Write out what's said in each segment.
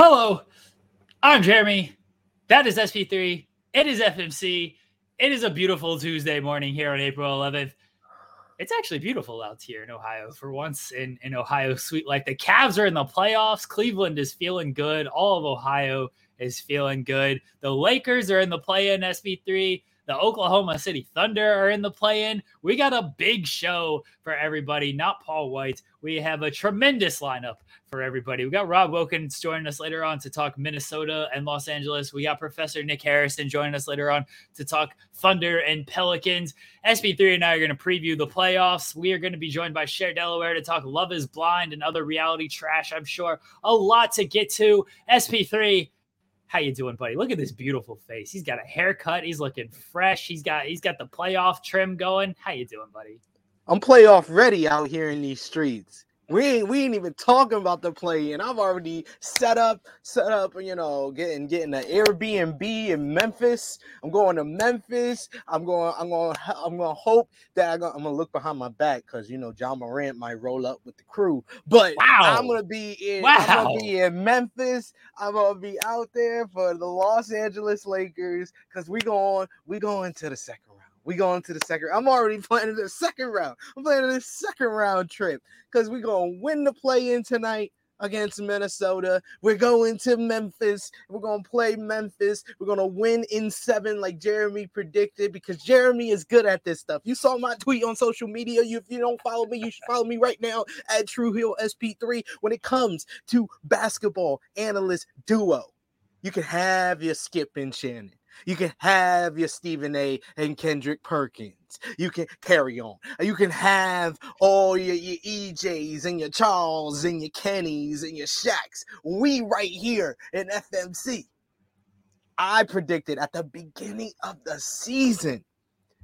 Hello, I'm Jeremy. That is SP3. It is FMC. It is a beautiful Tuesday morning here on April 11th. It's actually beautiful out here in Ohio for once in, in Ohio, sweet like the Cavs are in the playoffs. Cleveland is feeling good. All of Ohio is feeling good. The Lakers are in the play in SP3. The Oklahoma City Thunder are in the play in. We got a big show for everybody, not Paul White. We have a tremendous lineup for everybody. We got Rob Wilkins joining us later on to talk Minnesota and Los Angeles. We got Professor Nick Harrison joining us later on to talk Thunder and Pelicans. SP3 and I are going to preview the playoffs. We are going to be joined by Cher Delaware to talk Love is Blind and other reality trash, I'm sure. A lot to get to. SP3 how you doing, buddy? Look at this beautiful face. He's got a haircut. He's looking fresh. He's got he's got the playoff trim going. How you doing, buddy? I'm playoff ready out here in these streets. We ain't we ain't even talking about the play, and I've already set up, set up, you know, getting getting an Airbnb in Memphis. I'm going to Memphis. I'm going, I'm going, I'm going to hope that I'm gonna, I'm gonna look behind my back because you know Ja Morant might roll up with the crew. But wow. I'm gonna be in, wow. I'm gonna be in Memphis. I'm gonna be out there for the Los Angeles Lakers because we going, we going to the second we going to the second. I'm already planning the second round. I'm planning the second round trip because we're gonna win the play in tonight against Minnesota. We're going to Memphis. We're going to play Memphis. We're going to win in seven, like Jeremy predicted, because Jeremy is good at this stuff. You saw my tweet on social media. You, if you don't follow me, you should follow me right now at True Hill SP3. When it comes to basketball analyst duo, you can have your Skip and Shannon. You can have your Stephen A. and Kendrick Perkins. You can carry on. You can have all your, your EJs and your Charles and your Kennys and your Shaqs. We right here in FMC. I predicted at the beginning of the season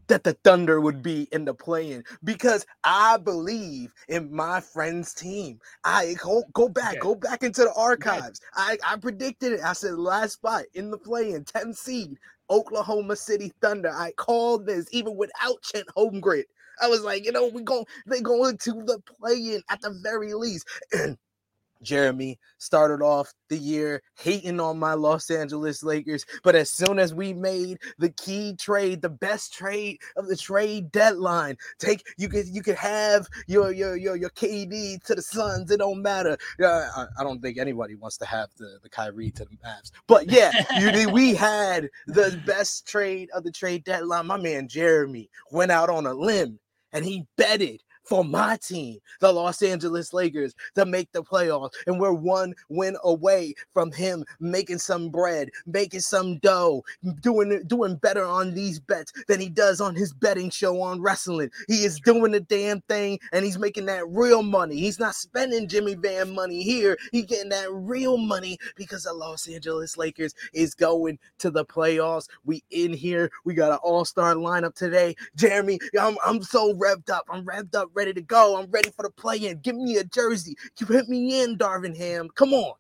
that the Thunder would be in the play-in because I believe in my friend's team. I go go back, okay. go back into the archives. Okay. I, I predicted it. I said last spot in the play-in, 10 seed, Oklahoma City Thunder. I called this even without Chet Holmgren. I was like, you know, we go they go into the play-in at the very least. And Jeremy started off the year hating on my Los Angeles Lakers, but as soon as we made the key trade, the best trade of the trade deadline, take you could you could have your your your, your KD to the Suns. It don't matter. Uh, I, I, don't think anybody wants to have the the Kyrie to the Mavs, but yeah, you we had the best trade of the trade deadline. My man Jeremy went out on a limb and he betted for my team, the Los Angeles Lakers, to make the playoffs. And we're one win away from him making some bread, making some dough, doing doing better on these bets than he does on his betting show on wrestling. He is doing the damn thing and he's making that real money. He's not spending Jimmy Van money here. He's getting that real money because the Los Angeles Lakers is going to the playoffs. We in here. We got an all-star lineup today. Jeremy, I'm, I'm so revved up. I'm revved up ready to go. I'm ready for the play in. Give me a jersey. You hit me in, Darvin Ham. Come on.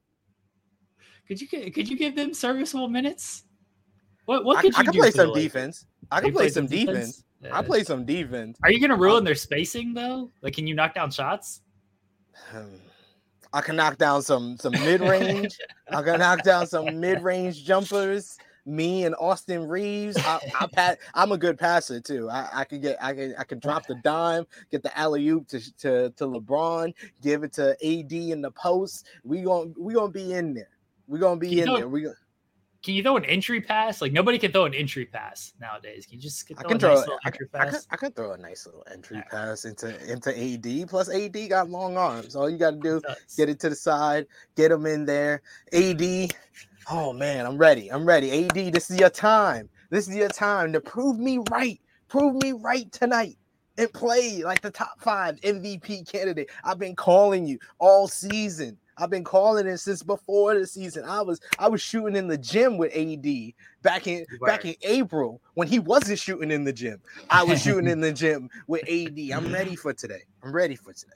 Could you could you give them serviceable minutes? What what could I, you I can play some defense. I can play, play, some defense. defense. Yeah. I play some defense. Are you gonna ruin um, their spacing though? Like, can you knock down shots? I can knock down some some mid range. I can knock down some mid range jumpers me and Austin Reaves. I, I pat, I'm a good passer too. I, I can get I can I can drop the dime, get the alley oop to, to to LeBron, give it to AD in the post. We gonna we gonna be in there. We gonna be in there. We gonna can you throw an entry pass? Like nobody can throw an entry pass nowadays. Can you just I can throw nice I, can, I, can, I, can, throw a nice little entry right. pass into into AD. Plus AD got long arms. All you got to do get it to the side, get him in there. AD Oh man, I'm ready. I'm ready. AD, this is your time. This is your time to prove me right. Prove me right tonight and play like the top five MVP candidate. I've been calling you all season. I've been calling it since before the season. I was I was shooting in the gym with AD back in back in April when he wasn't shooting in the gym. I was shooting in the gym with AD. I'm ready for today. I'm ready for today.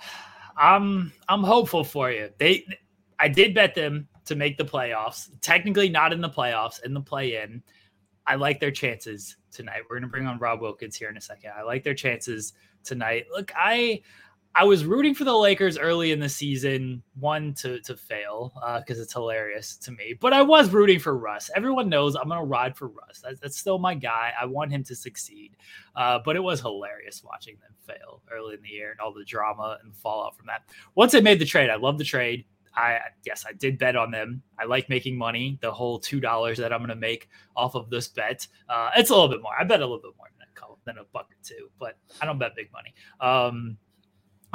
I'm I'm hopeful for you. They I did bet them to make the playoffs. Technically, not in the playoffs, in the play in. I like their chances tonight. We're going to bring on Rob Wilkins here in a second. I like their chances tonight. Look, I I was rooting for the Lakers early in the season, one to to fail because uh, it's hilarious to me. But I was rooting for Russ. Everyone knows I'm gonna ride for Russ. That's, that's still my guy. I want him to succeed. Uh, but it was hilarious watching them fail early in the year and all the drama and fallout from that. Once they made the trade, I love the trade. I yes, I did bet on them. I like making money. The whole two dollars that I'm gonna make off of this bet, uh, it's a little bit more. I bet a little bit more than a couple, than a buck or two, but I don't bet big money. Um,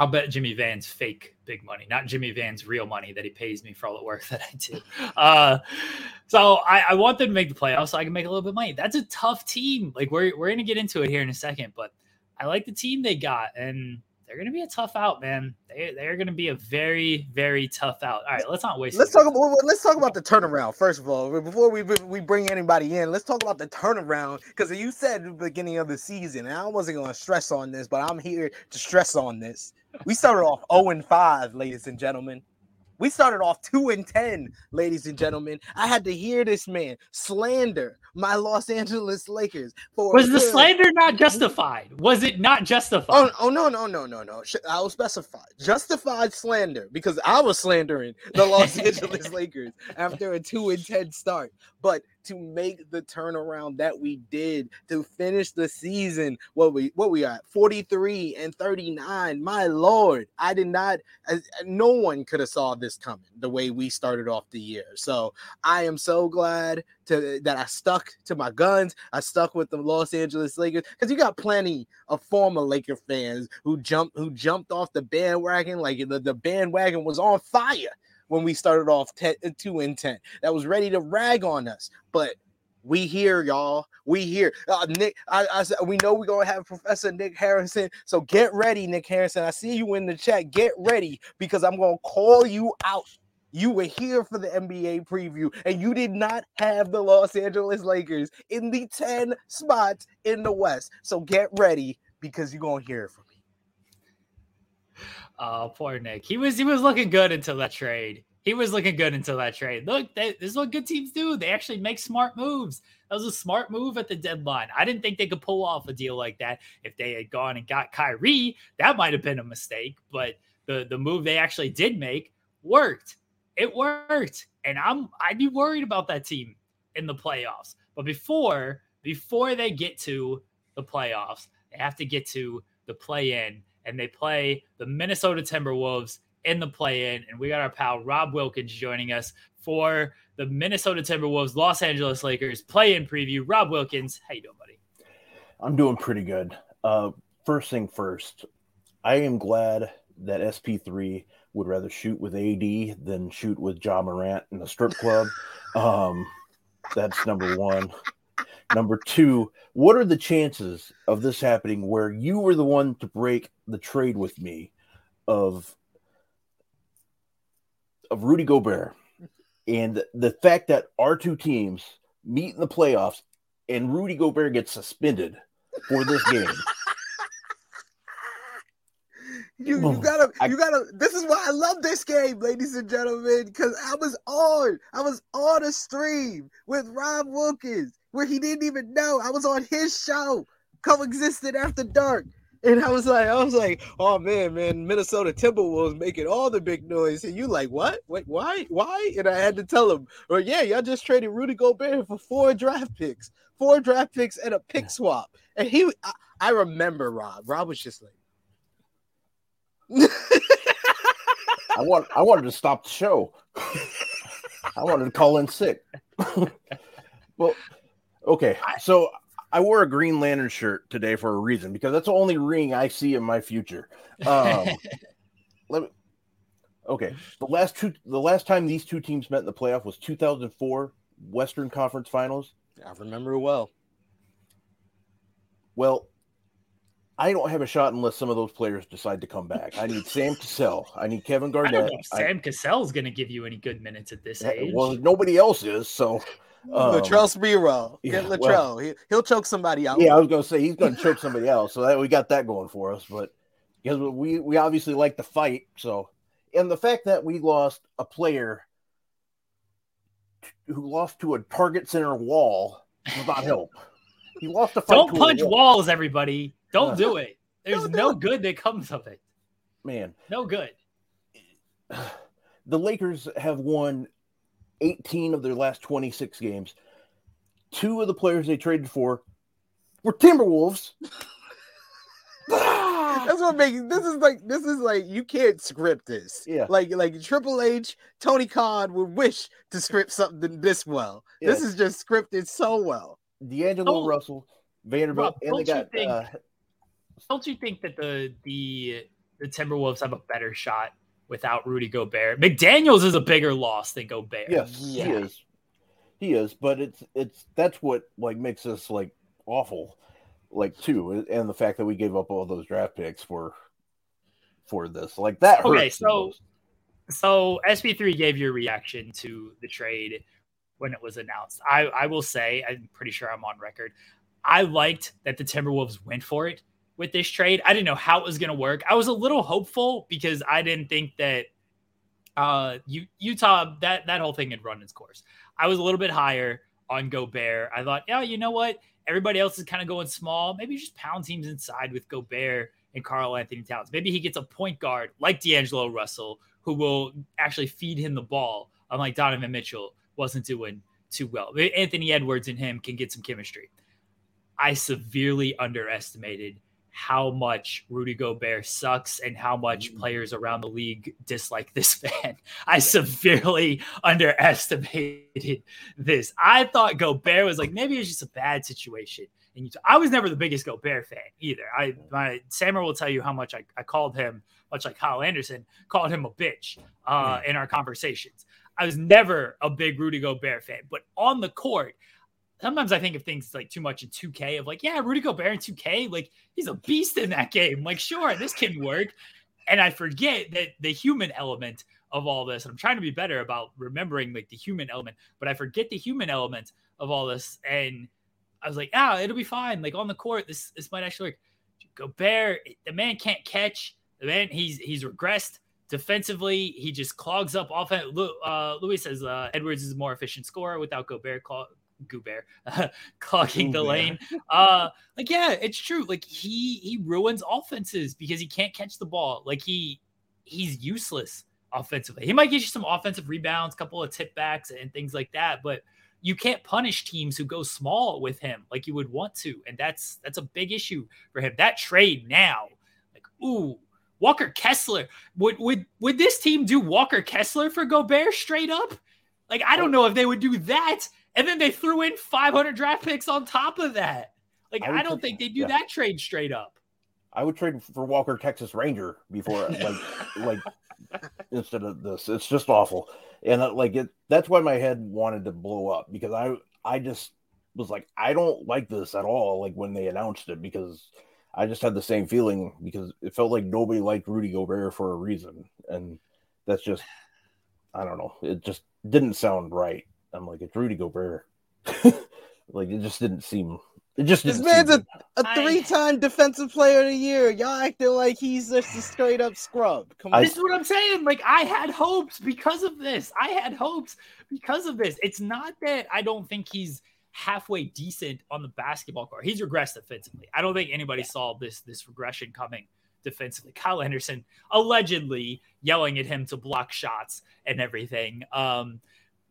I'll bet Jimmy Van's fake big money, not Jimmy Van's real money that he pays me for all the work that I do. Uh, so I, I, want them to make the playoffs so I can make a little bit of money. That's a tough team. Like we're we're gonna get into it here in a second, but I like the team they got, and they're gonna be a tough out, man. They they're gonna be a very very tough out. All right, let's not waste. Let's talk about let's talk about the turnaround first of all. Before we we bring anybody in, let's talk about the turnaround because you said at the beginning of the season, and I wasn't gonna stress on this, but I'm here to stress on this we started off 0 and 5, ladies and gentlemen. We started off 2 and 10, ladies and gentlemen. I had to hear this man slander my Los Angeles Lakers for Was the slander not justified? Was it not justified? Oh, oh no, no, no, no, no. I will specify. Justified slander because I was slandering the Los Angeles Lakers after a 2 and 10 start. But to make the turnaround that we did to finish the season. What we what we at? 43 and 39 my lord i did not no one could have saw this coming the way we started off the year. So i am so glad to that i stuck to my guns. I stuck with the los angeles lakers because you got plenty of former laker fans who jumped who jumped off the bandwagon like the, the bandwagon was on fire when we started off 10, uh, 2 and 10 that was ready to rag on us. But we here, y'all. We here. Uh, Nick, I, I said we know we're gonna have Professor Nick Harrison. So get ready, Nick Harrison. I see you in the chat. Get ready because I'm gonna call you out. You were here for the NBA preview, and you did not have the Los Angeles Lakers in the 10 spots in the West. So get ready because you're gonna hear it from Oh, poor Nick. He was he was looking good until that trade. He was looking good until that trade. Look, they, this is what good teams do. They actually make smart moves. That was a smart move at the deadline. I didn't think they could pull off a deal like that if they had gone and got Kyrie. That might have been a mistake, but the the move they actually did make worked. It worked, and I'm I'd be worried about that team in the playoffs. But before before they get to the playoffs, they have to get to the play in and they play the Minnesota Timberwolves in the play in. And we got our pal Rob Wilkins joining us for the Minnesota Timberwolves Los Angeles Lakers play in preview. Rob Wilkins, how you doing, buddy? I'm doing pretty good. Uh, first thing first, I am glad that SP3 would rather shoot with AD than shoot with Ja Morant in the strip club. Um, that's number one. Number two, what are the chances of this happening where you were the one to break the trade with me of of Rudy Gobert and the fact that our two teams meet in the playoffs and Rudy Gobert gets suspended for this game? You, you oh, gotta, you gotta. This is why I love this game, ladies and gentlemen, because I was on, I was on a stream with Rob Wilkins where he didn't even know I was on his show, coexisted after dark. And I was like, I was like, oh man, man, Minnesota Timberwolves making all the big noise. And you like, what? Wait, why? Why? And I had to tell him, well, yeah, y'all just traded Rudy Gobert for four draft picks, four draft picks and a pick swap. And he, I, I remember Rob. Rob was just like, I want, I wanted to stop the show. I wanted to call in sick. well, Okay, so I wore a Green Lantern shirt today for a reason because that's the only ring I see in my future. Um, let me, okay, the last two, the last time these two teams met in the playoff was 2004 Western Conference Finals. I remember well. Well, I don't have a shot unless some of those players decide to come back. I need Sam Cassell. I need Kevin Garnett. I don't know if Sam Cassell is going to give you any good minutes at this age. Well, nobody else is. So um, Latrell Sprewell. Get yeah, Latrell. Well, he, will choke somebody out. Yeah, I was going to say he's going to choke somebody else. So that we got that going for us. But because we we obviously like to fight. So and the fact that we lost a player who lost to a target center wall does not help. He lost a fight. Don't punch wall. walls, everybody. Don't do it. There's no good that comes of it. man, no good. The Lakers have won 18 of their last 26 games. Two of the players they traded for were Timberwolves. That's what makes this is like this is like you can't script this. Yeah. Like like Triple H, Tony Khan would wish to script something this well. This is just scripted so well. D'Angelo Oh. Russell, Vanderbilt, Rob, and they don't you got think- uh, Don't you think that the the the Timberwolves have a better shot without Rudy Gobert? McDaniels is a bigger loss than Gobert. yes, Yeah. he is, he is, but it's it's that's what like makes us like awful, like too, and the fact that we gave up all those draft picks for for this, like that. Okay, hurts the so- So SP3 gave your reaction to the trade when it was announced. I, I will say, I'm pretty sure I'm on record. I liked that the Timberwolves went for it with this trade. I didn't know how it was going to work. I was a little hopeful because I didn't think that uh U- Utah that that whole thing had run its course. I was a little bit higher on Gobert. I thought, yeah, you know what? Everybody else is kind of going small. Maybe just pound teams inside with Gobert and Karl-Anthony Towns. Maybe he gets a point guard like D'Angelo Russell who will actually feed him the ball, unlike Donovan Mitchell wasn't doing too well. Anthony Edwards and him can get some chemistry. I severely underestimated how much Rudy Gobert sucks and how much players around the league dislike this man. I severely underestimated this. I thought Gobert was like maybe it's just a bad situation. And. I was never the biggest Gobert fan either. I my Sammer will tell you how much I, I called him, much like Kyle Anderson, called him a bitch uh, in our conversations. I was never a big Rudy Gobert fan, but on the court, sometimes I think of things like too much in 2K of like, yeah, Rudy Gobert in 2K, like he's a beast in that game. Like, sure, this can work. And I forget that the human element of all this. I'm trying to be better about remembering like the human element, but I forget the human element of all this. And I was like, ah, it'll be fine. Like on the court, this this might actually work. Gobert, the man can't catch. The man, he's he's regressed defensively. He just clogs up offense. Uh, Louis says uh, Edwards is a more efficient scorer without Gobert. Gobert clogging the lane. Uh, like yeah, it's true. Like he he ruins offenses because he can't catch the ball. Like he he's useless offensively. He might get you some offensive rebounds, couple of tip backs and things like that, but you can't punish teams who go small with him like you would want to, and that's that's a big issue for him. That trade now, like ooh, Walker Kessler would would would this team do Walker Kessler for Gobert straight up? Like I don't know if they would do that, and then they threw in 500 draft picks on top of that. Like I I, don't think they do yeah. that trade straight up. I would trade for Walker Texas Ranger before like like instead of this. It's just awful. And uh, like it that's why my head wanted to blow up because I I just was like I don't like this at all like when they announced it because I just had the same feeling because it felt like nobody liked Rudy Gobert for a reason and that's just I don't know. It just didn't sound right. I'm like it's Rudy Gobert. like it just didn't seem it just This man's seem a, a I- three-time defensive player of the year. Y'all acting like he's just a straight up scrub. Come on. I- this is what I'm saying. Like I had hopes because of this. I had hopes because of this. It's not that I don't think he's halfway decent on the basketball court. He's regressed defensively. I don't think anybody saw this this regression coming defensively. Kyle Anderson allegedly yelling at him to block shots and everything. Um,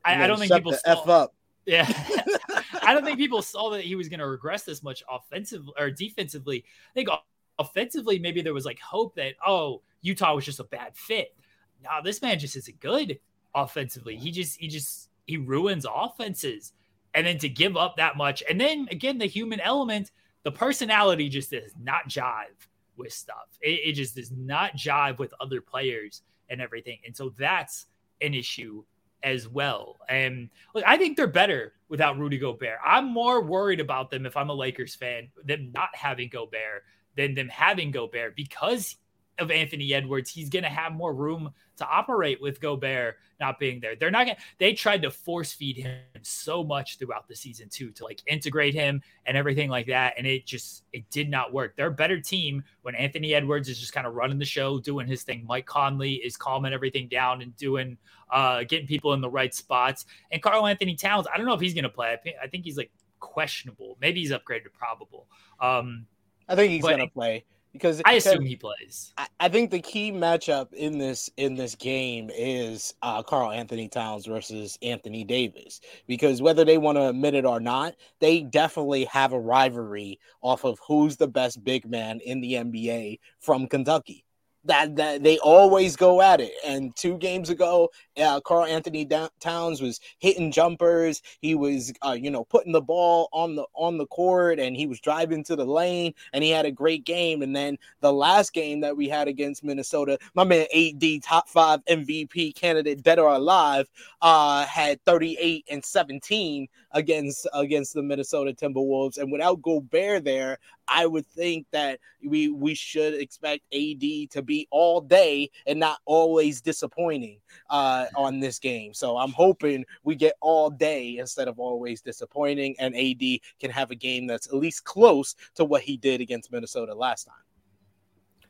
I, I don't think people saw, f up. yeah. I don't think people saw that he was going to regress this much offensively or defensively. I think offensively, maybe there was like hope that, oh, Utah was just a bad fit. No, this man just isn't good offensively. He just, he just, he ruins offenses. And then to give up that much. And then again, the human element, the personality just does not jive with stuff. It, it just does not jive with other players and everything. And so that's an issue as well. And look, I think they're better without Rudy Gobert. I'm more worried about them if I'm a Lakers fan, them not having Gobert than them having Gobert because of Anthony Edwards. He's going to have more room to operate with Gobert not being there. They're not going to, they tried to force feed him so much throughout the season too, to like integrate him and everything like that. And it just, it did not work. They're a better team when Anthony Edwards is just kind of running the show, doing his thing. Mike Conley is calming everything down and doing, uh, getting people in the right spots. And Karl-Anthony Towns, I don't know if he's going to play. I think, he's like questionable. Maybe he's upgraded to probable. Um, I think he's gonna play. Because I assume he plays. I, I think the key matchup in this in this game is uh, Karl-Anthony Towns versus Anthony Davis because whether they want to admit it or not, they definitely have a rivalry off of who's the best big man in the NBA from Kentucky that that they always go at it. And two games ago, uh, Karl-Anthony Towns was hitting jumpers. He was, uh, you know, putting the ball on the on the court, and he was driving to the lane, and he had a great game. And then the last game that we had against Minnesota, my man AD, top five MVP candidate, dead or alive, uh, had 38 and 17 against against the Minnesota Timberwolves. And without Gobert there, I would think that we we should expect AD to be all day and not always disappointing uh, on this game. So I'm hoping we get all day instead of always disappointing, and AD can have a game that's at least close to what he did against Minnesota last time.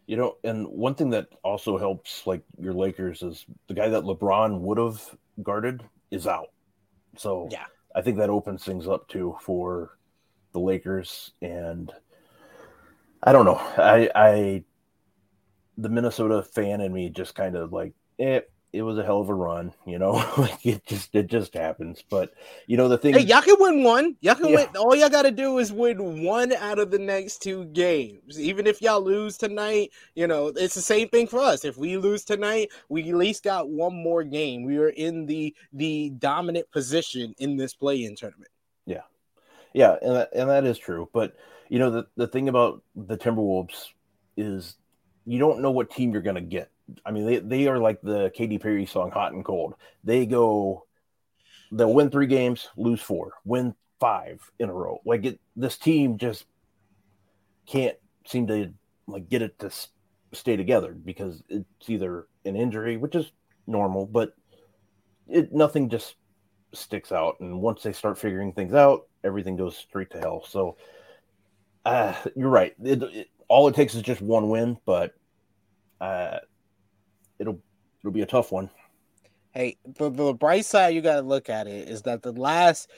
You know, and one thing that also helps like your Lakers is the guy that LeBron would have guarded is out. So yeah, I think that opens things up too for the Lakers and I don't know. I I the Minnesota fan in me just kind of like it. Eh, it was a hell of a run, you know. like it just it just happens. But you know the thing. Hey, y'all can win one. Y'all can yeah. win. All y'all got to do is win one out of the next two games. Even if y'all lose tonight, you know it's the same thing for us. If we lose tonight, we at least got one more game. We are in the the dominant position in this play-in tournament. Yeah, yeah, and that, and that is true. But you know the the thing about the Timberwolves is you don't know what team you're going to get. I mean, they, they are like the Katy Perry song "Hot and Cold." They go, they'll win three games, lose four, win five in a row. Like it, this team just can't seem to like get it to stay together because it's either an injury, which is normal, but it nothing just sticks out. And once they start figuring things out, everything goes straight to hell. So, uh, you're right. It, it, all it takes is just one win, but uh, it'll it'll be a tough one. Hey, the, the bright side you got to look at it is that the last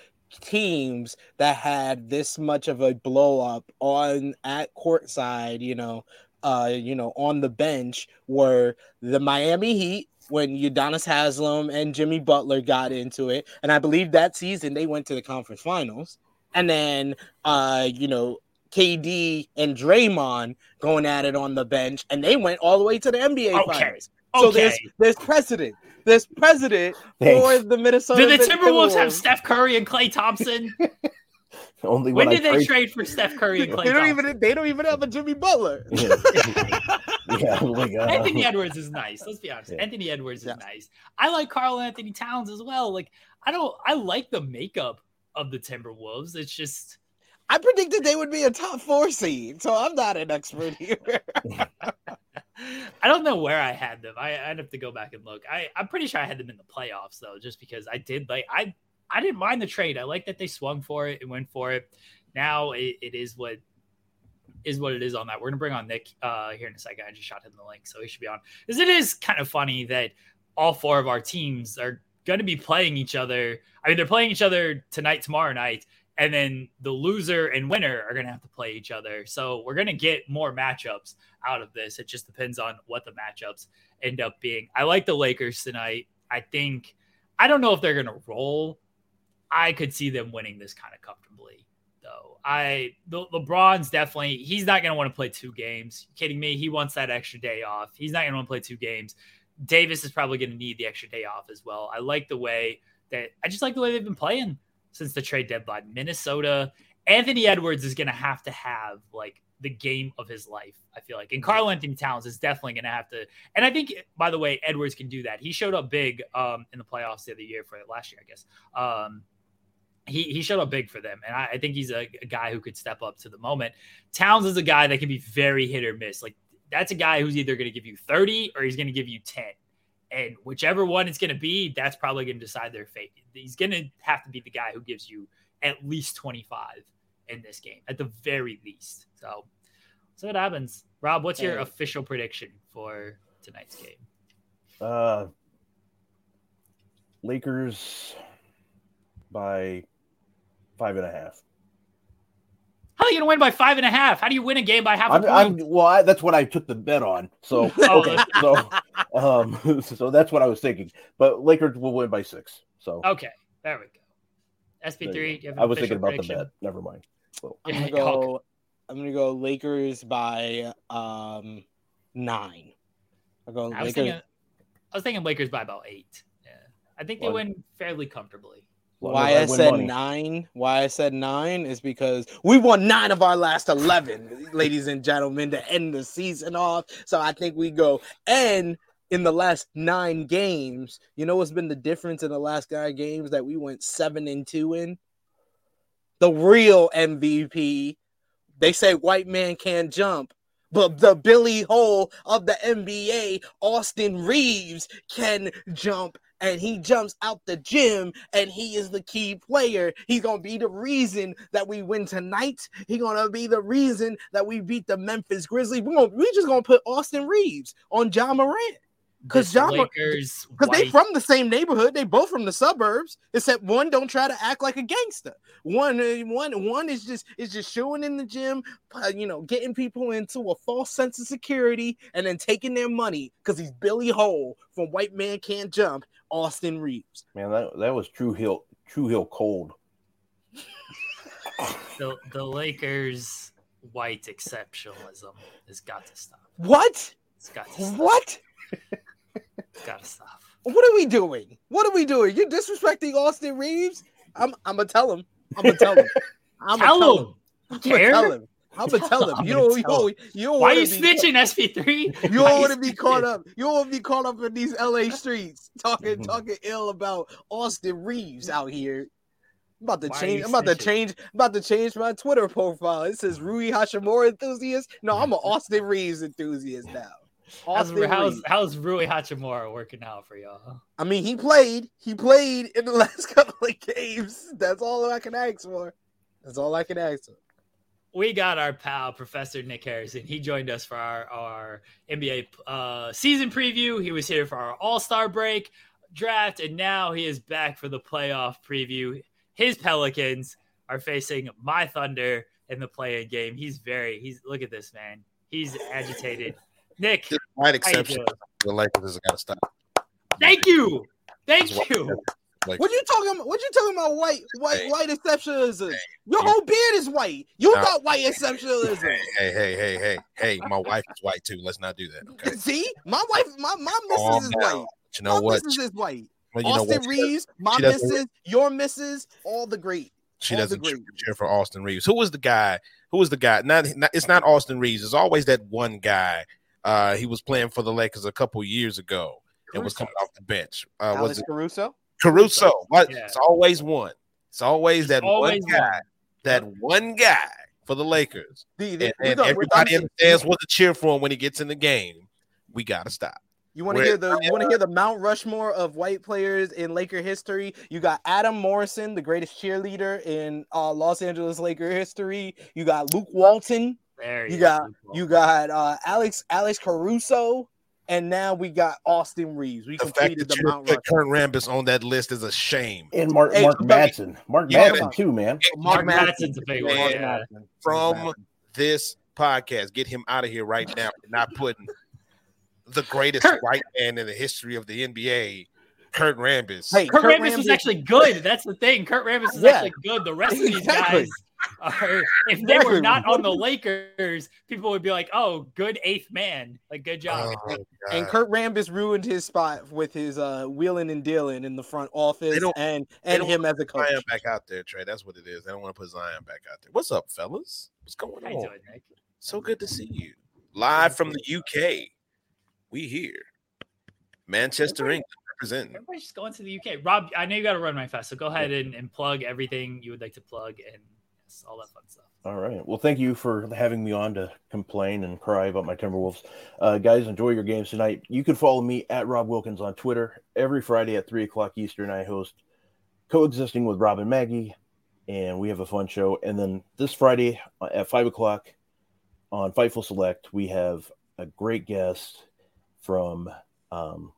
teams that had this much of a blow up on at courtside, you know, uh, you know, on the bench were the Miami Heat when Udonis Haslem and Jimmy Butler got into it, and I believe that season they went to the conference finals. And then, uh, you know, KD and Draymond going at it on the bench, and they went all the way to the NBA okay. finals. So okay. there's there's precedent. There's precedent for the Minnesota. Do the Timberwolves, Timberwolves have Steph Curry and Klay Thompson? Only when, when did I they trade for Steph Curry and Klay they don't Thompson? even they don't even have a Jimmy Butler. yeah, yeah like, uh... Anthony Edwards is nice. Let's be honest. Yeah. Anthony Edwards is yeah. nice. I like Karl-Anthony Towns as well. Like I don't I like the makeup of the Timberwolves. It's just I predicted they would be a top four seed, so I'm not an expert here. I don't know where I had them. I, would have to go back and look. I, I'm pretty sure I had them in the playoffs though, just because I did like I I didn't mind the trade. I like that they swung for it and went for it. Now it, it is what is what it is on that. We're gonna bring on Nick uh, here in a second. I just shot him the link, so he should be on. Because it is kind of funny that all four of our teams are going to be playing each other. I mean, they're playing each other tonight, tomorrow night, and then the loser and winner are going to have to play each other. So we're going to get more matchups out of this. It just depends on what the matchups end up being. I like the Lakers tonight. I think I don't know if they're going to roll. I could see them winning this kind of comfortably though. I the LeBron's definitely he's not going to want to play two games. kidding me? He wants that extra day off. He's not going to want to play two games. Davis is probably going to need the extra day off as well. I like the way that I just like the way they've been playing since the trade deadline. Minnesota, Anthony Edwards is going to have to have like the game of his life. I feel like, and Karl-Anthony Towns is definitely going to have to. And I think, by the way, Edwards can do that. He showed up big um, in the playoffs the other year for last year, I guess. Um, he, he showed up big for them, and I, I think he's a, a, guy who could step up to the moment. Towns is a guy that can be very hit or miss. Like that's a guy who's either going to give you thirty or he's going to give you ten. And whichever one it's going to be, that's probably going to decide their fate. He's going to have to be the guy who gives you at least 25 in this game, at the very least. So, so what happens. Rob, what's your official prediction for tonight's game? Uh, Lakers by five and a half. Hell probably going to win by five and a half. How do you win a game by half a I'm, point? I'm well. I, that's what I took the bet on. So Oh. okay, so um, so that's what I was thinking. But Lakers will win by six. So okay, there we go. there SP3, you you go. have an I was thinking about prediction? the bet. Never mind. So I'm gonna go. I'm gonna go Lakers by um nine. I go I was Lakers. thinking, I was thinking Lakers by about eight. Yeah, I think they Well- win fairly comfortably. Why I said money. nine? Why I said nine is because we won nine of our last eleven, ladies and gentlemen, to end the season off. So I think we go and in the last nine games, you know what's been the difference in the last nine games that we went seven and two in? The real MVP. They say white man can't jump. But the Billy Hoyle of the NBA, Austin Reaves, can jump and he jumps out the gym and he is the key player. He's gonna be the reason that we win tonight. He's gonna be the reason that we beat the Memphis Grizzlies. We're gonna we just gonna put Austin Reaves on Ja Morant. Because John Lakers, Because they from the same neighborhood, they both from the suburbs. Except one don't try to act like a gangster. One, uh, one, one is just is just showing in the gym, uh, you know, getting people into a false sense of security, and then taking their money because he's Billy Hoyle from White Man Can't Jump, Austin Reaves. man, that that was True Hill. True Hill cold. the, the Lakers white exceptionalism has got to stop. What? It's got to stop. What? It's got to stop. What are we doing? What are we doing? You're disrespecting Austin Reaves. I'm. I'm gonna tell him. I'm gonna tell him. I'm gonna Tell tell him. him. I'm gonna tell him. I'm gonna tell him. You don't. You don't. You don't Why are you snitching, SP3? You don't want to be caught up. You don't want to be caught up in these LA streets talking Mhm. talking ill about Austin Reaves out here. I'm about to Why change. I'm about to change. I'm about to change my Twitter profile. It says Rui Hachimura enthusiast. No, I'm an Austin Reaves enthusiast now. How's, Austin how's, Reaves. how's Rui Hachimura working out for y'all? I mean, he played. He played in the last couple of games. That's all I can ask for. That's all I can ask for. We got our pal Professor Nick Harrison. He joined us for our, our NBA uh, season preview. He was here for our All Star break draft, and now he is back for the playoff preview. His Pelicans are facing my Thunder in the play-in game. He's very he's look at this man. He's agitated. Nick, This white how you exception. The Lakers got to stop. Thank you, thank you. Like, What you talking about? What you talking about? White, white, Hey. white exceptionalism. Your whole beard is white. You Nah. got white exceptionalism. hey, hey, hey, hey, hey, hey! My wife is white too. Let's not do that. Okay. See, my wife, my my Calm missus is down. white. But you know my what? missus is white. Well, Austin? Reaves, my missus, your missus, all the great. she all doesn't cheer, great. cheer for Austin Reaves. Who was the guy? Who was the guy? Not, not it's not Austin Reaves. It's always that one guy. Uh, he was playing for the Lakers a couple years ago and was coming off the bench. Uh, was it Caruso. Caruso? What? Yeah. It's always one. It's always that always one guy. one. That one guy for the Lakers. The- the- And, and got- everybody I'm- understands what to cheer for him when he gets in the game. We gotta stop. You want to hear the you want to hear the Mount Rushmore of white players in Laker history? You got Adam Morrison, the greatest cheerleader in uh, Los Angeles Laker history. You got Luke Walton. There You is. got- You got uh, Alex Alex Caruso, and now we got Austin Reaves. We The fact completed that the you Mount put Rushmore. Kurt Rambis on that list is a shame. And Mark Hey, Mark but- Madsen. Mark Yeah, Madsen too, man. Mark Mark Madsen's a big one. Yeah. From Madsen. This podcast, get him out of here right now. Not putting the greatest Kurt- white man in the history of the NBA, Kurt Rambis. Hey, Kurt, Kurt Rambis was actually good. That's the thing. Kurt Rambis is Yeah. actually good. The rest of these Exactly. guys are, if they were not on the Lakers, people would be like, "Oh, good eighth man. Like, good job." Oh, And God. Kurt Rambis ruined his spot with his uh, wheeling and dealing in the front office, and and don't him as a coach. Zion back out there, Trey. That's what it is. They don't want to put Zion back out there. What's up, fellas? What's going on? doing, So good to see you. Live from the UK. We here. Manchester, England representing. Everybody's just going to the UK. Rob, I know you got to run my fast, so go ahead and, and plug everything you would like to plug and yes, all that fun stuff. All right. Well, thank you for having me on to complain and cry about my Timberwolves. Uh, guys, enjoy your games tonight. You can follow me at Rob Wilkins on Twitter. Every Friday at 3 o'clock Eastern, I host Coexisting with Rob and Maggie, and we have a fun show. And then this Friday at 5 o'clock on Fightful Select, we have a great guest from, um,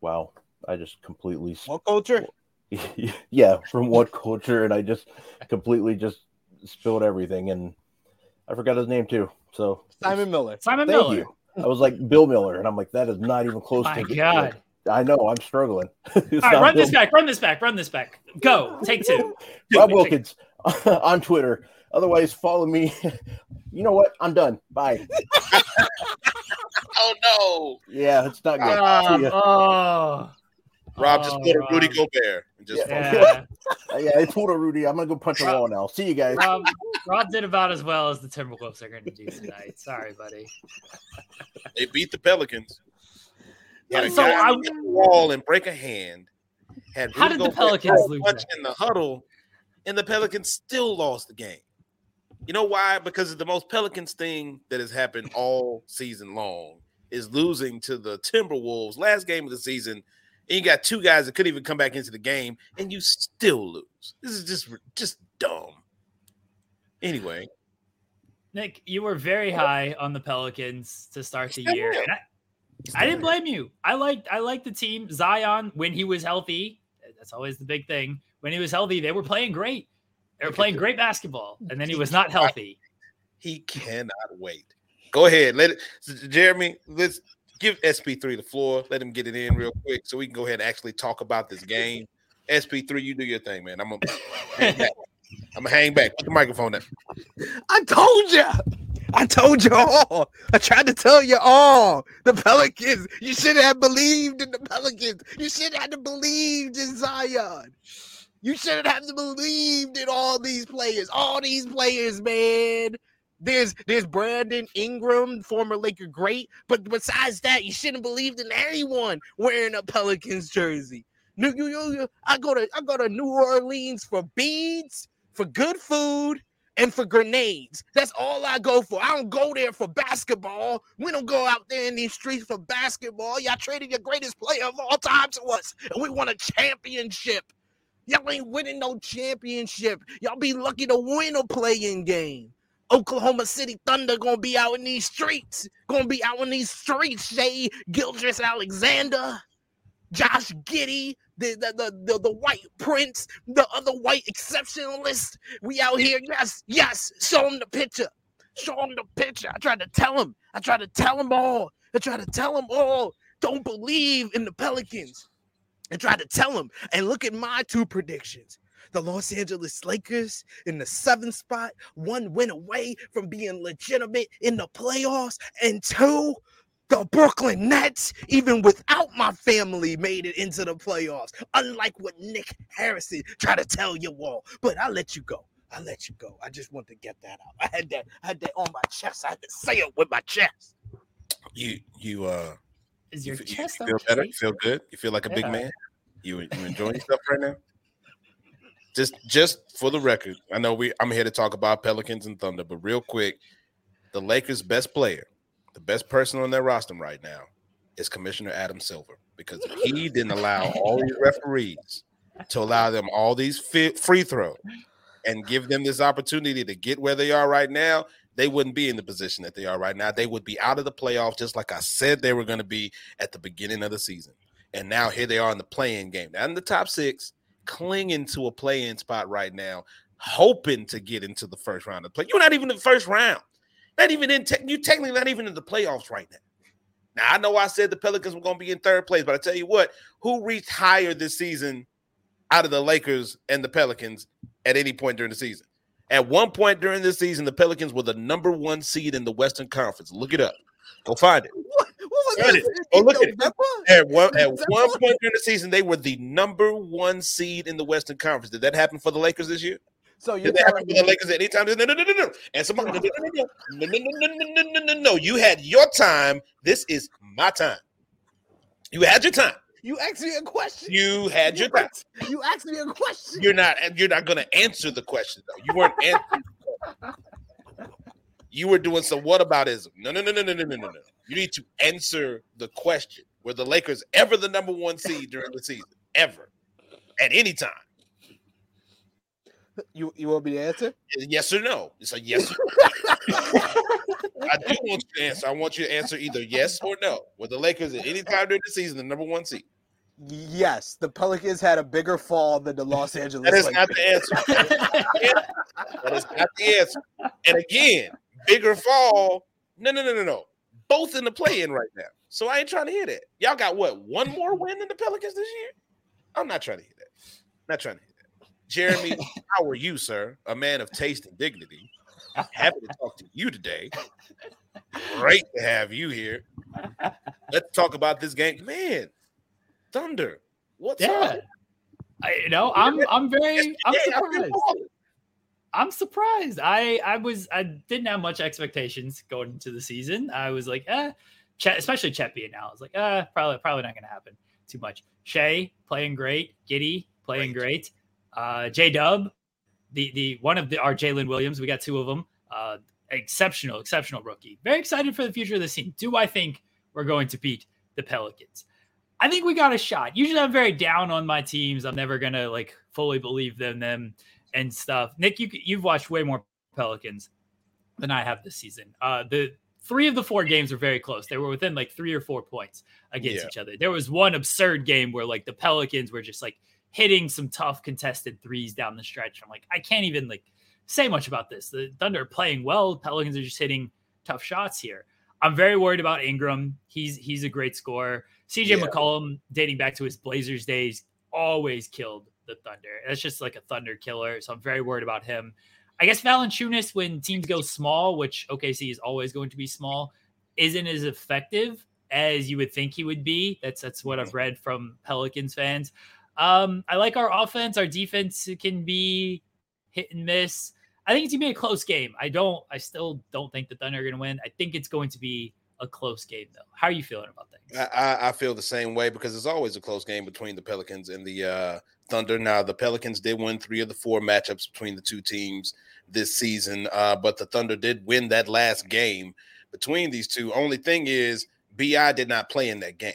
wow, I just completely WhatCulture? yeah from WhatCulture and i just completely just spilled everything, and I forgot his name too. So Simon Miller. Simon thank Miller. you. I was like Bill Miller, and I'm like, that is not even close My to. God. I know I'm struggling. All right, not run this Bill- back. Run this back. Run this back. Go. Take two. Rob Two. Wilkins on Twitter. Otherwise, follow me. You know what? I'm done. Bye. Oh no. Yeah, it's not good. Ah, oh, See ya. oh. Rob just oh, put a Rudy Rob. Gobert and just Yeah. Yeah, I pulled a Rudy, I'm gonna go punch a wall now. See you guys. Rob, Rob did about as well as the Timberwolves are going to do tonight. Sorry, buddy. they beat the Pelicans. Had a So guy I- hit the wall and break a hand. Had How Rudy did the Gobert Pelicans throw lose punch that? in the huddle, and the Pelicans still lost the game. You know why? Because the most Pelicans thing that has happened all season long is losing to the Timberwolves last game of the season. And you got two guys that couldn't even come back into the game, and you still lose. This is just just dumb. Anyway, Nick, you were very high on the Pelicans to start the year. I, I didn't blame you. I liked I liked the team. Zion when he was healthy. That's always the big thing. When he was healthy, they were playing great. They were playing great basketball, and then he was not healthy. he cannot wait. Go ahead, let it, Jeremy. Let's give SP3 the floor. Let him get it in real quick, so we can go ahead and actually talk about this game. SP3, you do your thing, man. I'm gonna hang back. I'm hang back. Put the microphone down. I told you. I told you all. I tried to tell you all. The Pelicans. You should have believed in the Pelicans. You should have believed in Zion. You shouldn't have believed in all these players. All these players, man. There's there's Brandon Ingram, former Laker great, but besides that, you shouldn't have believed in anyone wearing a Pelicans jersey. New, you, I go to I go to New Orleans for beads, for good food, and for grenades. That's all I go for. I don't go there for basketball. We don't go out there in these streets for basketball. Y'all traded your greatest player of all time to us, and we won a championship. Y'all ain't winning no championship. Y'all be lucky to win a playing game. Oklahoma City Thunder gonna be out in these streets. Gonna be out in these streets. Shay Gildress Alexander, Josh Giddey, the the, the the the white prince, the other white exceptionalist. We out here. Yes, yes. Show him the picture. Show him the picture. I tried to tell him. I tried to tell him all. I tried to tell him all. Don't believe in the Pelicans. I tried to tell him. And look at my two predictions. The Los Angeles Lakers in the seventh spot, one win away from being legitimate in the playoffs, and two, the Brooklyn Nets, even without my family, made it into the playoffs. Unlike what Nick Harrison tried to tell you all. But I let you go. I let you go. I just want to get that out. I had that. I had that on my chest. I had to say it with my chest. You you uh Is your fe- you chest feel better? You feel good? You feel like a big man? You you enjoying yourself right now? Just just for the record, I know we I'm here to talk about Pelicans and Thunder, but real quick, the Lakers' best player, the best person on their roster right now is Commissioner Adam Silver because if he didn't allow all these referees to allow them all these free throws and give them this opportunity to get where they are right now, they wouldn't be in the position that they are right now. They would be out of the playoffs, just like I said they were going to be at the beginning of the season. And now here they are in the playing game, not in the top six, clinging to a play-in spot right now, hoping to get into the first round of play. You're not even in the first round. Not even in tech. You're technically not even in the playoffs right now. Now I know I said the Pelicans were going to be in third place, but I tell you what, who reached higher this season out of the Lakers and the Pelicans at any point during the season? At one point during this season, the Pelicans were the number one seed in the Western Conference. Look it up. Go find it. What, what this? it. Oh, look at it. At one, at one point during the season, they were the number one seed in the Western Conference. Did that happen for the Lakers this year? So you're Did that happen for the Lakers at any time? No, no, no, no, no. And somebody, no, no, no, no, no, no, no, no, no, no. You had your time. This is my time. You had your time. you asked me a question. You had your time. You asked me a question. You're not. You're not going to answer the question though. You weren't answering. You were doing some whataboutism. No, no, no, no, no, no, no, no, no. You need to answer the question. Were the Lakers ever the number one seed during the season? Ever? At any time? You you want me to answer? Yes or no? It's a yes. Or no. I do want you to answer. I want you to answer either yes or no. Were the Lakers at any time during the season the number one seed? Yes, the Pelicans had a bigger fall than the Los Angeles. That is Lakers. not the answer. That is not the answer. And again, bigger fall. No, no, no, no, no. Both in the play in right now. So I ain't trying to hear that. Y'all got what? One more win than the Pelicans this year? I'm not trying to hear that. Not trying to hear that. Jeremy, how are you, sir? A man of taste and dignity. Happy to talk to you today. Great to have you here. Let's talk about this game. Man, Thunder. What's Yeah. up? I, you know, I'm I'm very I'm surprised. I'm surprised. I I was I didn't have much expectations going into the season. I was like, eh, Chet, especially Chet being out. I was like, uh, probably probably not going to happen too much. Shai playing great, Giddey playing great, uh, J Dub, the the one of the our Jalen Williams. We got two of them. Uh, exceptional, exceptional rookie. Very excited for the future of this team. Do I think we're going to beat the Pelicans? I think we got a shot. Usually, I'm very down on my teams. I'm never gonna like fully believe them them and stuff. Nick, you you've watched way more Pelicans than I have this season. Uh, the three of the four games were very close. They were within like three or four points against Yeah. each other. There was one absurd game where like the Pelicans were just like hitting some tough contested threes down the stretch. I'm like, I can't even like say much about this. The Thunder are playing well. Pelicans are just hitting tough shots here. I'm very worried about Ingram. He's he's a great scorer. CJ Yeah. McCollum, dating back to his Blazers days, always killed the Thunder. That's just like a Thunder killer. So I'm very worried about him. I guess Valanciunas, when teams go small, which OKC is always going to be small, isn't as effective as you would think he would be. That's that's what I've read from Pelicans fans. Um, I like our offense. Our defense can be hit and miss. I think it's gonna be a close game. I don't. I still don't think the Thunder are gonna win. I think it's going to be a close game, though. How are you feeling about things? I, I, feel the same way because it's always a close game between the Pelicans and the uh, Thunder. Now, the Pelicans did win three of the four matchups between the two teams this season, uh, but the Thunder did win that last game between these two. Only thing is, Bi did not play in that game,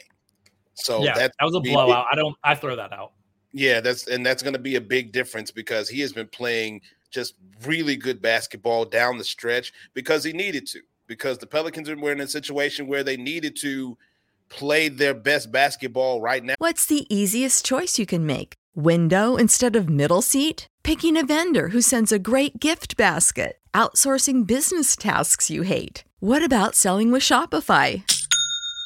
so yeah, that's that was a blowout. I don't. I throw that out. yeah, that's and that's going to be a big difference because he has been playing just really good basketball down the stretch because he needed to. Because the Pelicans were in a situation where they needed to play their best basketball right now. What's the easiest choice you can make? Window instead of middle seat? Picking a vendor who sends a great gift basket? Outsourcing business tasks you hate? What about selling with Shopify?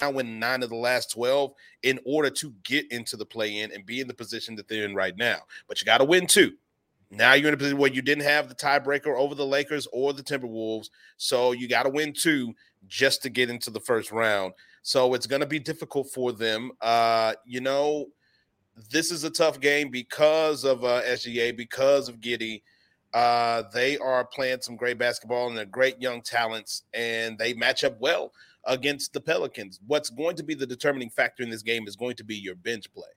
Now win nine of the last 12 in order to get into the play in and be in the position that they're in right now. But you got to win two. Now you're in a position where you didn't have the tiebreaker over the Lakers or the Timberwolves. So you got to win two just to get into the first round. So it's going to be difficult for them. Uh, you know, this is a tough game because of uh, SGA, because of Giddey. Uh, they are playing some great basketball and they're great young talents, and they match up well against the Pelicans. What's going to be the determining factor in this game is going to be your bench play.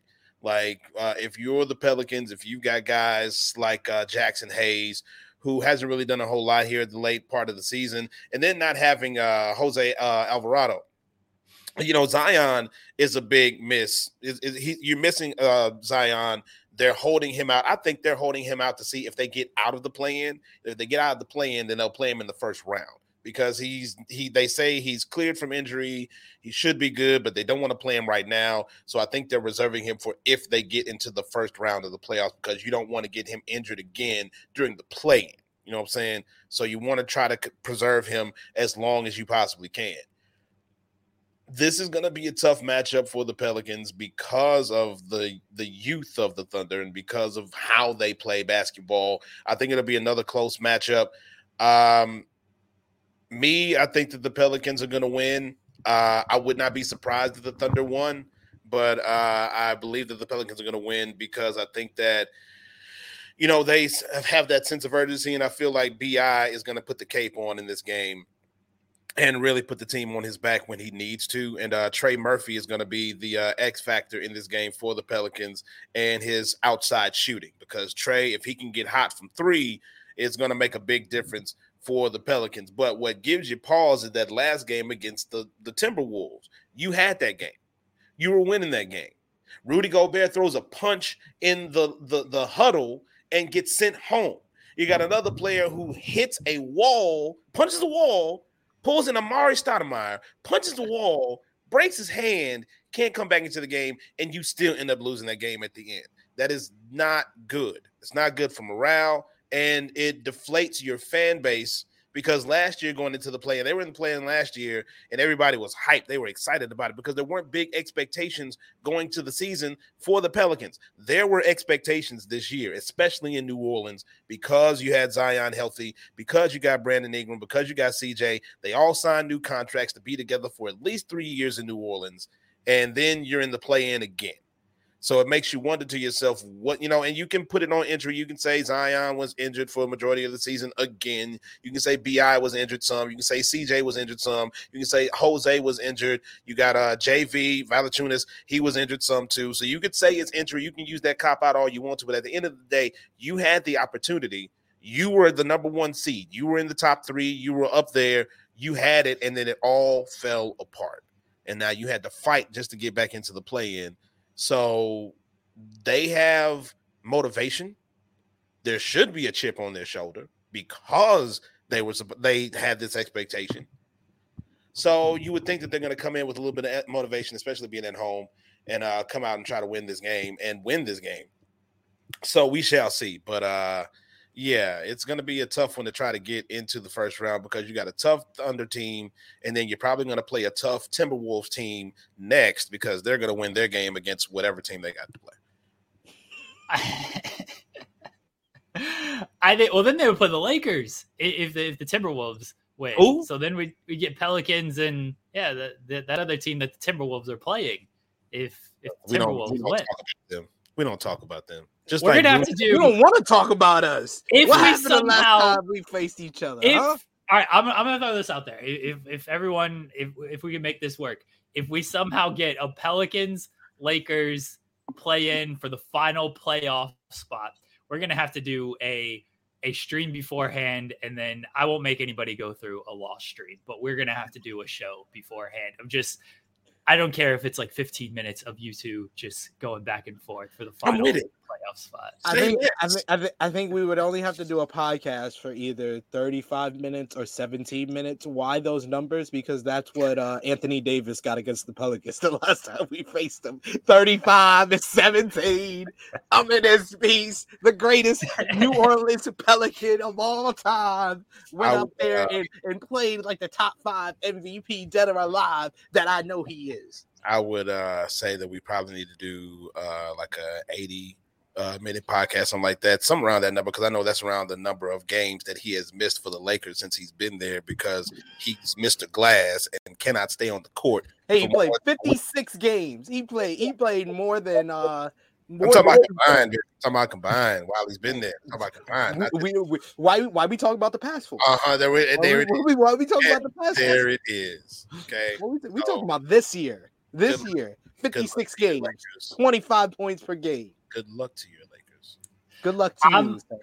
Like uh, if you're the Pelicans, if you've got guys like uh, Jaxson Hayes, who hasn't really done a whole lot here the late part of the season, and then not having uh, Jose uh, Alvarado. You know, Zion is a big miss. Is, is he, you're missing uh, Zion. They're holding him out. I think they're holding him out to see if they get out of the play-in. If they get out of the play-in, then they'll play him in the first round because he's he they say he's cleared from injury he should be good but they don't want to play him right now. So i think they're reserving him for if they get into the first round of the playoffs because you don't want to get him injured again during the play you know what i'm saying? So you want to try to preserve him as long as you possibly can. This is going to be a tough matchup for the pelicans because of the the youth of the thunder and because of how they play basketball. I think it'll be another close matchup. Um me, I think that the Pelicans are going to win. Uh, I would not be surprised if the Thunder won, but uh, I believe that the Pelicans are going to win because I think that, you know, they have that sense of urgency, and I feel like Bi is going to put the cape on in this game and really put the team on his back when he needs to. And uh, Trey Murphy is going to be the uh, X factor in this game for the Pelicans and his outside shooting because Trey, if he can get hot from three, is going to make a big difference for the Pelicans. But what gives you pause is that last game against the, the Timberwolves. You had that game. You were winning that game. Rudy Gobert throws a punch in the, the, the huddle and gets sent home. You got another player who hits a wall, punches the wall, pulls in Amar'e Stoudemire, punches the wall, breaks his hand, can't come back into the game, and you still end up losing that game at the end. That is not good. It's not good for morale, and it deflates your fan base because last year going into the play, and they were in the play in last year, and everybody was hyped. They were excited about it because there weren't big expectations going to the season for the Pelicans. There were expectations this year, especially in New Orleans, because you had Zion healthy, because you got Brandon Ingram, because you got CJ. They all signed new contracts to be together for at least three years in New Orleans, and then you're in the play in again. So it makes you wonder to yourself what you know, and you can put it on injury. You can say Zion was injured for a majority of the season again. You can say Bi was injured some. You can say CJ was injured some. You can say Jose was injured. You got uh JV Valanciunas, he was injured some too. So you could say it's injury. You can use that cop out all you want to, but at the end of the day, you had the opportunity. You were the number one seed. You were in the top three. You were up there. You had it, and then it all fell apart. And now you had to fight just to get back into the play in. So they have motivation. There should be a chip on their shoulder because they were they had this expectation. So you would think that they're going to come in with a little bit of motivation, especially being at home, and uh, come out and try to win this game and win this game. So we shall see. But uh, yeah, it's going to be a tough one to try to get into the first round because you got a tough Thunder team, and then you're probably going to play a tough Timberwolves team next because they're going to win their game against whatever team they got to play. I think. Well, then they would play the Lakers if the, if the Timberwolves win. Who? So then we we get Pelicans and yeah, the, the, that other team that the Timberwolves are playing. If if the We don't, Timberwolves we don't win, talk about them. We don't talk about them. Just we're like gonna have we- to You do. don't want to talk about us. If what we happened somehow- we faced each other? If huh? all right, I'm, I'm gonna throw this out there. If if everyone if if we can make this work, if we somehow get a Pelicans Lakers play in for the final playoff spot, we're gonna have to do a a stream beforehand, and then I won't make anybody go through a lost stream, but we're gonna have to do a show beforehand. I'm just I don't care if it's like 15 minutes of you two just going back and forth for the I'm final with it. Playoff spot. I think I think, I, think I think we would only have to do a podcast for either 35 minutes or 17 minutes. Why those numbers? Because that's what uh, Anthony Davis got against the Pelicans the last time we faced them. 35 and 17. I'm in this piece. The greatest New Orleans Pelican of all time went I up there uh, and, and played like the top five MVP dead or alive that I know he is. I would uh, say that we probably need to do uh, like a 80 uh, minute podcast, something like that, some around that number, because I know that's around the number of games that he has missed for the Lakers since he's been there because he's Mr. Glass and cannot stay on the court. Hey, he played what- 56 games. He played he played more than uh I'm talking about combined. I'm talking about combined while he's been there. I'm talking about combined. we, we, we- why why we talk about the past for? Uh huh. There, it- Why there, we, it why is. we, why we talking Yeah, about the past there it is. Okay. We, we So- talking about this year. This year, 56 luck to you, games, 25 points per game. Good luck to your Lakers. Good luck to I'm- you. sir.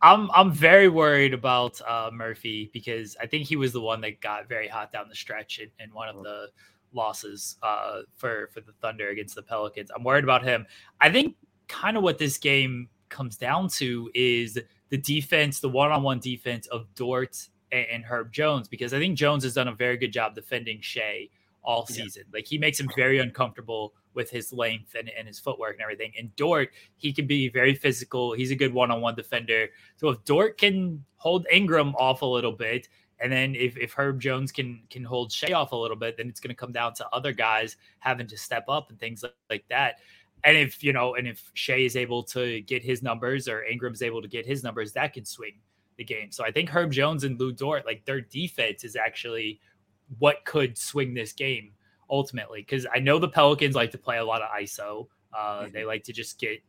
I'm I'm very worried about uh, Murphy because I think he was the one that got very hot down the stretch in, in one of the losses uh, for for the Thunder against the Pelicans. I'm worried about him. I think kind of what this game comes down to is the defense, the one-on-one defense of Dort and, and Herb Jones, because I think Jones has done a very good job defending Shai all Yeah. season. Like he makes him very uncomfortable with his length and, and his footwork and everything. And Dort, he can be very physical. He's a good one-on-one defender. So if Dort can hold Ingram off a little bit, and then if, if Herb Jones can can hold Shai off a little bit, then it's going to come down to other guys having to step up and things like, like that. And if you know, and if Shai is able to get his numbers or Ingram's able to get his numbers, that can swing the game. So I think Herb Jones and Lou Dort, like their defense is actually what could swing this game ultimately. Because I know the Pelicans like to play a lot of ISO. Uh, They like to just get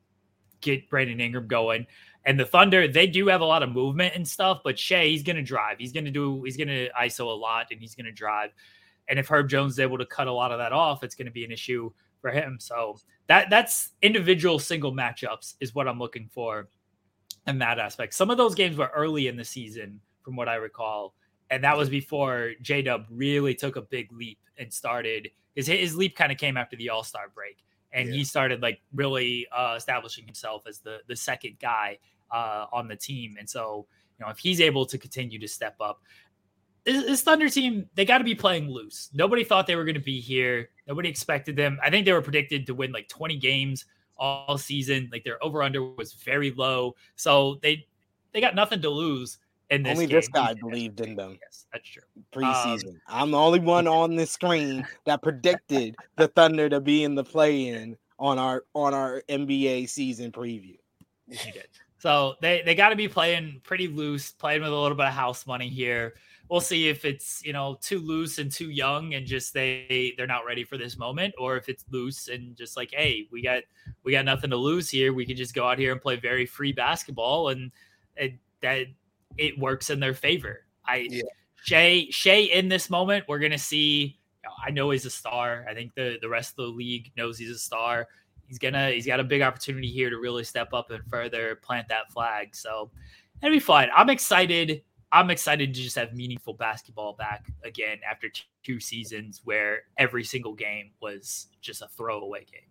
get Brandon Ingram going. And the Thunder, they do have a lot of movement and stuff, but Shai, he's going to drive. He's going to do, he's going to ISO a lot and he's going to drive. And if Herb Jones is able to cut a lot of that off, it's going to be an issue for him. So that that's individual single matchups is what I'm looking for in that aspect. Some of those games were early in the season, from what I recall, and that was before J Dub really took a big leap and started. His his leap kind of came after the All Star break, and yeah. he started like really uh, establishing himself as the the second guy uh, on the team. And so, you know, if he's able to continue to step up, this, Thunder team, they got to be playing loose. Nobody thought they were going to be here. Nobody expected them. I think they were predicted to win like 20 games all season. Like their over under was very low. So they they got nothing to lose. In this only game. this guy believed in them. Yes, that's true. Preseason. Um, I'm the only one on the screen that predicted the Thunder to be in the play in on our on our NBA season preview. He did. So they they got to be playing pretty loose, playing with a little bit of house money here we'll see if it's you know too loose and too young and just they they're not ready for this moment or if it's loose and just like hey we got we got nothing to lose here we could just go out here and play very free basketball and it, that it works in their favor. I yeah. Shai Shai in this moment we're gonna see i know he's a star. I think the the rest of the league knows he's a star. He's gonna he's got a big opportunity here to really step up and further plant that flag. So it'll be fun. I'm excited. I'm excited to just have meaningful basketball back again after two seasons where every single game was just a throwaway game.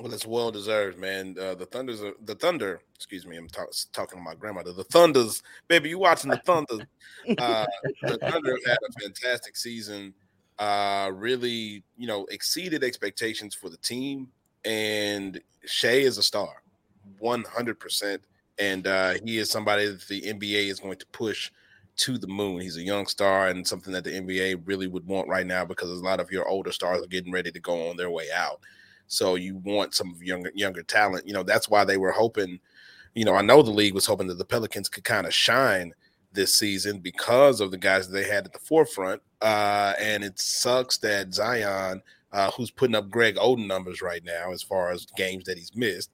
Well, it's well deserved, man. Uh, the Thunders, are, the Thunder. Excuse me, I'm talk, talking to my grandmother. The Thunders, baby, you watching the Thunder? Uh, the Thunder had a fantastic season. Uh, really, you know, exceeded expectations for the team, and Shai is a star, 100 percent and uh, he is somebody that the NBA is going to push to the moon. He's a young star and something that the NBA really would want right now because a lot of your older stars are getting ready to go on their way out. So you want some younger younger talent. You know that's why they were hoping. You know, I know the league was hoping that the Pelicans could kind of shine this season because of the guys that they had at the forefront. Uh, and it sucks that Zion, uh, who's putting up Greg Oden numbers right now as far as games that he's missed,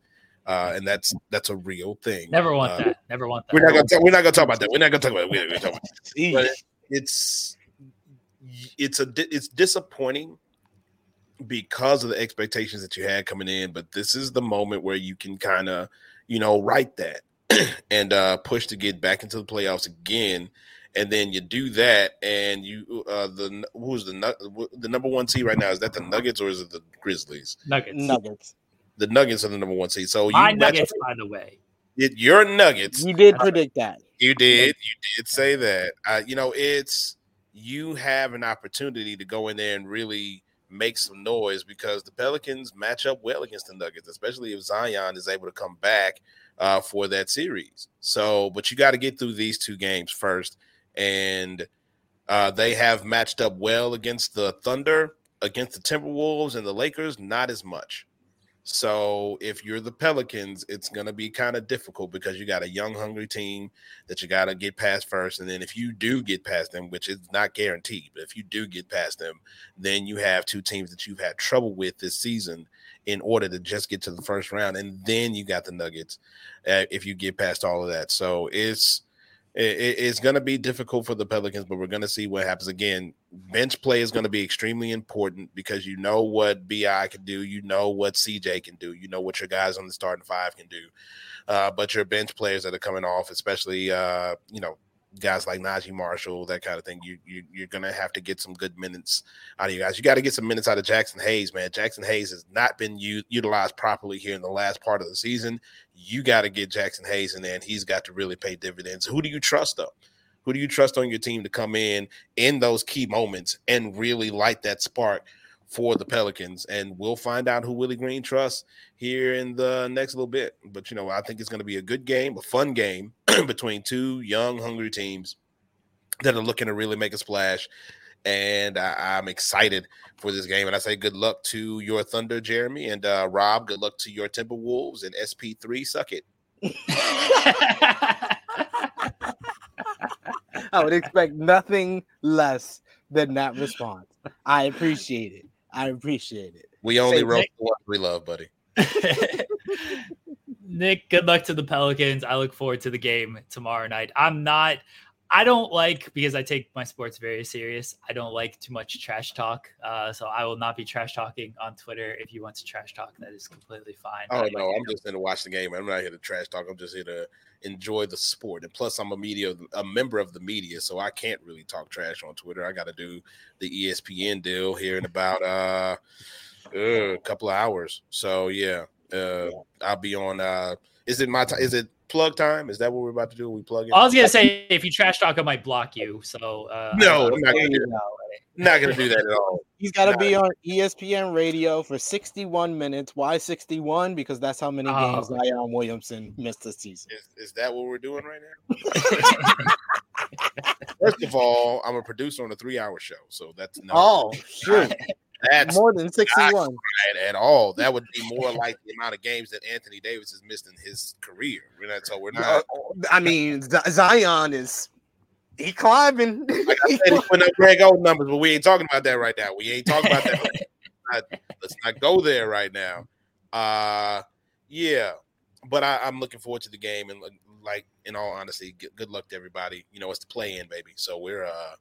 uh, and that's that's a real thing. Never want uh, that. Never want that. We're not gonna talk, we're not gonna talk about that. We're not gonna talk about it. We're not gonna talk about it. It's it's a it's disappointing because of the expectations that you had coming in. But this is the moment where you can kind of you know write that and uh, push to get back into the playoffs again. And then you do that, and you uh, the who's the the number one seed right now? Is that the Nuggets or is it the Grizzlies? Nuggets. Nuggets the Nuggets are the number one seed. So my Nuggets, by the way, it, your Nuggets. You did predict that. You did. You did say that. Uh, you know, it's you have an opportunity to go in there and really make some noise because the Pelicans match up well against the Nuggets, especially if Zion is able to come back uh, for that series. So, but you got to get through these two games first, and uh, they have matched up well against the Thunder, against the Timberwolves, and the Lakers. Not as much. So if you're the Pelicans, it's going to be kind of difficult because you got a young, hungry team that you got to get past first. And then if you do get past them, which is not guaranteed, but if you do get past them, then you have two teams that you've had trouble with this season in order to just get to the first round. And then you got the Nuggets uh, if you get past all of that. So it's it, it's going to be difficult for the Pelicans, but we're going to see what happens. Again, bench play is going to be extremely important because you know what Bi can do, you know what CJ can do, you know what your guys on the starting five can do. Uh, but your bench players that are coming off, especially uh, you know guys like Naji Marshall, that kind of thing, you, you you're gonna have to get some good minutes out of you guys. You got to get some minutes out of Jaxson Hayes, man. Jaxson Hayes has not been u- utilized properly here in the last part of the season. You got to get Jaxson Hayes in there, and he's got to really pay dividends. Who do you trust though? Who do you trust on your team to come in in those key moments and really light that spark for the Pelicans. And we'll find out who Willie Green trusts here in the next little bit. But, you know, I think it's going to be a good game, a fun game between two young, hungry teams that are looking to really make a splash. And I, am excited for this game. And I say good luck to your Thunder, Jeremy. And uh, Rob, good luck to your Timberwolves and SP3. Suck it. I would expect nothing less than that response. I appreciate it. I appreciate it. We only Say, roll what we love, buddy. Nick, good luck to the Pelicans. I look forward to the game tomorrow night. I'm not I don't like because I take my sports very serious. I don't like too much trash talk. Uh, so I will not be trash talking on Twitter. If you want to trash talk, that is completely fine. Oh no, I'm just here to watch the game. I'm not here to trash talk. I'm just here to enjoy the sport. And plus, I'm a media, a member of the media, so I can't really talk trash on Twitter. I got to do the ESPN deal here in about uh, uh, a couple of hours. So yeah, uh, I'll be on. Uh, is it my time? Is it plug time? Is that what we're about to do? We plug in. I was gonna say if you trash talk, I might block you. So uh, no, I'm not gonna do that. Not gonna do that at all. He's got to be on ESPN radio for 61 minutes. Why 61? Because that's how many oh. games Zion Williamson missed this season. Is, is that what we're doing right now? First of all, I'm a producer on a three-hour show, so that's no. Oh, sure. That's more than 61 right at all. That would be more like the amount of games that Anthony Davis has missed in his career. We're not, so we're not. I mean, Zion is he climbing. like I said, he's putting up Greg Oden numbers, but we ain't talking about that right now. We ain't talking about that. Right not, let's not go there right now. Uh, yeah, but I, am looking forward to the game and like in all honesty, good, good luck to everybody. You know, it's the play in, baby. So we're uh,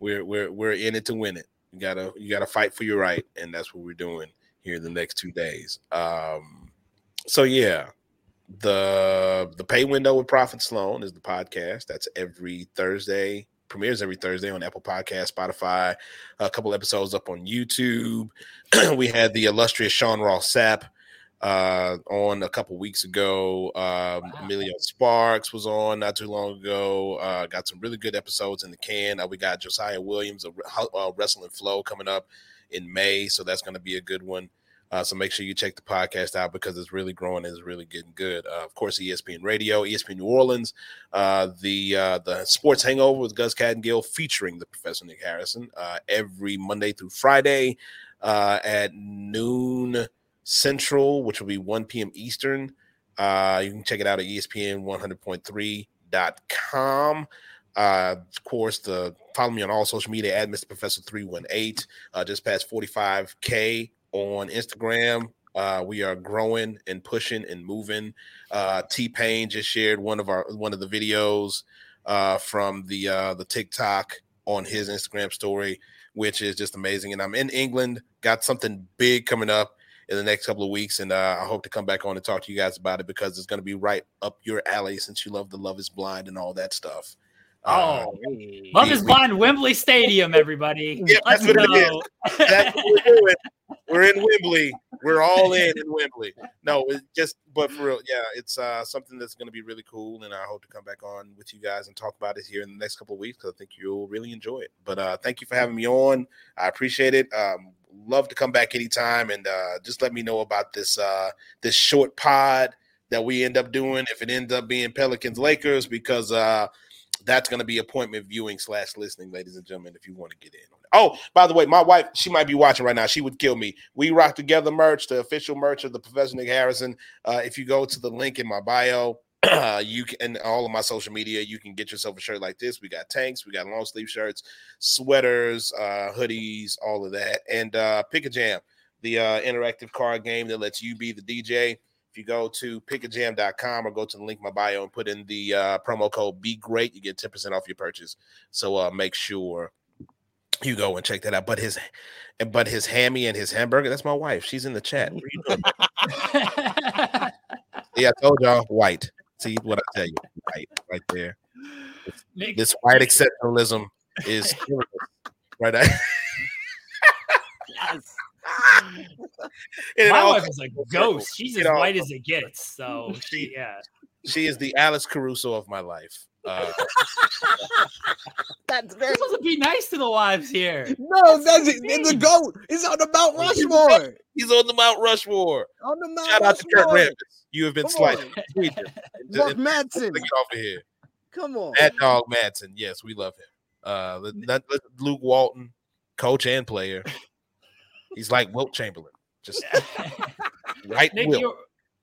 we're we're we're in it to win it. You gotta you gotta fight for your right, and that's what we're doing here in the next two days. Um, so yeah, the the pay window with Profit Sloan is the podcast. That's every Thursday. Premieres every Thursday on Apple Podcast, Spotify. A couple episodes up on YouTube. we had the illustrious Sean Ross Sapp uh, on a couple weeks ago. Um, wow. Emilio Sparks was on not too long ago. Uh, got some really good episodes in the can. Uh, we got Josiah Williams of uh, Wrestling Flow coming up in May, so that's going to be a good one. Uh, so make sure you check the podcast out because it's really growing. It's really getting good. Uh, of course, ESPN Radio, ESPN New Orleans, uh, the uh, the Sports Hangover with Gus Kattengell featuring the Professor Nick Harrison uh, every Monday through Friday uh, at noon Central, which will be 1 p.m. Eastern. Uh, you can check it out at ESPN 100.3.com. Uh, of course, the follow me on all social media at Mr. Professor 318. Uh, just past 45K on Instagram. Uh, we are growing and pushing and moving. Uh, T Pain just shared one of our one of the videos uh, from the uh, the TikTok on his Instagram story, which is just amazing. And I'm in England, got something big coming up in the next couple of weeks, and uh, I hope to come back on and talk to you guys about it because it's going to be right up your alley since you love the Love Is Blind and all that stuff. Uh, oh, uh, Love we, is Blind, Wembley Stadium, everybody. Yeah, that's what it is. That's what we're doing. We're in Wembley. We're all in in Wembley. No, it's just, but for real, yeah, it's uh, something that's going to be really cool, and I hope to come back on with you guys and talk about it here in the next couple of weeks because I think you'll really enjoy it. But uh, thank you for having me on. I appreciate it. Um, love to come back anytime and uh, just let me know about this uh, this short pod that we end up doing if it ends up being Pelicans Lakers because uh, that's going to be appointment viewing slash listening, ladies and gentlemen. If you want to get in. Oh, by the way, my wife she might be watching right now. She would kill me. We rock together merch, the official merch of the Professor Nick Harrison. Uh, if you go to the link in my bio, you can and all of my social media, you can get yourself a shirt like this. We got tanks, we got long sleeve shirts, sweaters, uh, hoodies, all of that, and uh, Pick a Jam, the uh, interactive card game that lets you be the DJ. If you go to pickajam.com or go to the link in my bio and put in the uh, promo code Be Great, you get ten percent off your purchase. So uh, make sure you go and check that out. But his, but his hammy and his hamburger. That's my wife. She's in the chat. yeah, I told y'all white. See what I tell you, right, right there. This, this white exceptionalism is right. yes. My wife is a ghost. She's as white as it gets. So she, yeah. She is the Alex Caruso of my life. Uh, that's very. supposed to be nice to the wives here. No, that's it. It's a goat. He's on the Mount Rushmore. He's on the Mount Rushmore. On the Mount Shout Rushmore. out to Kurt Rambis. You have been slighted. Mark Madsen. Get off of here. Come on. Mad Dog Madsen. Yes, we love him. Uh, let, let, let Luke Walton, coach and player. He's like Wilt Chamberlain. Just right. Nick, you're,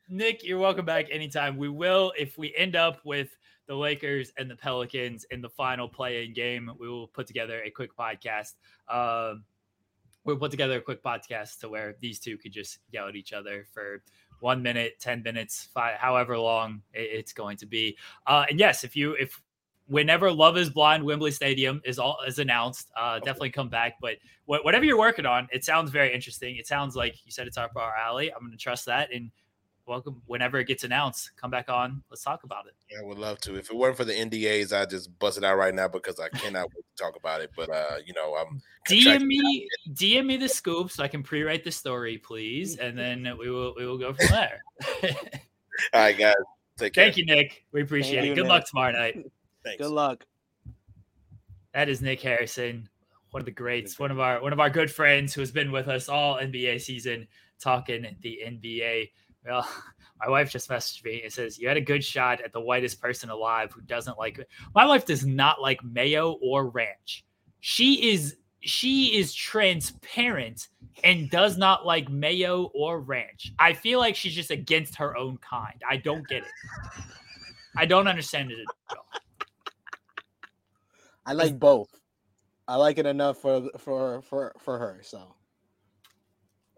Nick, you're welcome back anytime. We will, if we end up with the Lakers and the Pelicans in the final play-in game, we will put together a quick podcast. Um, we'll put together a quick podcast to where these two could just yell at each other for one minute, ten minutes, five, however long it's going to be. Uh, and yes, if you if whenever Love Is Blind Wembley Stadium is all is announced, uh, definitely come back. But wh- whatever you're working on, it sounds very interesting. It sounds like you said it's up our alley. I'm going to trust that and welcome whenever it gets announced. Come back on. Let's talk about it. Yeah, I would love to. If it weren't for the NDAs, I'd just bust it out right now because I cannot wait to talk about it. But uh, you know, I'm DM me DM me the scoop so I can pre-write the story, please, and then we will we will go from there. All right, guys. Take care. Thank you, Nick. We appreciate Thank it. you, Good Nick. luck tomorrow night. Thanks. Good luck. That is Nick Harrison, one of the greats, one of our one of our good friends who has been with us all NBA season, talking the NBA. Well, my wife just messaged me and says you had a good shot at the whitest person alive who doesn't like. My wife does not like mayo or ranch. She is she is transparent and does not like mayo or ranch. I feel like she's just against her own kind. I don't get it. I don't understand it at all. I like both. I like it enough for for for for her. So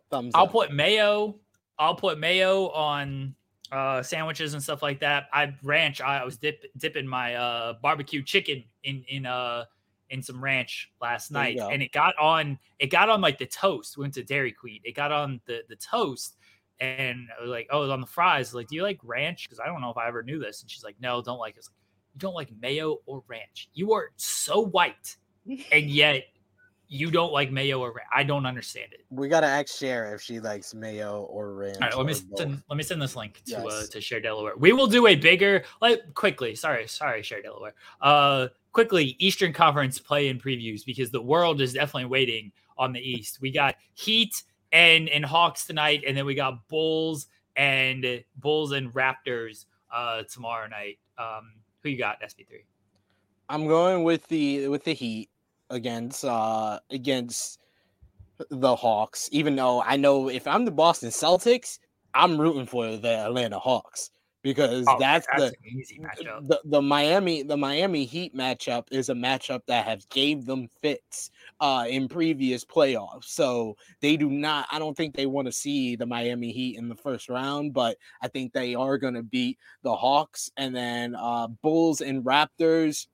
thumbs I'll up. put mayo. I'll put mayo on uh, sandwiches and stuff like that. I ranch. I was dip, dipping my uh, barbecue chicken in in uh in some ranch last night, and it got on. It got on like the toast. Went to Dairy Queen. It got on the the toast, and I was like, "Oh, it's on the fries." Like, do you like ranch? Because I don't know if I ever knew this. And she's like, "No, don't like." it. Like, "You don't like mayo or ranch? You are so white, and yet." You don't like mayo or ranch. I don't understand it. we gotta ask Cher if she likes mayo or ranch. All right, let me or both. send, let me send this link to uh, to Cher Delaware. We will do a bigger like quickly. Sorry, sorry, Cher Delaware. Uh, quickly Eastern Conference play-in previews because the world is definitely waiting on the East. We got Heat and and Hawks tonight, and then we got Bulls and Bulls and Raptors uh tomorrow night. Um, who you got? SP three. I'm going with the with the Heat against uh against the Hawks. Even though I know if I'm the Boston Celtics, I'm rooting for the Atlanta Hawks because Oh, that's, the easy matchup. the, the Miami the Miami Heat matchup is a matchup that has gave them fits uh in previous playoffs. So they do not I don't think they want to see the Miami Heat in the first round, but I think they are going to beat the Hawks and then uh Bulls and Raptors.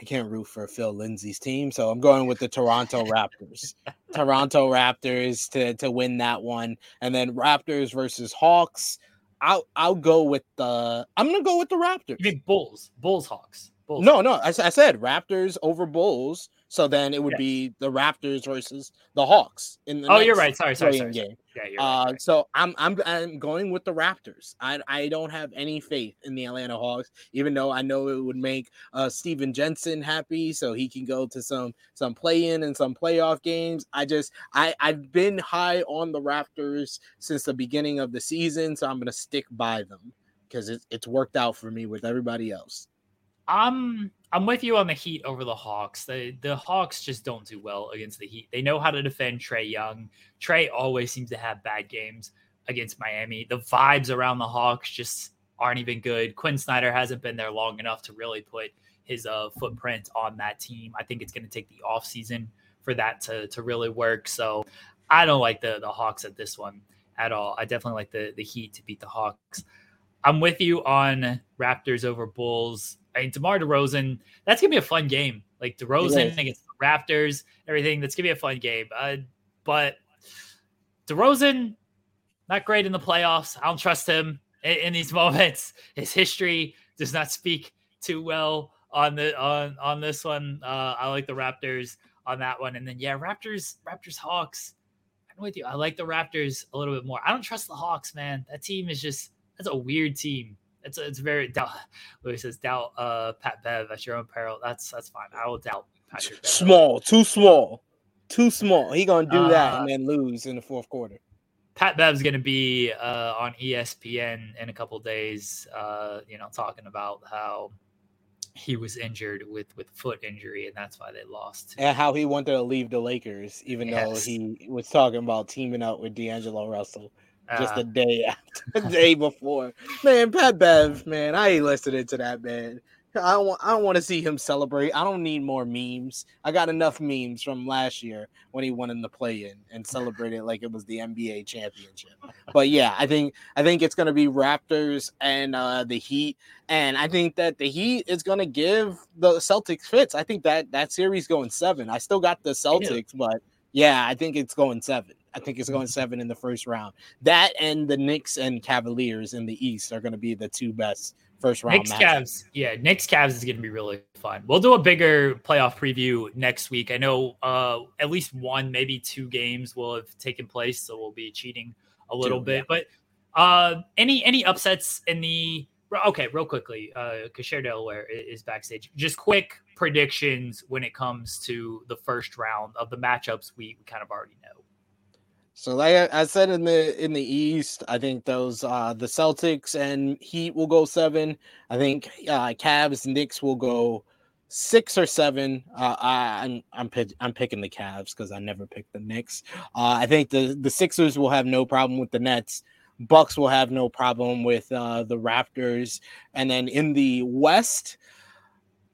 I can't root for Phil Lindsay's team, so I'm going with the Toronto Raptors. Toronto Raptors to to win that one, and then Raptors versus Hawks. I'll I'll go with the. I'm gonna go with the Raptors. You mean Bulls? Bulls Hawks. Bulls. No, no, I said Raptors over Bulls. So then it would Yeah. be the Raptors versus the Hawks in the. Oh, you're right. Sorry, sorry, sorry. sorry. game. Yeah, you're Uh, right. so I'm I'm I'm going with the Raptors. I I don't have any faith in the Atlanta Hawks, even though I know it would make uh Steven Jensen happy, so he can go to some some play in and some playoff games. I just I I've been high on the Raptors since the beginning of the season, so I'm gonna stick by them because it's it's worked out for me with everybody else. I'm I'm with you on the Heat over the Hawks. The the Hawks just don't do well against the Heat. They know how to defend Trae Young. Trey always seems to have bad games against Miami. The vibes around the Hawks just aren't even good. Quin Snyder hasn't been there long enough to really put his uh, footprint on that team. I think it's going to take the offseason for that to to really work. So I don't like the the Hawks at this one at all. I definitely like the the Heat to beat the Hawks. I'm with you on Raptors over Bulls. I mean, DeMar DeRozan, that's gonna be a fun game. Like DeRozan against the Raptors, everything. That's gonna be a fun game. Uh, but DeRozan, not great in the playoffs. I don't trust him in, in these moments. His history does not speak too well on the on on this one. Uh, I like the Raptors on that one, and then yeah, Raptors, Raptors, Hawks. I'm with you. I like the Raptors a little bit more. I don't trust the Hawks, man. That team is just that's a weird team. It's it's very doubt. Louis says doubt uh Pat Bev at your own peril. That's that's fine. I will doubt. Bev. Small, too small, too small. He gonna do that Uh, and then lose in the fourth quarter. Pat Bev's going to be uh, on ESPN in a couple days. Uh, you know, talking about how he was injured with with foot injury, and that's why they lost. and how he wanted to leave the Lakers, even Yes. though he was talking about teaming up with D'Angelo Russell just Uh, a day after, the day before. Man, Pat Bev, man, I ain't listening to that man. I don't want I don't want to see him celebrate. I don't need more memes. I got enough memes from last year when he won in the play-in and celebrated like it was the NBA championship. But yeah, I think I think it's gonna be Raptors and uh the Heat. And I think that the Heat is gonna give the Celtics fits. I think that that series going seven. I still got the Celtics, but yeah, I think it's going seven. I think it's going seven in the first round. That and the Knicks and Cavaliers in the East are going to be the two best first round. Knicks Cavs, yeah, Knicks Cavs is going to be really fun. We'll do a bigger playoff preview next week. I know uh, at least one, maybe two games will have taken place, so we'll be cheating a little two, bit. Yeah. But uh, any any upsets in the okay, real quickly, uh, Kasher Delaware is backstage. Just quick predictions when it comes to the first round of the matchups we, we kind of already know. So, like I said in the in the East, I think those uh the Celtics and Heat will go seven. I think uh Cavs Knicks will go six or seven. Uh, I, I'm I'm I'm picking the Cavs because I never picked the Knicks. Uh, I think the the Sixers will have no problem with the Nets. Bucks will have no problem with uh, the Raptors, and then in the West,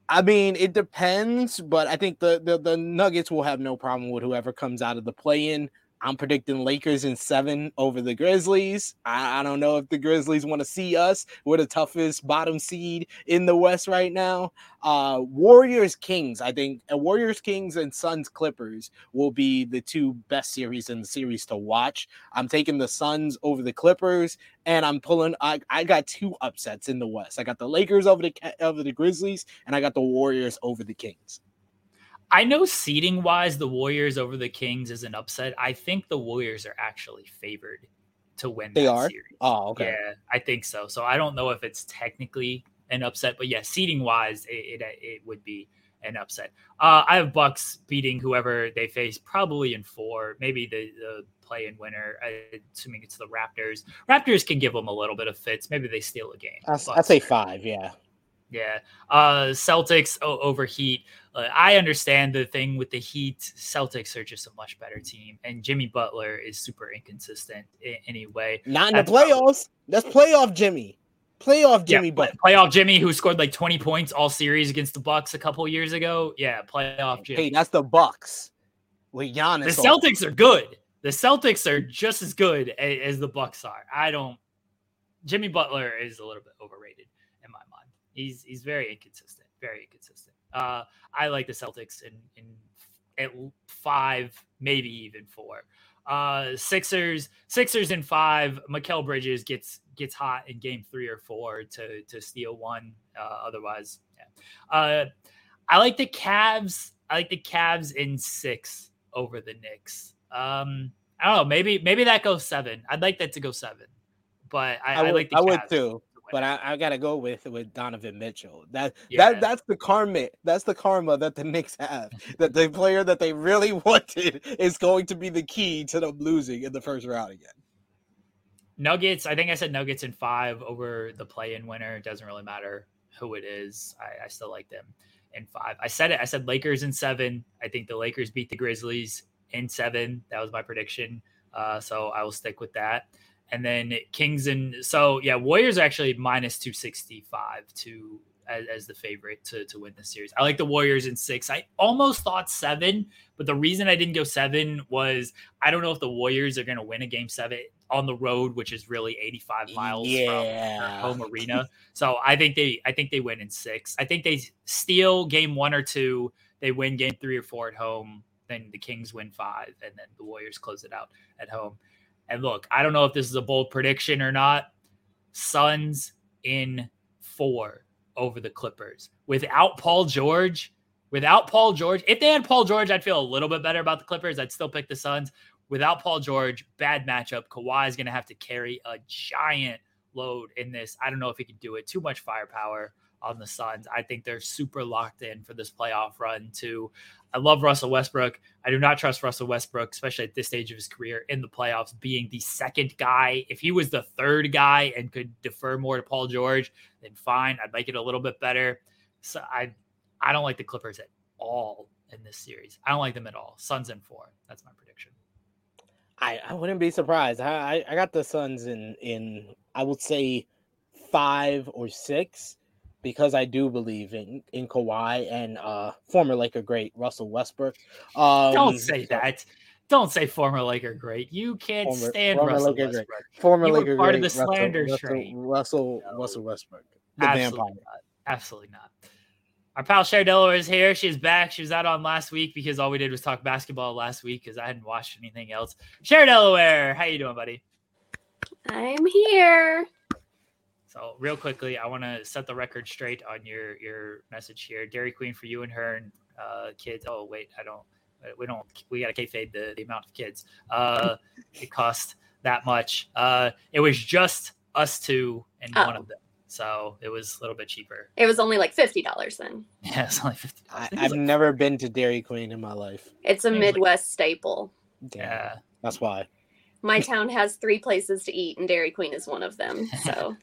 I mean it depends, but I think the the, the Nuggets will have no problem with whoever comes out of the play-in. I'm predicting Lakers in seven over the Grizzlies. I, I don't know if the Grizzlies want to see us. We're the toughest bottom seed in the West right now. Uh, Warriors Kings. I think uh, Warriors Kings and Suns Clippers will be the two best series in the series to watch. I'm taking the Suns over the Clippers, and I'm pulling. I, I got two upsets in the West. I got the Lakers over the over the Grizzlies, and I got the Warriors over the Kings. I know seating wise, the Warriors over the Kings is an upset. I think the Warriors are actually favored to win. They are. Series. Oh, okay. Yeah, I think so. So I don't know if it's technically an upset, but yeah, seating wise, it, it, it would be an upset. Uh, I have Bucks beating whoever they face, probably in four, maybe the, the play in winner, uh, assuming it's the Raptors. Raptors can give them a little bit of fits. Maybe they steal a game. I'd say five. Yeah. Yeah. Uh, Celtics oh, over Heat. Uh, I understand the thing with the Heat. Celtics are just a much better team, and Jimmy Butler is super inconsistent in, anyway. Not in That's the playoffs. Probably, That's playoff Jimmy. Playoff Jimmy, yeah, but playoff Jimmy, who scored like twenty points all series against the Bucks a couple years ago. Yeah, playoff Jimmy. Hey, that's the Bucks with Giannis. The Celtics are good. The Celtics are just as good as, as the Bucks are. I don't. Jimmy Butler is a little bit overrated in my mind. He's he's very inconsistent. Very inconsistent. Uh, I like the Celtics in in at five, maybe even four. Uh, Sixers, Sixers in five. Mikal Bridges gets gets hot in game three or four to to steal one. Uh, otherwise, yeah. Uh, I like the Cavs. I like the Cavs in six over the Knicks. Um, I don't know. Maybe maybe that goes seven. I'd like that to go seven, but I, I, would, I like the I Cavs. would too but I, I, gotta go with with Donovan Mitchell. That yeah. that that's the karma. That's the karma that the Knicks have. that the player that they really wanted is going to be the key to them losing in the first round again. Nuggets. I think I said Nuggets in five over the play-in winner. It doesn't really matter who it is. I, I still like them in five. I said it. I said Lakers in seven. I think the Lakers beat the Grizzlies in seven. That was my prediction. Uh, so I will stick with that and then Kings and so yeah, Warriors are actually minus two sixty five to as, as, the favorite to to win the series. I like the Warriors in six. I almost thought seven, but the reason I didn't go seven was I don't know if the Warriors are going to win a game seven on the road, which is really eighty five miles yeah. from home arena. So I think they I think they win in six. I think they steal game one or two. They win game three or four at home. Then the Kings win five, and then the Warriors close it out at home. And look, I don't know if this is a bold prediction or not. Suns in four over the Clippers. Without Paul George, without Paul George, if they had Paul George, I'd feel a little bit better about the Clippers. I'd still pick the Suns. Without Paul George, bad matchup. Kawhi is going to have to carry a giant load in this. I don't know if he can do it. Too much firepower on the Suns. I think they're super locked in for this playoff run too. I love Russell Westbrook. I do not trust Russell Westbrook, especially at this stage of his career in the playoffs, being the second guy. If he was the third guy and could defer more to Paul George, then fine. I'd make it a little bit better. So I I don't like the Clippers at all in this series. I don't like them at all. Suns in four. That's my prediction. I, I wouldn't be surprised. I, I got the Suns in in I would say five or six because I do believe in in Kawhi and uh former Laker great Russell Westbrook. Um, Don't say so- that. Don't say former Laker great. You can't Former- stand former Russell Laker great. Former You were Laker part of great the slander Russell, train. Russell No. Russell Westbrook, the Absolutely vampire. not. Absolutely not. Our pal Cher Delaware is here. She's back. She was out on last week because all we did was talk basketball last week because I hadn't watched anything else. Cher Delaware, how you doing, buddy? I'm here. So real quickly, I want to set the record straight on your your message here. Dairy Queen for you and her and uh, kids. Oh wait, I don't. We don't. We got to kayfabe the the amount of kids. Uh, it cost that much. Uh, it was just us two and one Oh. of them, so it was a little bit cheaper. It was only like fifty dollars then. Yeah, it's only fifty. I, I've never been to Dairy Queen in my life. It's a Seems like- Midwest staple. Yeah, that's why. My town has three places to eat, and Dairy Queen is one of them. So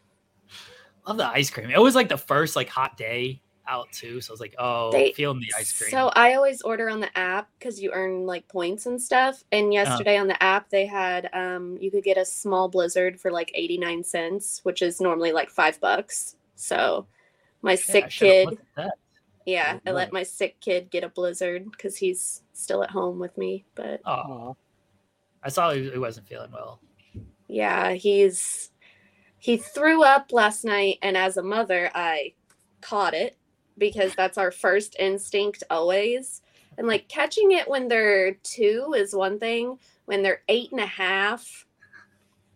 love the ice cream. It was like the first like hot day out too, so I was like, oh, They- feeling the ice cream. So I always order on the app because you earn like points and stuff. And Uh-huh. yesterday on the app they had um you could get a small blizzard for like 89 cents, which is normally like five bucks. So my Yeah, sick kid, looked at that. yeah, I Right. let my sick kid get a blizzard because he's still at home with me. But Oh, I saw he he wasn't feeling well. yeah, he's he threw up last night, and as a mother, I caught it because that's our first instinct always. And like catching it when they're two is one thing. When they're eight and a half,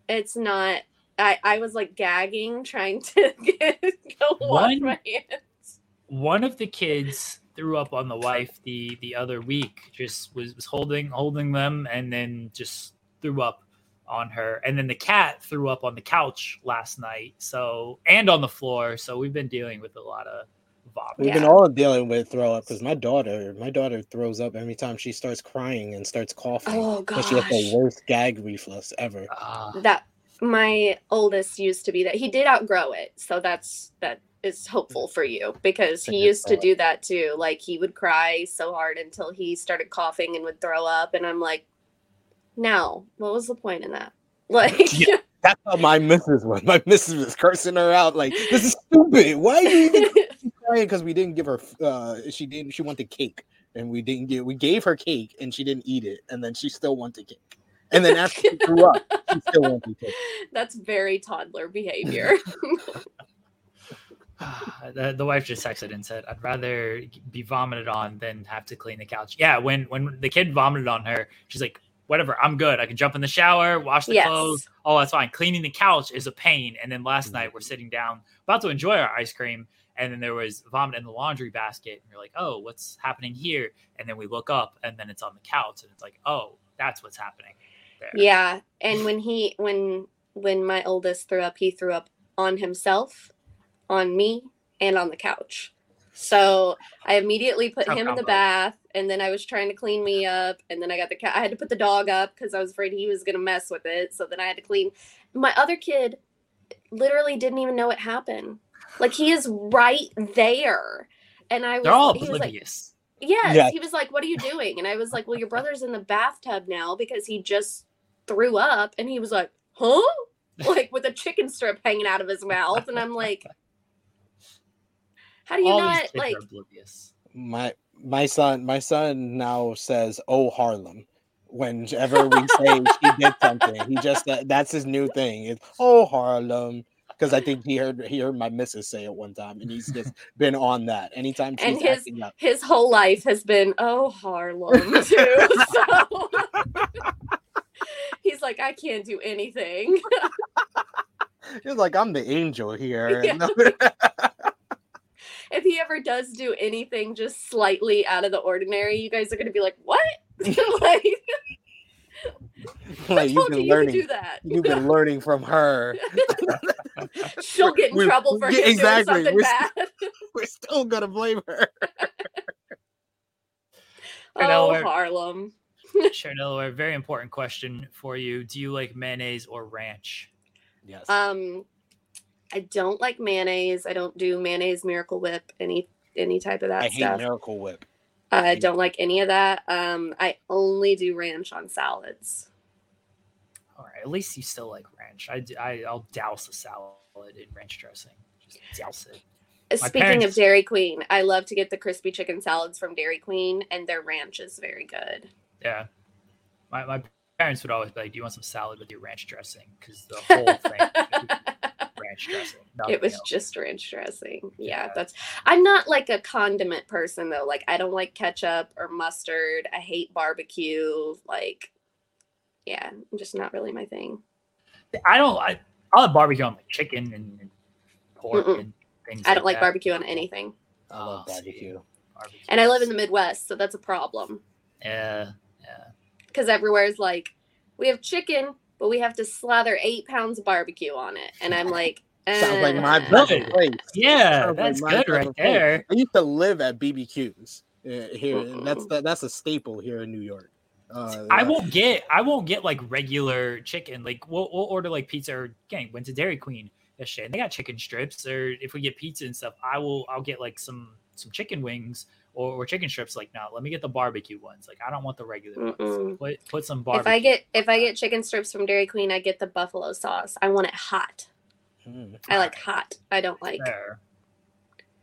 it's not. I I was like gagging trying to get, go wash my hands. one of the kids threw up on the wife the the other week just was, was holding holding them and then just threw up on her and then the cat threw up on the couch last night so and on the floor so we've been dealing with a lot of vomit We've been Yeah. all dealing with throw up because my daughter, my daughter throws up every time she starts crying and starts coughing. Oh But she has the worst gag reflux ever. Ah, that my oldest used to be that. He did outgrow it, so that's that is hopeful for you because he used to do that too. Like he would cry so hard until he started coughing and would throw up, and I'm like, no, what was the point in that? Like, Yeah. That's how my missus was. My missus was cursing her out like, "This is stupid. Why are you even crying?" Because we didn't give her. Uh, she didn't. She wanted cake, and we didn't give. We gave her cake, and she didn't eat it, and then she still wanted cake. And then after she grew up, she still wanted cake. that's very toddler behavior. the, the wife just texted and said i'd rather be vomited on than have to clean the couch yeah when when the kid vomited on her she's like whatever i'm good. I can jump in the shower wash the Yes. clothes. Oh that's fine. Cleaning the couch is a pain. And then last night we're mm-hmm. sitting down about to enjoy our ice cream. And then there was vomit in the laundry basket. And you're like oh what's happening here? And then we look up and then it's on the couch and it's like oh that's what's happening there. yeah, and when he when when my oldest threw up, he threw up on himself, on me, and on the couch. So I immediately put Tough him in the bath, and then I was trying to clean me up, and then I got the cat. I had to put the dog up because I was afraid he was gonna mess with it. So then I had to clean. My other kid literally didn't even know it happened. Like he is right there, and I was. they're all he was like, oblivious Yes. Yeah. He was like, What are you doing? And I was like, Well, your brother's in the bathtub now because he just threw up. And he was like, Huh? Like with a chicken strip hanging out of his mouth. And I'm like, How do you all not like oblivious my my son my son now says oh harlem whenever we say he did something he just that, that's his new thing it's oh harlem because i think he heard he heard my missus say it one time and he's just been on that anytime she's And his- up his whole life has been, Oh, Harlem too. so he's like, I can't do anything. he's like i'm the angel here Yeah. If he ever does do anything just slightly out of the ordinary, you guys are gonna be like, What? like like you've been you you learning that. you've been learning from her She'll get in We- trouble for yeah, exactly. doing something We're bad. we're still gonna blame her Oh, Delaware. Harlem. Sure, Delaware. Very important question for you. Do you like mayonnaise or ranch? yes Um, I don't like mayonnaise. I don't do mayonnaise, Miracle Whip, any any type of that i hate miracle whip I don't like any of that. Um, I only do ranch on salads. All right. At least you still like ranch. I, I will douse a salad in ranch dressing. Just douse it. Speaking parents- of Dairy Queen, I love to get the crispy chicken salads from Dairy Queen, and their ranch is very good. Yeah. My, my parents would always be like, Do you want some salad with your ranch dressing? Because the whole thing was ranch dressing. it was else. just ranch dressing. Yeah, Yeah. that's. I'm not like a condiment person though. Like I don't like ketchup or mustard. I hate barbecue. Like, yeah, just not really my thing. I don't I I'll have barbecue on like chicken and, and pork Mm-mm. and things. I don't like that. barbecue on anything, I love Oh, barbecue. Barbecue and I live in the Midwest, so that's a problem. Yeah, yeah. because everywhere is like, we have chicken, but we have to slather eight pounds of barbecue on it, and I'm like, Sounds like my. Love type it. of place. Yeah, Sounds that's my good right of place. there. I used to live at BBQs uh, here. and That's that, that's a staple here in New York. Uh, I won't get I won't get like regular chicken. Like we'll, we'll order like pizza or gang went to Dairy Queen yesterday and they got chicken strips. Or if we get pizza and stuff, I will I'll get like some some chicken wings or, or chicken strips. Like no, let me get the barbecue ones. Like I don't want the regular ones. Mm-mm. Put put some barbecue. If I get if I get chicken strips from Dairy Queen, I get the buffalo sauce. I want it hot. Mm. I like hot. I don't like. there.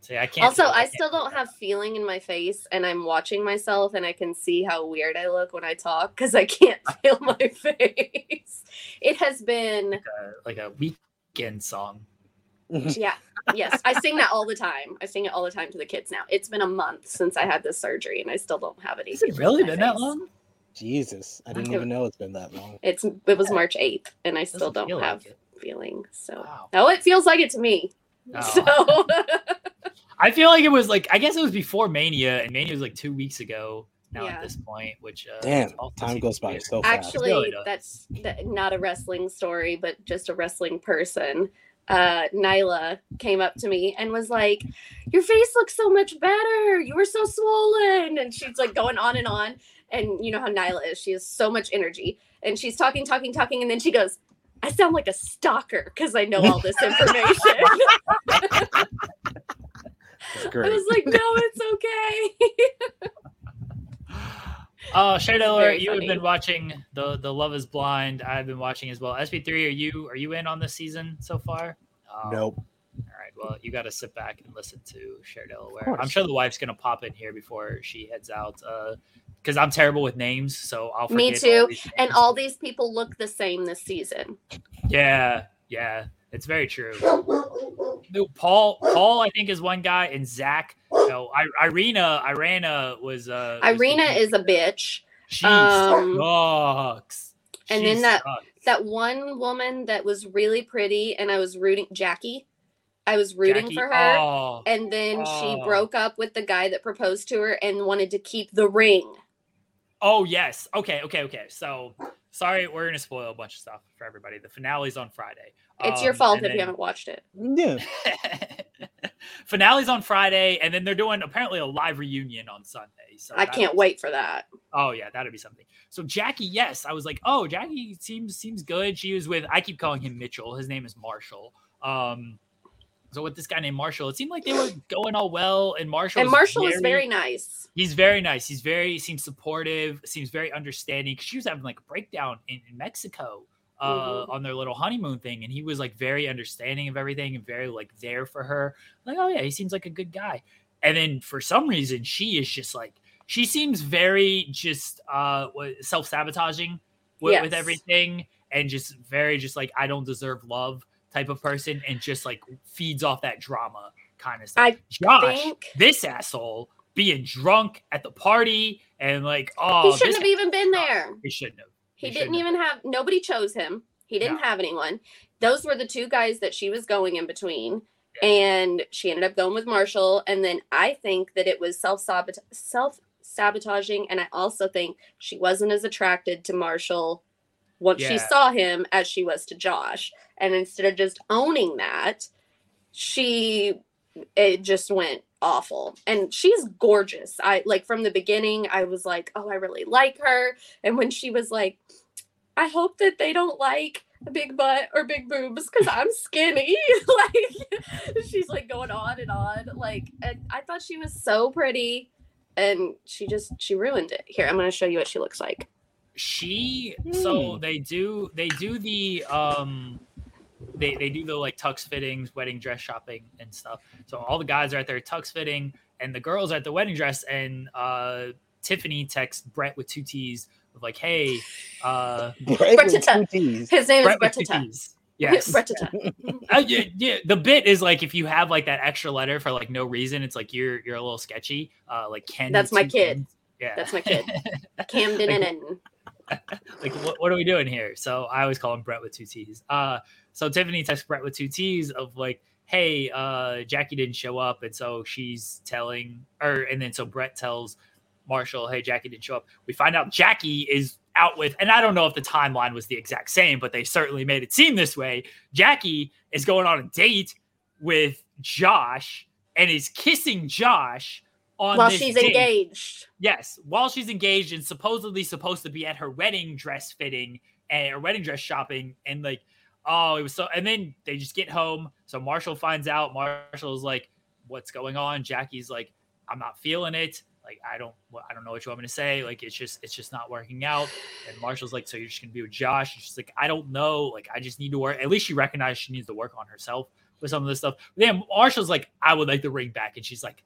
See, I can't. Also, do- I still do don't have feeling in my face, and I'm watching myself, and I can see how weird I look when I talk because I can't feel my face. It has been, like a, like a weekend song. yeah, yes. I sing that all the time. I sing it all the time to the kids now. It's been a month since I had this surgery, and I still don't have any. Has it really in my been that long? Jesus, I didn't It- even know it's been that long. It's it was March eighth, and I still don't have like it. Feeling. So, Wow. oh, it feels like it to me. Oh. So, I feel like it was like I guess it was before Mania, and Mania was like two weeks ago now Yeah. at this point. Which uh, Damn, time goes by so fast. actually really that's that, not a wrestling story but just a wrestling person uh nyla came up to me and was like your face looks so much better you were so swollen and she's like going on and on and you know how nyla is she has so much energy and she's talking talking talking and then she goes i sound like a stalker because i know all this information It's i was like no it's okay Uh, Shade It's Alert, very you have been watching the the Love Is Blind. I've been watching as well. SP3, are you are you in on this season so far? Um, Nope. All right. Well, you got to sit back and listen to Cher Delaware. I'm sure the wife's gonna pop in here before she heads out. Uh, because I'm terrible with names, so I'll. Me forget all too. these and all these people look the same this season Yeah, yeah, it's very true. No, Paul, Paul, I think is one guy, and Zach. No, I, Irina, Irina was. Uh, was irina is a bitch She um, sucks. and She then that- sucks. that one woman that was really pretty and I was rooting Jackie. I was rooting Jackie- for her. Oh, And then she Oh. broke up with the guy that proposed to her and wanted to keep the ring. Oh, yes. Okay, okay, okay. So sorry, we're gonna spoil a bunch of stuff for everybody. The finale's on Friday. It's your Um, fault and if you haven't watched it. Yeah. finale's on Friday, and then they're doing apparently a live reunion on Sunday. So I can't wait for that. Oh yeah, that'd be something. So Jackie, yes, I was like, oh, Jackie seems seems good. She was with I keep calling him Mitchell. His name is Marshall. Um, so with this guy named Marshall, it seemed like they were going all well, and Marshall And Marshall is very nice. He's very nice. He's very seems supportive. Seems very understanding. She was having like a breakdown in, in Mexico uh, Mhm. on their little honeymoon thing, and he was like very understanding of everything and very like there for her. Like, oh yeah, he seems like a good guy. And then for some reason, she is just like she seems very just uh self sabotaging with, with everything, and just very just like I don't deserve love type of person, and just like feeds off that drama kind of stuff. I Josh, think this asshole being drunk at the party and like oh he shouldn't have even been there. he shouldn't have He He didn't shouldn't even have nobody chose him. He didn't No. have anyone. Those were the two guys that she was going in between. And she ended up going with Marshall. And then I think that it was self self sabotaging. And I also think she wasn't as attracted to Marshall once she saw him as she was to Josh. And instead of just owning that, she it just went awful. And she's gorgeous. I like from the beginning, I was like, oh, I really like her. And when she was like, I hope that they don't like a big butt or big boobs because I'm skinny. like she's like going on and on. Like and I thought she was so pretty and she just she ruined it. Here, I'm gonna show you what she looks like. She so Hmm. they do they do the um they they do the like tux fittings, wedding dress shopping and stuff. So all the guys are at their tux fitting, and the girls are at the wedding dress. And uh, Tiffany texts Brett with two T's of like, "Hey, uh, Brett with two T's. His name Brett with is two T's." Yes. Bretata. Uh, yeah, yeah, the bit is like if you have like that extra letter for like no reason, it's like you're you're a little sketchy. Uh, like Ken. That's my kid. Ns. Yeah, That's my kid. Camden and Enton. like what, what are we doing here? So I always call him Brett with two T's. Uh, so Tiffany texts Brett with two T's of like, hey, uh, Jackie didn't show up, and so she's telling, or and then so Brett tells Marshall, hey, Jackie didn't show up. We find out Jackie is out with, and I don't know if the timeline was the exact same, but they certainly made it seem this way. Jackie is going on a date with Josh and is kissing Josh on While she's date. engaged. Yes, while she's engaged and supposedly supposed to be at her wedding dress fitting and her wedding dress shopping, and like, oh, it was so. And then they just get home. So Marshall finds out. Marshall's like, "What's going on?" Jackie's like, "I'm not feeling it. Like, I don't, I don't know what you want me to say. Like, it's just, it's just not working out." And Marshall's like, "So you're just gonna be with Josh?" And she's like, "I don't know. Like, I just need to work. At least she recognized she needs to work on herself with some of this stuff." But then Marshall's like, "I would like the ring back," and she's like,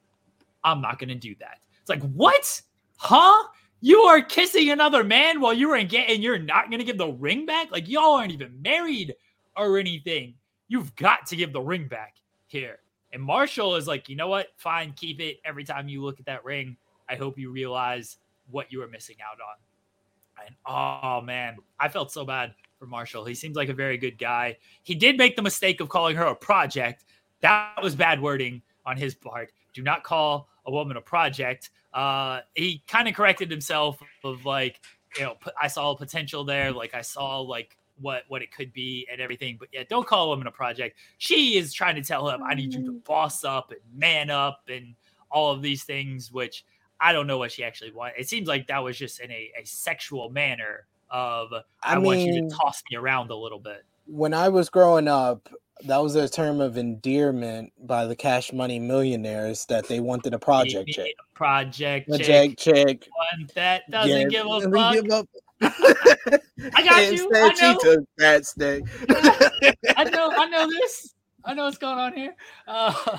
"I'm not gonna do that." It's like, what? Huh? You are kissing another man while you were engaged and you're not gonna give the ring back? Like y'all aren't even married or anything. You've got to give the ring back here. And Marshall is like, you know what? Fine, keep it. Every time you look at that ring, I hope you realize what you were missing out on. And oh man, I felt so bad for Marshall. He seems like a very good guy. He did make the mistake of calling her a project. That was bad wording on his part. Do not call a woman a project. Uh, he kind of corrected himself of like, you know, I saw a potential there. Like I saw like what what it could be and everything. But yeah, don't call a woman a project. She is trying to tell him, I need you to boss up and man up and all of these things, which I don't know what she actually wants. It seems like that was just in a, a sexual manner of I, I want you to toss me around a little bit. When I was growing up, that was a term of endearment by the cash money millionaires that they wanted a project Yeah, chick. Project Project chick, chick. one that doesn't yeah, give a doesn't fuck. give up. I got you. Instead, I she know. took that stick. I know, I know this. I know what's going on here. Uh,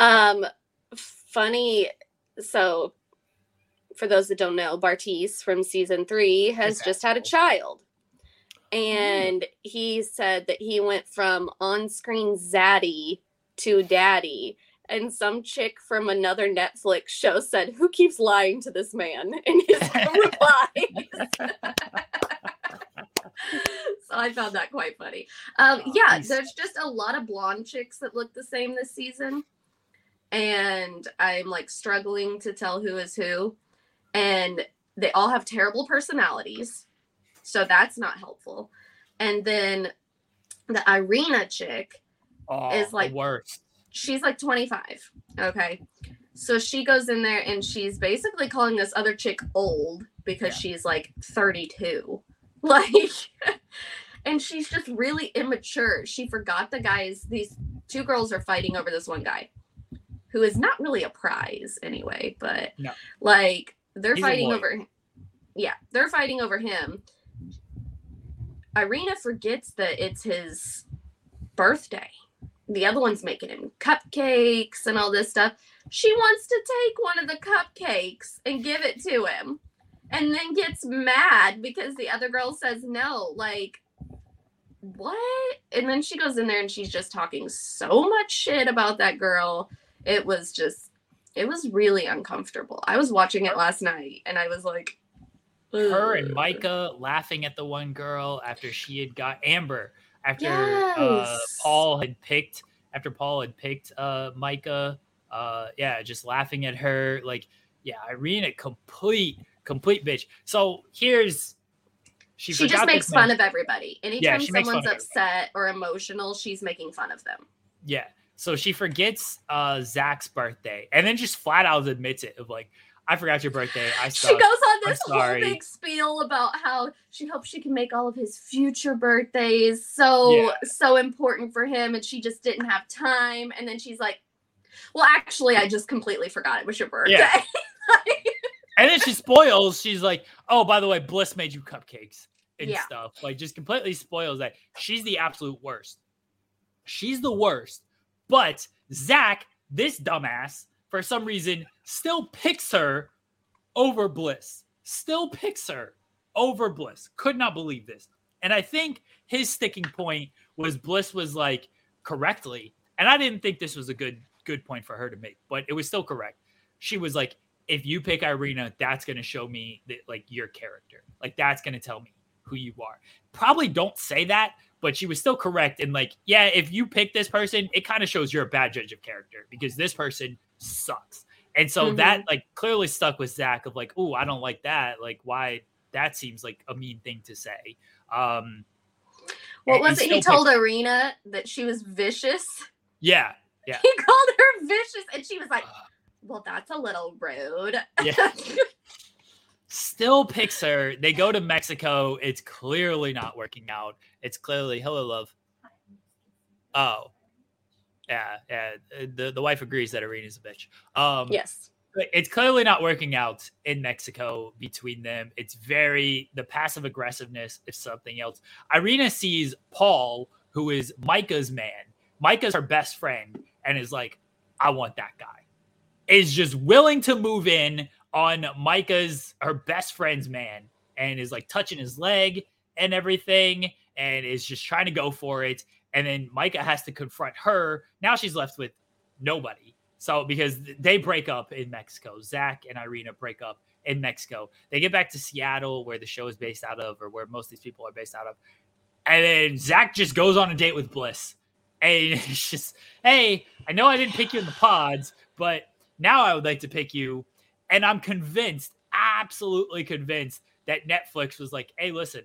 Um, funny. So, for those that don't know, Bartise from season three has just had a child. And he said that he went from on screen zaddy to daddy. And some chick from another Netflix show said, Who keeps lying to this man? in his reply. so I found that quite funny. Um, Oh, yeah, he's- there's just a lot of blonde chicks that look the same this season. And I'm like struggling to tell who is who. And they all have terrible personalities. So that's not helpful. And then the Irina chick, oh, Is the like- worst. she's like 25. Okay. So she goes in there and she's basically calling this other chick old because she's like 32. Like, and she's just really immature. She forgot the guys, these two girls are fighting over this one guy who is not really a prize anyway, but No. like they're He's fighting over yeah, they're fighting over him. Irina forgets that it's his birthday. The other one's making him cupcakes and all this stuff. She wants to take one of the cupcakes and give it to him and then gets mad because the other girl says no. Like, what? And then she goes in there and she's just talking so much shit about that girl. It was just, it was really uncomfortable. I was watching it last night and I was like, Her and Micah laughing at the one girl after she had got Amber after uh, Paul had picked after Paul had picked uh, Micah. Uh, yeah, just laughing at her. Like, yeah, Irene, a complete complete bitch. So here's she, she just makes fun of everybody. Anytime fun someone's upset or emotional, she's making fun of them. Yeah. So she forgets uh Zach's birthday and then just flat out admits it of like, I forgot your birthday. I She goes on this whole big spiel about how she hopes she can make all of his future birthdays so Yeah. so important for him, and she just didn't have time. And then she's like, "Well, actually, I just completely forgot it was your birthday." Yeah. And then she spoils, she's like, Oh, by the way, Bliss made you cupcakes and Yeah. stuff. Like just completely spoils that. She's the absolute worst She's the worst. But Zach, this dumbass, for some reason, still picks her over Bliss. Still picks her over Bliss. Could not believe this. And I think his sticking point was Bliss was like correctly, and I didn't think this was a good good point for her to make, but it was still correct. She was like, if you pick Irina, that's to show me that like your character. Like that's to tell me who you are. Probably don't say that, but she was still correct. And like, yeah, if you pick this person, it kind of shows you're a bad judge of character because this person sucks. And so Mhm. that like clearly stuck with Zach of like, oh, I don't like that. Like, why? That seems like a mean thing to say. Um, What was it? He told Irina that she was vicious. yeah, Yeah. He called her vicious, and she was like, "Well, that's a little rude." Yeah. still picks her. They go to Mexico. It's clearly not working out. It's clearly hello, love. Oh, yeah, yeah. The the wife agrees that Irina's a bitch. Um, yes. it's clearly not working out in Mexico between them. It's very the passive aggressiveness is something else. Irina sees Paul, who is Micah's man. Micah's her best friend, and is like, I want that guy. Is just willing to move in on Micah's her best friend's man, and is like touching his leg and everything, and is just trying to go for it. And then Micah has to confront her. Now she's left with nobody. So because they break up in Mexico, Zach and Irina break up in Mexico. They get back to Seattle, where the show is based out of, or where most of these people are based out of. And then Zach just goes on a date with Bliss. And it's just, hey, I know I didn't pick you in the pods, but now I would like to pick you. And I'm convinced, absolutely convinced, that Netflix was like, hey, listen,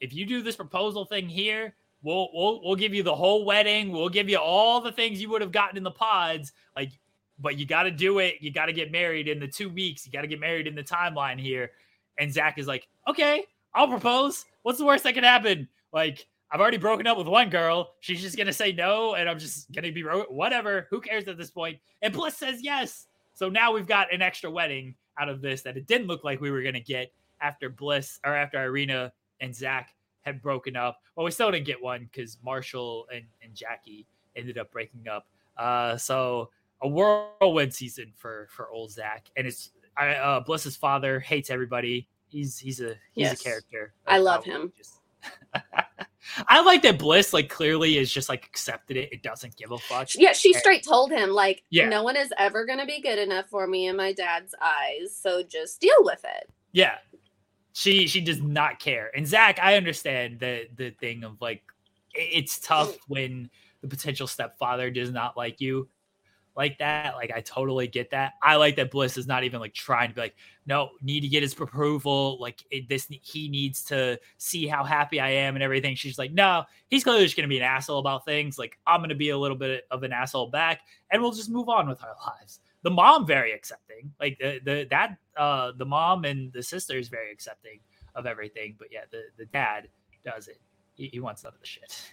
if you do this proposal thing here, we'll we'll we'll give you the whole wedding. We'll give you all the things you would have gotten in the pods. Like, but you got to do it. You got to get married in the two weeks. You got to get married in the timeline here. And Zach is like, okay, I'll propose. What's the worst that could happen? Like, I've already broken up with one girl. She's just gonna say no, and I'm just gonna be whatever. Who cares at this point? And Bliss says yes. So now we've got an extra wedding out of this that it didn't look like we were gonna get after Bliss or after Irina and Zach had broken up. Well, we still didn't get one because Marshall and, and Jackie ended up breaking up. Uh, so a whirlwind season for for old Zach, and it's I, uh, Bliss's father hates everybody. He's he's a he's Yes. a character. I love him. just- I like that Bliss like clearly is just like accepted it. It doesn't give a fuck. Yeah, she straight told him like, Yeah. "No one is ever gonna be good enough for me in my dad's eyes, so just deal with it." Yeah. She she does not care. And Zach, I understand the the thing of like it's tough when the potential stepfather does not like you like that. Like I totally get that. I like that Bliss is not even like trying to be like, no, need to get his approval. Like it, this, he needs to see how happy I am and everything. She's like, no, he's clearly just gonna be an asshole about things. Like I'm gonna be a little bit of an asshole back, and we'll just move on with our lives. The mom very accepting, like the the that uh the mom and the sister is very accepting of everything. But yeah, the the dad does it. He, he wants none of the shit.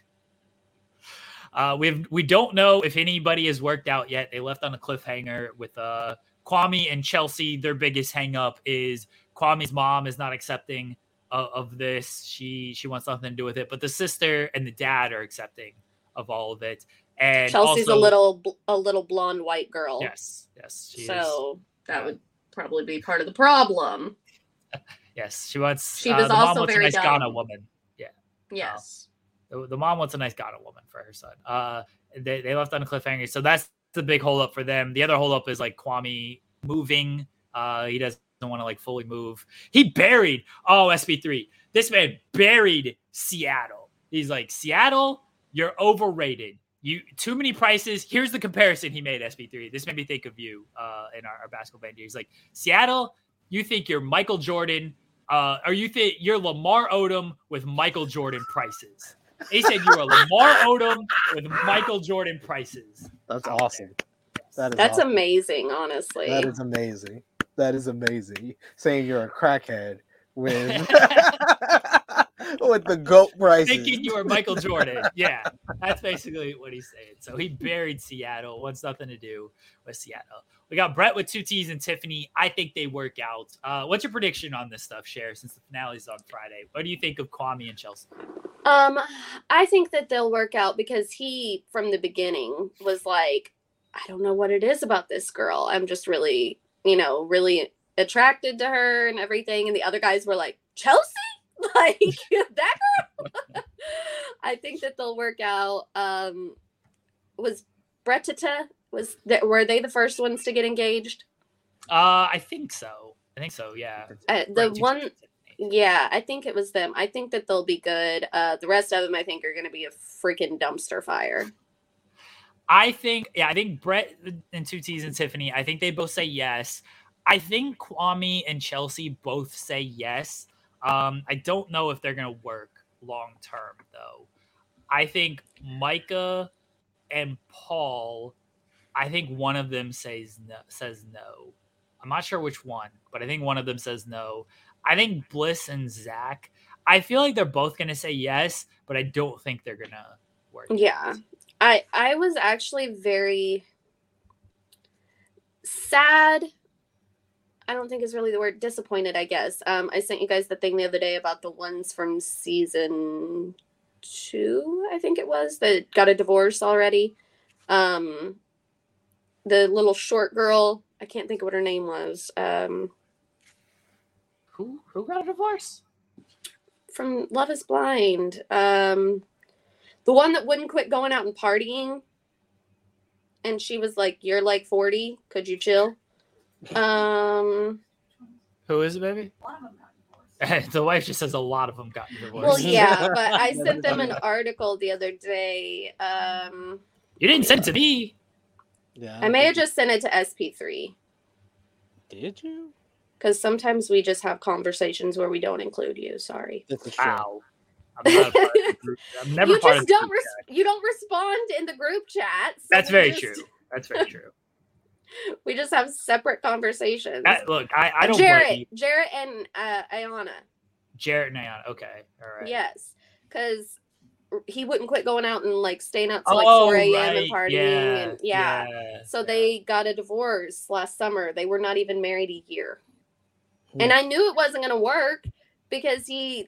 Uh, we've we don't know if anybody has worked out yet. They left on a cliffhanger with uh Kwame and Chelsea. Their biggest hang up is Kwame's mom is not accepting of, of this. She she wants nothing to do with it. But the sister and the dad are accepting of all of it. And Chelsea's also- a little a little blonde white girl, yes yes she is. so that would probably be part of the problem. yes she wants. She uh, was mom also very a nice Ghana woman. Yeah. Yes. the, the mom wants a nice Ghana woman for her son. Uh, they, they left on a cliffhanger, so that's the big holdup for them. The other holdup is like Kwame moving. Uh, he doesn't want to like fully move. He buried oh SB3. This man buried Seattle. He's like Seattle, you're overrated. You too many prices. Here's the comparison he made SP3. This made me think of you uh, in our, our basketball band. He's like Seattle, you think you're Michael Jordan, uh, or you think you're Lamar Odom with Michael Jordan prices. He said you are Lamar Odom with Michael Jordan prices. That's awesome. That is That's awesome. amazing, honestly. That is amazing. That is amazing. Saying you're a crackhead with with the goat prices. thinking you were Michael Jordan. Yeah, that's basically what he's saying. So he buried Seattle. Wants nothing to do with Seattle. We got Brett with two T's and Tiffany. I think they work out. Uh, what's your prediction on this stuff, Cher? Since the finale's on Friday, what do you think of Kwame and Chelsea? Um, I think that they'll work out because he, from the beginning, was like, I don't know what it is about this girl. I'm just really, you know, really attracted to her and everything. And the other guys were like, Chelsea? Like that girl? I think that they'll work out. Um, was Bretata, was that, were they the first ones to get engaged? Uh, I think so. I think so. Yeah. Uh, the Right, two one, T's and Tiffany. yeah, I think it was them. I think that they'll be good. Uh, the rest of them, I think, are going to be a freaking dumpster fire. I think, yeah, I think Brett and two T's and Tiffany. I think they both say yes. I think Kwame and Chelsea both say yes. Um, I don't know if they're gonna work long term though. I think Micah and Paul. I think one of them says no. Says no. I'm not sure which one, but I think one of them says no. I think Bliss and Zach. I feel like they're both gonna say yes, but I don't think they're gonna work. Yeah. I I was actually very sad. I don't think is really the word disappointed, I guess. Um I sent you guys the thing the other day about the ones from season 2, I think it was, that got a divorce already. Um the little short girl, I can't think of what her name was. Um Who who got a divorce? from Love is Blind. Um the one that wouldn't quit going out and partying. And she was like, You're like 40. Could you chill? Um Who is it, baby? the wife just says a lot of them got divorced. well yeah, but I sent them an article the other day. Um you didn't send it to me. Yeah, I may have just sent it to SP3 Did you? because sometimes we just have conversations where we don't include you. Sorry. This. Wow. I'm, not a part of the group. I'm never you just don't group res- you don't respond in the group chat. so That's very just- true. That's very true. We just have separate conversations. I- look, I, I don't Jarrette. Jarrette and uh, Iyanna. Jarrette and Ayan. Okay. All right. Yes, because he wouldn't quit going out and like staying out till like Oh, 4 a.m. right. and partying. Yeah, and yeah. So yeah. they got a divorce last summer. They were not even married a year. Hmm. And I knew it wasn't going to work because he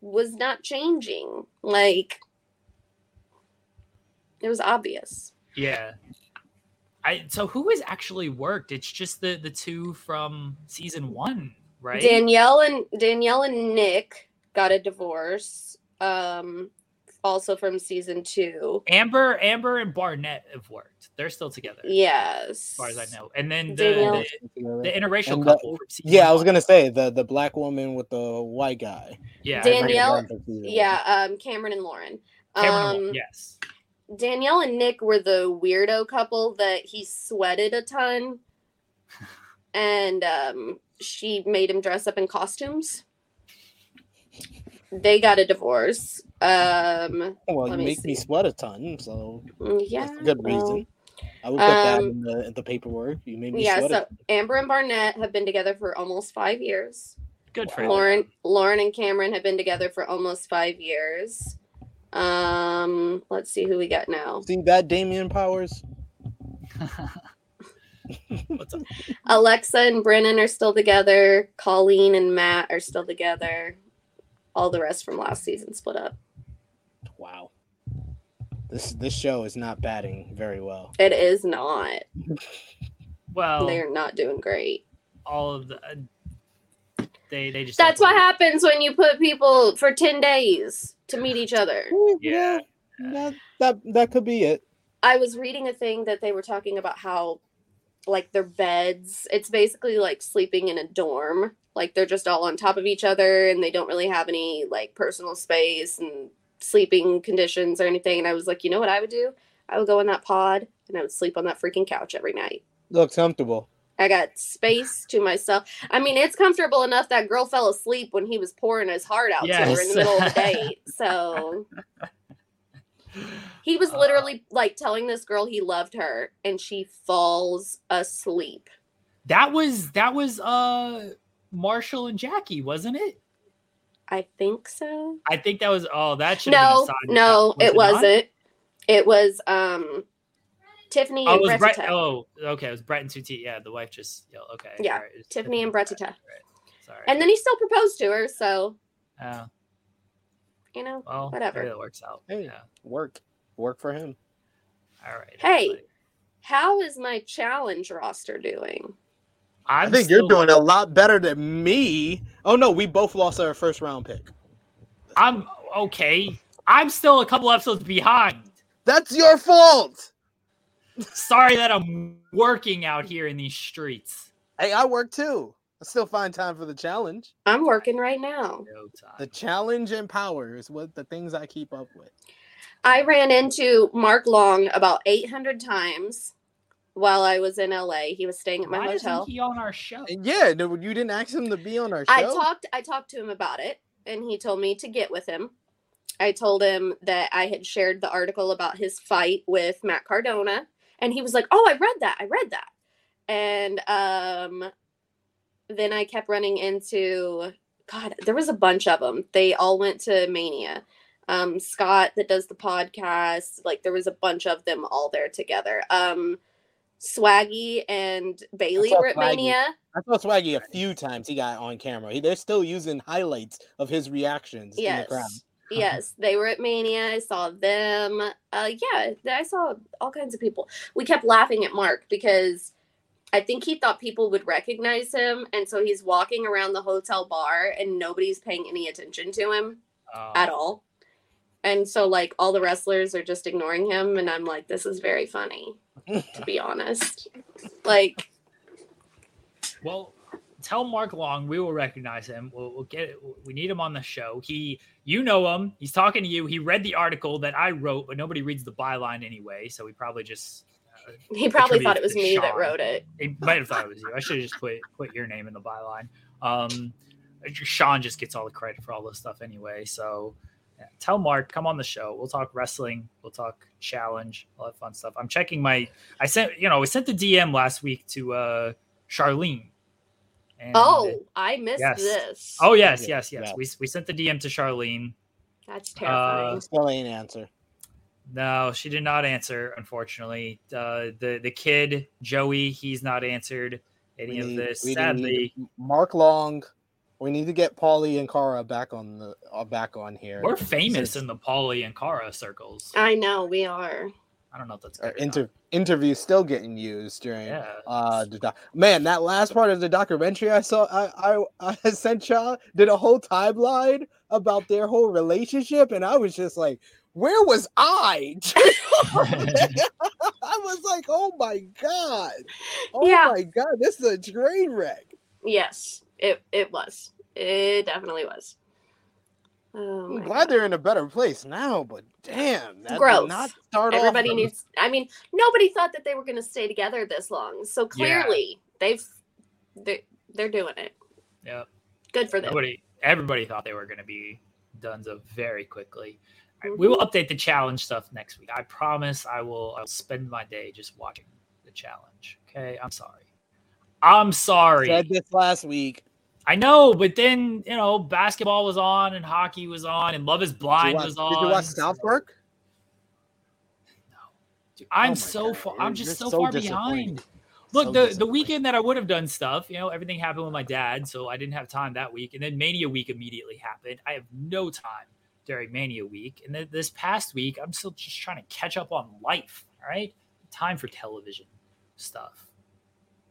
was not changing. Like, it was obvious. Yeah. I so who has actually worked? It's just the the two from season one, right? Danielle and Danielle and Nick got a divorce. Um, also from season two. Amber, Amber, and Barnett have worked. They're still together, Yes. as far as I know. And then the the, the interracial And the- couple from season Yeah, I was gonna say the the black woman with the white guy. yeah Danielle- From season one. Yeah, um, Cameron and Lauren. Cameron Wall, Um, yes. Danielle and Nick were the weirdo couple that he sweated a ton, and um, she made him dress up in costumes. They got a divorce. Um, Well, you me make me sweat a ton, so yeah, that's a good well, reason. I would put that Um, in the, in the paperwork. You made me Yeah, sweat. so Amber and Barnett have been together for almost five years. Good for Lauren, Lauren and Cameron have been together for almost five years. Um, let's see who we got now. See that Damian Powers? What's up? Alexa and Brennon are still together. Colleen and Matt are still together. All the rest from last season split up. Wow. This this show is not batting very well. It is not. Well, They're not doing great. all of the uh, they they just That's what happens when you put people for 10 days to meet each other. Yeah. that that that could be it. I was reading a thing that they were talking about how like their beds, it's basically like sleeping in a dorm. Like they're just all on top of each other and they don't really have any like personal space and sleeping conditions or anything. And I was like, you know what I would do? I would go in that pod and I would sleep on that freaking couch every night. Looks comfortable. I got space to myself. I mean, it's comfortable enough that girl fell asleep when he was pouring his heart out to her in the middle of the date. So he was Uh, literally like telling this girl he loved her, and she falls asleep. That was that was uh Marshall and Jackie, wasn't it? I think so. I think that was oh that should No, no, it Was wasn't. It was um Tiffany Oh, and was Brett. Oh, okay. It was Brett and Tuti. Yeah, the wife just yelled. Okay. Yeah, all right, it was Tiffany and Bretita. Right. Sorry. And then he still proposed to her, so Oh, you know. well, Whatever. Maybe that works out. Hey. Yeah. Work, work for him. All right. Hey. everybody. How is my challenge roster doing? i I'm think you're doing a lot better than me. Oh no, we both lost our first round pick. I'm okay. I'm still a couple episodes behind. That's your fault. Sorry that I'm working out here in these streets. Hey, I work too. I still find time for the challenge. I'm working right now. No time. The challenge and power is what the things I keep up with. I ran into Mark Long about 800 times while I was in LA. He was staying at my Why hotel. isn't he on our show? And yeah, no, you didn't ask him to be on our show. I talked I talked to him about it and he told me to get with him. I told him that I had shared the article about his fight with Matt Cardona and he was like, "Oh, I read that. I read that." And um then I kept running into god, there was a bunch of them. They all went to Mania. Um Scott that does the podcast, like there was a bunch of them all there together. Um Swaggy and Bailey were at. Mania. I saw Swaggy a few times. He got on camera. He, they're still using highlights of his reactions in the crowd. Yes. Yes, they were at Mania. I saw them. Uh yeah, I saw all kinds of people. We kept laughing at Mark because I think he thought people would recognize him and so he's walking around the hotel bar and nobody's paying any attention to him Oh, at all. And so like all the wrestlers are just ignoring him and I'm like this is very funny to be honest. Like Well, tell Mark Long we will recognize him. We'll, we'll get it. We need him on the show. He, you know him. He's talking to you. He read the article that I wrote, but nobody reads the byline anyway. So he probably just uh, he probably thought it was me that wrote it. he might have thought it was you. I should have just put put your name in the byline. Um, Sean just gets all the credit for all this stuff anyway. So yeah, tell Mark come on the show. We'll talk wrestling. We'll talk challenge. All that fun stuff. I'm checking my. I sent you know I sent the DM last week to uh Charlene. And- Oh, I missed Yes. this. Oh yes, yes, yes. yeah. We we sent the DM to Charlene. That's terrifying. Uh, Still ain't answer. No, she did not answer. Unfortunately, uh, the the kid Joey, he's not answered any We of this. need Sadly, Mark Long. We need to get Paulie and Cara back on the uh, back on here. we're famous Since- in the Paulie and Cara circles. I know we are. I don't know if that's uh, good or inter- interviews still getting used during. Yeah. uh the doc- man that last part of the documentary i saw i i, I sent y'all did a whole timeline about their whole relationship and i was just like where was i i was like oh my god oh Yeah. my god this is a train wreck Yes, it it was. It definitely was. Oh i'm glad God. they're in a better place now but damn that Growth. did not start Everybody off needs. I mean, nobody thought that they were going to stay together this long. So Yeah. clearly, they've they they're doing it. Yep. Good for them. Nobody, everybody thought they were going to be done so very quickly. All right, We will mm-hmm. update the challenge stuff next week. I promise. I will. I'll spend my day just watching the challenge. Okay. I'm sorry. I'm sorry. said this last week I know, but then you know, basketball was on and hockey was on and Love Is Blind watch, was did you watch south park Dude, I'm Oh so God, far. you're- I'm just so, so far behind. Look, So the the weekend that I would have done stuff, you know, everything happened with my dad, so I didn't have time that week. And then Mania week immediately happened. I have no time during Mania week, and then this past week, I'm still just trying to catch up on life. All right, time for television stuff.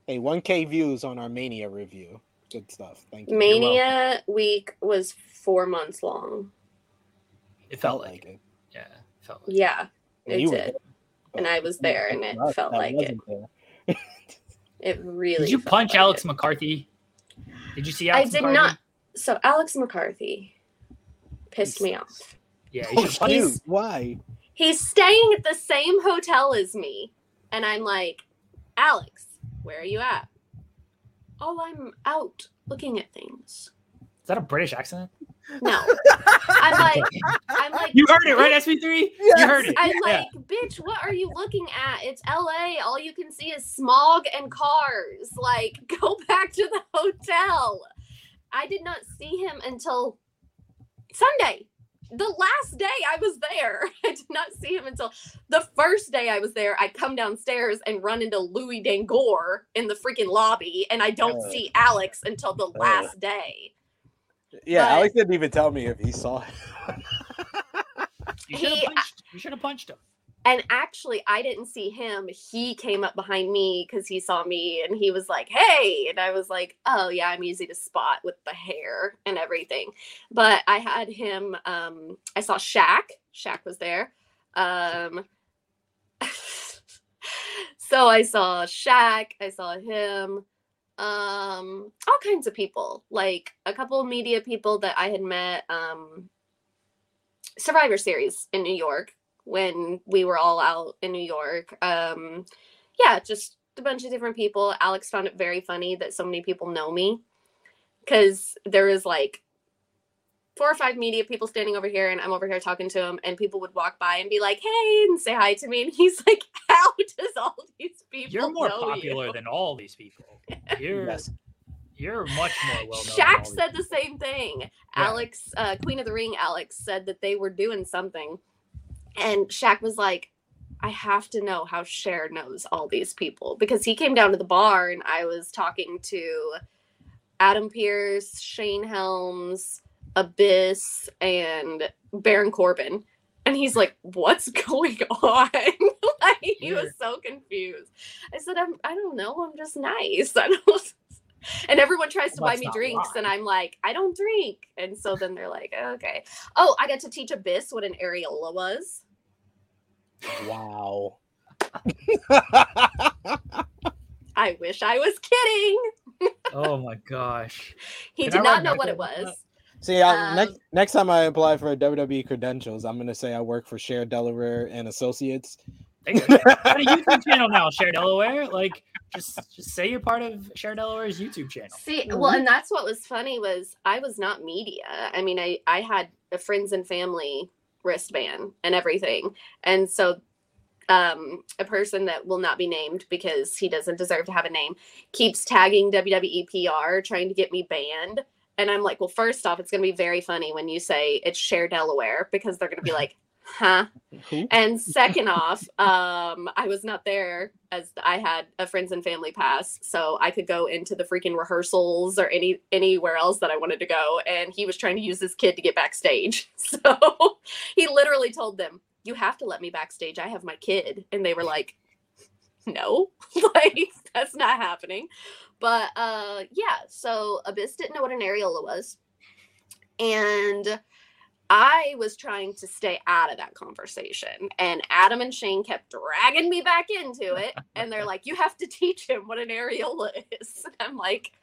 Hey, 1K views on our Mania review. Good stuff. Thank you. Mania week was four months long. It felt like it. it. Yeah, it felt like. Yeah, And it did. there, And I was there, and it us felt that like it. It really. Did you punch like Alex it. McCarthy? Did you see I did McCarthy? not. So Alex McCarthy pissed me off. Yeah, Oh, you should punch shoot, Why? He's staying at the same hotel as me, and I'm like, Alex, where are you at? Oh, I'm out looking at things. Is that a British accent? No, I'm like, I'm like, You heard it, right, SP3? You heard it. I'm Yeah. like, bitch, what are you looking at? It's LA. All you can see is smog and cars. Like, go back to the hotel. I did not see him until Sunday. The last day I was there, I did not see him until the first day I was there. I come downstairs and run into Louis Dangoor in the freaking lobby, and I don't Oh. see Alex until the oh. last day. Yeah, But- Alex didn't even tell me if he saw it. You should He- have punched. You should have punched him. And actually, I didn't see him. He came up behind me because he saw me and he was like, Hey. And I was like, Oh, yeah, I'm easy to spot with the hair and everything. But I had him, um, I saw Shaq. Shaq was there. Um, so I saw Shaq, I saw him, um, all kinds of people, like a couple of media people that I had met, um, Survivor Series in New York when we were all out in New York. Um, yeah, just a bunch of different people. Alex found it very funny that so many people know me because there was like four or five media people standing over here, and I'm over here talking to him, and people would walk by and be like, "Hey," and say hi to me, and he's like, "How does all these people You're more know popular you?" than all these people. You're Yes. you're much more well known. Shaq said the same thing. Yeah. Alex, uh, Queen of the Ring, Alex said that they were doing something, and Shaq was like, "I have to know how Cher knows all these people because he came down to the bar and I was talking to Adam Pearce, Shane Helms, Abyss, and Baron Corbin." And he's like, "What's going on?" like he was so confused. I said, "I'm. I don't know. I'm just nice. I don't." And everyone tries to buy Let's me drinks, lie. and I'm like, I don't drink. And so then they're like, okay. Oh, I got to teach Abyss what an areola was. Wow. I wish I was kidding. Oh my gosh. He Can did I not know what it Michael? was. See, Um, next next time I apply for WWE credentials, I'm gonna say I work for Cher Delaware and Associates. Got a YouTube channel now, Cher Delaware. Like, just just say you're part of Cher Delaware's YouTube channel. See, well, and that's what was funny was I was not media. I mean, I I had a friends and family wristband and everything, and so um, a person that will not be named because he doesn't deserve to have a name keeps tagging WWE PR trying to get me banned. And I'm like, well, first off, it's going to be very funny when you say it's Cher Delaware because they're going to be like, huh? Who? And second off, um, I was not there as I had a friends and family pass, so I could go into the freaking rehearsals or any anywhere else that I wanted to go. And he was trying to use his kid to get backstage, so he literally told them, "You have to let me backstage. I have my kid," and they were like, "No, like that's not happening." But uh, yeah, so Abyss didn't know what an areola was, and I was trying to stay out of that conversation, and Adam and Shane kept dragging me back into it. And they're like, "You have to teach him what an areola is." And I'm like,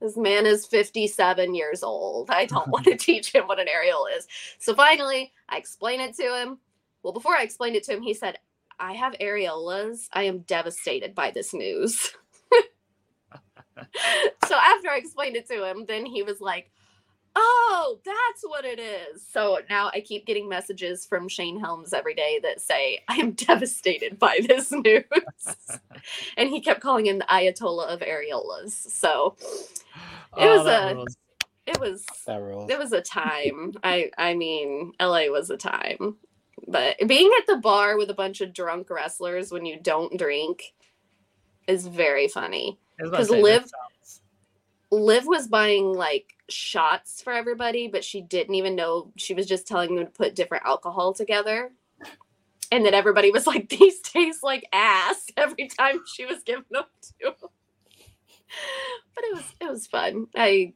"This man is 57 years old. I don't want to teach him what an areola is." So finally, I explain it to him. Well, before I explained it to him, he said, "I have areolas. I am devastated by this news." so after I explained it to him, then he was like, Oh, that's what it is. So now I keep getting messages from Shane Helms every day that say, I am devastated by this news. and he kept calling him the Ayatollah of areolas. So It oh, was a- rules. it was it was a time. I I mean, LA was a time. But being at the bar with a bunch of drunk wrestlers when you don't drink is very funny. Because was about to 'cause say, that Liv- Liv was buying like shots for everybody, but she didn't even know. She was just telling them to put different alcohol together. And then everybody was like, these taste like ass every time she was giving them to 'em. But it was it was fun. I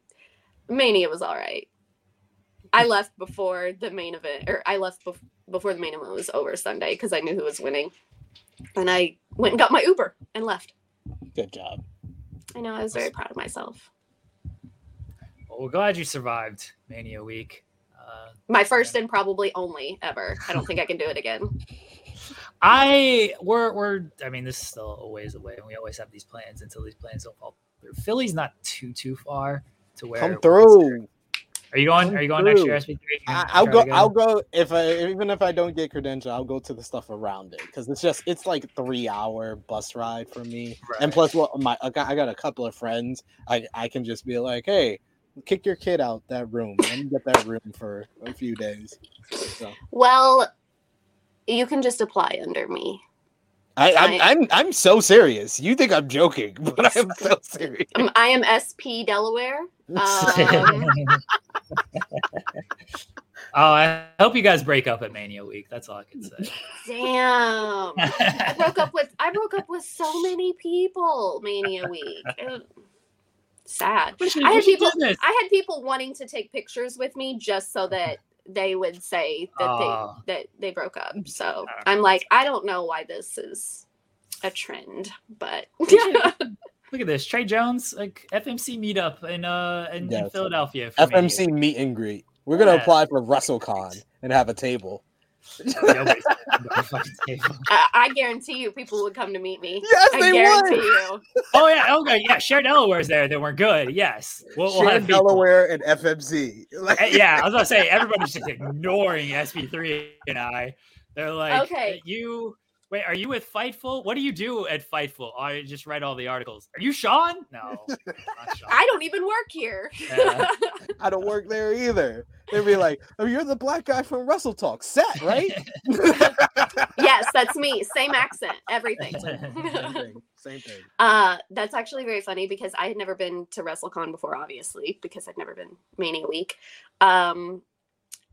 Mania was all right. I left before the main event, or I left bef- before the main event was over Sunday because I knew who was winning. And I went and got my Uber and left. Good job. I know I was very proud of myself. Well, we're glad you survived Mania Week. Uh, My first and probably only ever. I don't think I can do it again. I we're we're I mean this is still a ways away, and we always have these plans until these plans don't fall through. Philly's not too too far to where Come through. Are you going? Come Are you going next year? SP3? I, I'll go. I'll go if I even if I don't get credential, I'll go to the stuff around it because it's just it's like three hour bus ride for me. And plus, what my I got, I got a couple of friends. I I can just be like, hey, Kick your kid out that room. Let me get that room for a few days. So, Well, you can just apply under me. I, I'm, I- I'm I'm so serious. You think I'm joking, but I'm so serious. Um, I am SP Delaware. Um, Oh, I hope you guys break up at Mania Week. That's all I can say. damn. I broke up with I broke up with so many people Mania week. It- sad. We I had people do. I had people wanting to take pictures with me just so that they would say that Oh. they that they broke up. So Ah, I'm like, I don't know why this is a trend, but Look at this, Trey Jones, like FMC meetup in uh in, in Philadelphia. for Mania FMC meet and greet. We're gonna Yeah. apply for WrestleCon and have a table. Week. Nobody's on the fucking table. I, I guarantee you people would come to meet me. Yes, I they guarantee would. you. Oh yeah, okay, yeah. Cher Delaware's there. Then we're good. Yes, we'll, we'll have people. Delaware and FMC. Like, Uh, yeah, I was gonna say everybody's just ignoring SP3 and I. They're like, Okay. you wait, are you with Fightful? What do you do at Fightful? Oh, I just write all the articles. Are you Sean? No, not Sean. I don't even work here. Yeah. I don't work there either. They'd be like, "Oh, you're the black guy from Wrestle Talk, Set, right?" yes, that's me. Same accent, everything. Same thing. Same thing. Uh, that's actually very funny because I had never been to WrestleCon before, obviously, because I'd never been Mania Week. Um,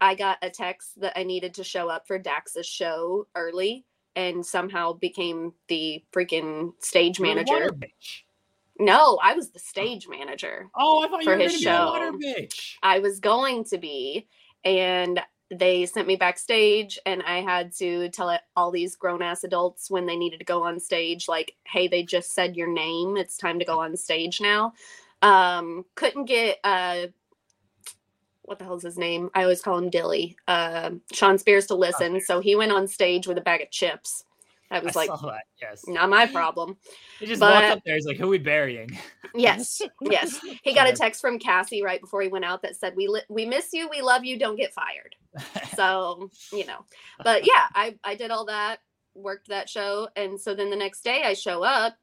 I got a text that I needed to show up for Dax's show early and somehow became the freaking stage You're a manager. No, I was the stage manager. Oh, I thought you For were his gonna be a water show. bitch. I was going to be, and they sent me backstage, and I had to tell it, all these grown ass adults when they needed to go on stage, like, "Hey, they just said your name. It's time to go on stage now." Um, couldn't get uh, what the hell's his name? I always call him Dilly. Uh, Shawn Spears to listen, so he went on stage with a bag of chips. I I was like, saw that. Yes. not my problem. He just but- walked up there. He's like, "Who we burying?" Yes, yes. He got a text from Cassie right before he went out that said, "We li- we miss you, we love you, don't get fired." So you know, but yeah, I I did all that, worked that show, and so then the next day I show up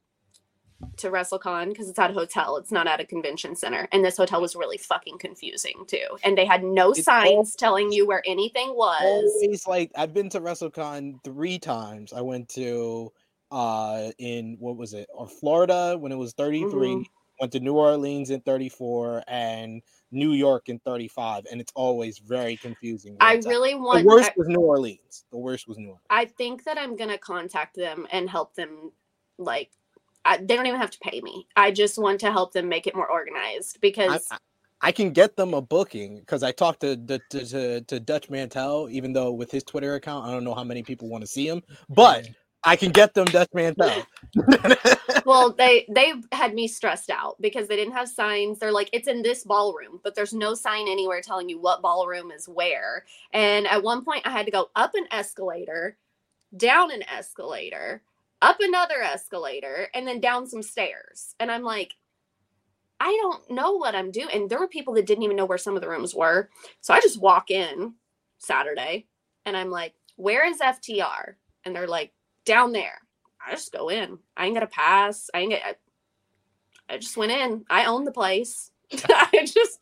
to WrestleCon because it's at a hotel, it's not at a convention center, and this hotel was really fucking confusing too, and they had no It's signs telling you where anything was. Always like I've been to WrestleCon three times. I went to uh in what was it or Florida when it was 33 Mhm. went to New Orleans in 34 and New York in 35 and it's always very confusing. I really the want. worst I- was New Orleans. The worst was New Orleans. I think that I'm gonna contact them and help them. Like, I, they don't even have to pay me. I just want to help them make it more organized because I- I can get them a booking because I talked to, to to to to Dutch Mantell, even though with his Twitter account, I don't know how many people want to see him, but I can get them Dutch Mantell. well, they they had me stressed out because they didn't have signs. They're like, it's in this ballroom, but there's no sign anywhere telling you what ballroom is where. And at one point, I had to go up an escalator, down an escalator, up another escalator, and then down some stairs. And I'm like, I don't know what I'm doing. And there were people that didn't even know where some of the rooms were. So I just walk in Saturday and I'm like, where is FTR? And they're like, down there. I just go in. I ain't got to pass. I ain't get. I, I just went in. I own the place. I just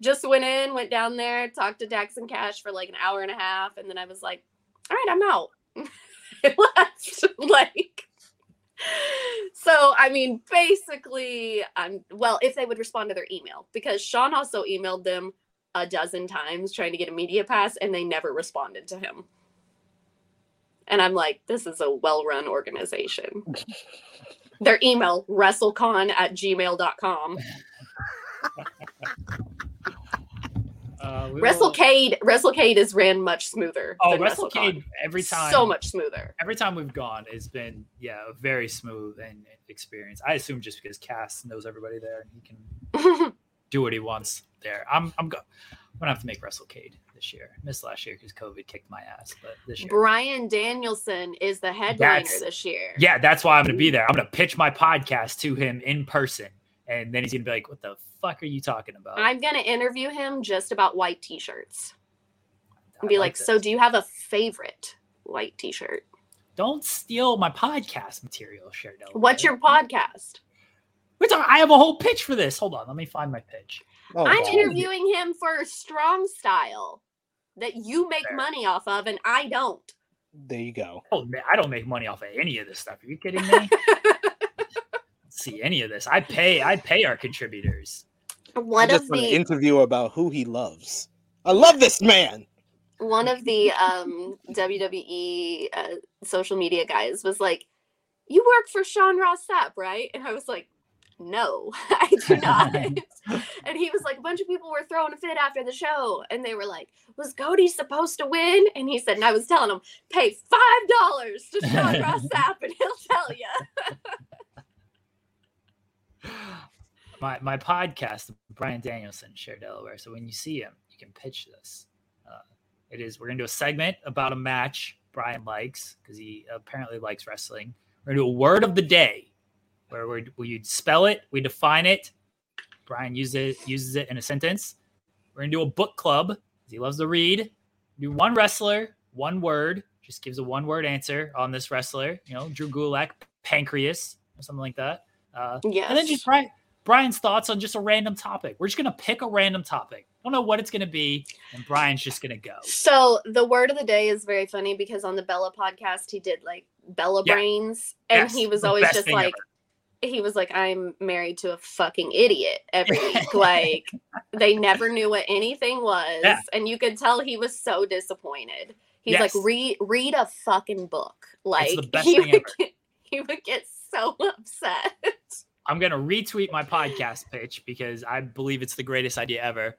just went in, went down there, talked to Dax and Cash for like an hour and a half, and then I was like, "All right, I'm out." Left. like, so I mean, basically, I'm well. If they would respond to their email, because Sean also emailed them a dozen times trying to get a media pass, and they never responded to him. And I'm like, this is a well run organization. Their email, wrestlecon at gmail.com. Uh, we will- WrestleCade, WrestleCade is ran much smoother. Oh, than WrestleCade WrestleCon. every time. So much smoother. Every time we've gone, it's been yeah, a very smooth and experience. I assume just because Cass knows everybody there, and he can do what he wants there. I'm I'm go- I'm gonna have to make WrestleCade this year. Missed last year because COVID kicked my ass, but this year, Bryan Danielson is the headliner That's- this year. yeah, that's why I'm gonna be there. I'm gonna pitch my podcast to him in person, and then he's gonna be like, "What the fuck are you talking about?" I'm going to interview him just about white t shirts and be like, this. so do you have a favorite white t shirt? don't steal my podcast material, Sherdell. What's your podcast? We're talking, I have a whole pitch for this. Hold on, let me find my pitch. Oh, I'm God. interviewing him for Strong Style that you make Fair. money off of, and I don't. There you go. Oh, man, I don't make money off of any of this stuff. Are you kidding me? See any of this? I pay. I pay our contributors. One I of just want an the interview about who he loves. I love this man. one of the um, WWE uh, social media guys was like, "You work for Sean Ross Sapp, right?" And I was like, "No, I do not." and he was like, "A bunch of people were throwing a fit after the show, and they were like, was Cody supposed to win?" And he said, and I was telling him, "Pay five dollars to Sean Ross Sapp, and he'll tell you." My my podcast, Bryan Danielson, Cher Delaware. So when you see him, you can pitch this. Uh, it is we're gonna do a segment about a match Bryan likes because he apparently likes wrestling. We're gonna do a word of the day, where we we spell it, we define it. Bryan uses it uses it in a sentence. We're gonna do a book club. He loves to read. Do one wrestler, one word. Just gives a one word answer on this wrestler. You know, Drew Gulak, pancreas, or something like that. Uh, Yes. and then just Bryan, Bryan's thoughts on just a random topic. We're just gonna pick a random topic. I Don't know what it's gonna be, and Bryan's just gonna go. So the word of the day is very funny because on the Bella podcast he did like Bella Yeah. brains, and Yes, he was the always just like he was like I'm married to a fucking idiot every week. like they never knew what anything was, Yeah. and you could tell he was so disappointed. He's like read read a fucking book. Like the best he thing would ever. get, he would get so upset. I'm gonna retweet my podcast pitch because I believe it's the greatest idea ever.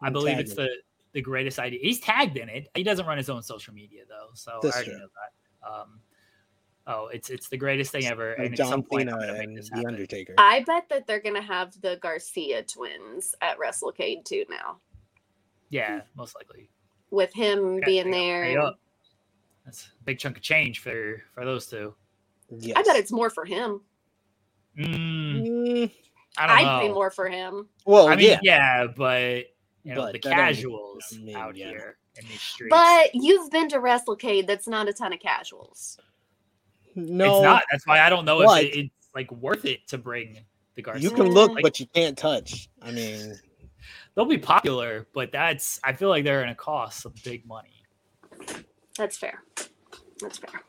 I I'm believe it's tagging. the the greatest idea. He's tagged in it. He doesn't run his own social media though, so That's I already true. know that. Um, oh, it's it's the greatest thing ever, Like and at some point I'm Cena and The happen. Undertaker. I bet that they're gonna have the Garcia twins at WrestleCade too now, Yeah, most likely. with him Yeah, being pay- there. pay and- That's a big chunk of change for for those two. Yes. I bet it's more for him. Mm, Mm, I don't I'd know. pay more for him. well, I mean, yeah. yeah, but you know But the casuals mean, out yeah. here in these streets. But you've been to WrestleCade. That's not a ton of casuals. No, it's not. That's why I don't know But- if it, it's like worth it to bring the Garcia. You can look, Like, but you can't touch. I mean, they'll be popular, but that's I feel like they're gonna cost some big money. That's fair. That's fair.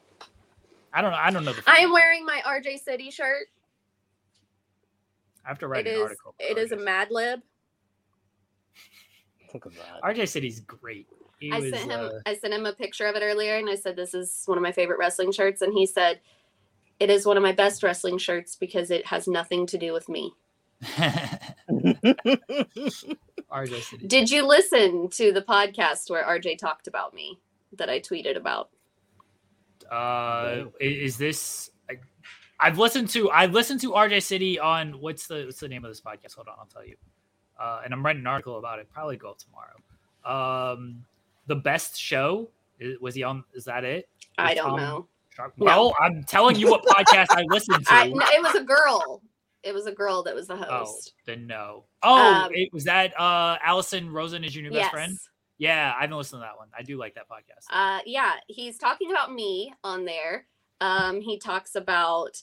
I don't know. I don't know. I am wearing my RJ City shirt. I have to write It an is. article. It is a Mad Lib. look at that. RJ City's great. He I was, sent him. uh, I sent him a picture of it earlier, and I said, "This is one of my favorite wrestling shirts." And he said, "It is one of my best wrestling shirts because it has nothing to do with me." RJ City. Did you listen to the podcast where RJ talked about me that I tweeted about? Uh, is this? I've listened to. I've listened to RJ City on what's the what's the name of this podcast? Hold on, I'll tell you. Uh, and I'm writing an article about it. Probably go up tomorrow. Um, the best show was he on? Is that it? I don't Tom know. Sharp? No. Well, I'm telling you what podcast I listened to. I, no, it was a girl. It was a girl that was the oh, host. then no. Oh, Um, it was that uh Allison Rosen is your new best friend. Yeah, I've been listening to that one. I do like that podcast. Uh, yeah, he's talking about me on there. Um, he talks about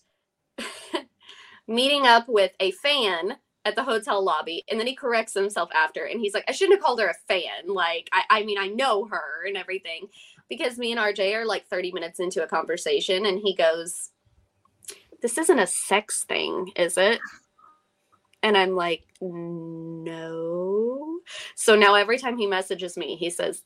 meeting up with a fan at the hotel lobby, and then he corrects himself after, and he's like, "I shouldn't have called her a fan. Like, I, I mean, I know her and everything." Because me and RJ are like 30 minutes into a conversation, and he goes, This isn't a sex thing, is it? And I'm like, No. So now every time he messages me, he says,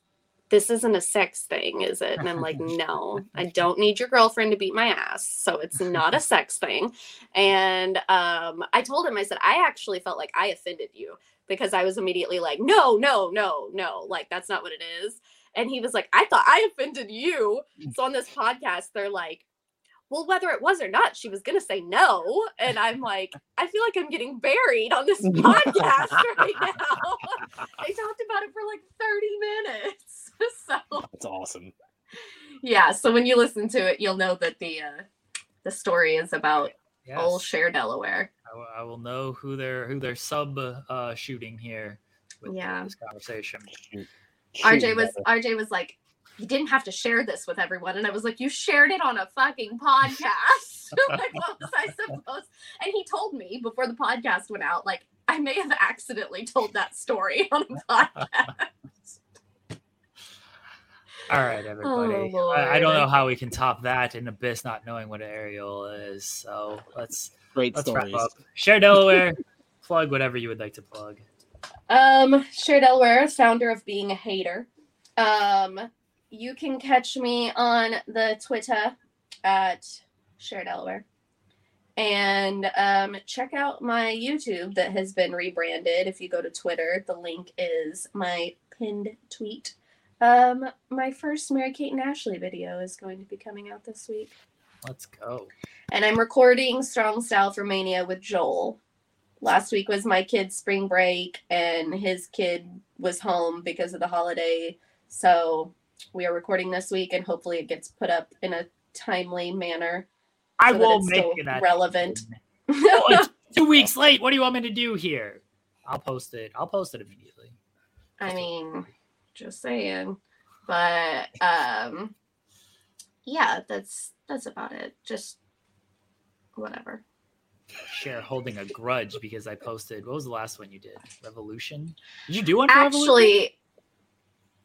This isn't a sex thing, is it? And I'm like, No, I don't need your girlfriend to beat my ass. So it's not a sex thing. And um, I told him, I said, I actually felt like I offended you because I was immediately like, No, no, no, no. Like, that's not what it is. And he was like, I thought I offended you. So on this podcast, they're like, well, whether it was or not, she was gonna say no. And I'm like, I feel like I'm getting buried on this podcast right now. they talked about it for like 30 minutes. So That's awesome. yeah, so when you listen to it, you'll know that the uh the story is about Yes. old Cher Delaware. I will, know who they're who they're sub uh, shooting here with Yeah. this conversation. RJ Shoot, was. RJ was like, you didn't have to share this with everyone, and I was like, you shared it on a fucking podcast. like, what was I supposed? And he told me before the podcast went out, like, I may have accidentally told that story on a podcast. All right, everybody. Oh, I, I don't know how we can top that in Abyss not knowing what Ariel is. So let's Great let's stories. wrap up. Cher Delaware. plug whatever you would like to plug. Um, Cher Delaware, founder of Being a Hater. Um, you can catch me on the Twitter at Cher Delaware. And um, check out my YouTube that has been rebranded. If you go to Twitter, the link is my pinned tweet. Um, my first Mary Kate and Ashley video is going to be coming out this week. Let's go. And I'm recording Strong Style for Mania with Joel. Last week was my kid's spring break, and his kid was home because of the holiday. So we are recording this week, and hopefully it gets put up in a timely manner. I so will make it relevant. Oh, two weeks late. What do you want me to do here? I'll post it. I'll post it immediately. I mean, just saying. But um yeah, that's that's about it. Just whatever. Cher holding a grudge because I posted. What was the last one you did? Revolution. Did you do one? For Revolution?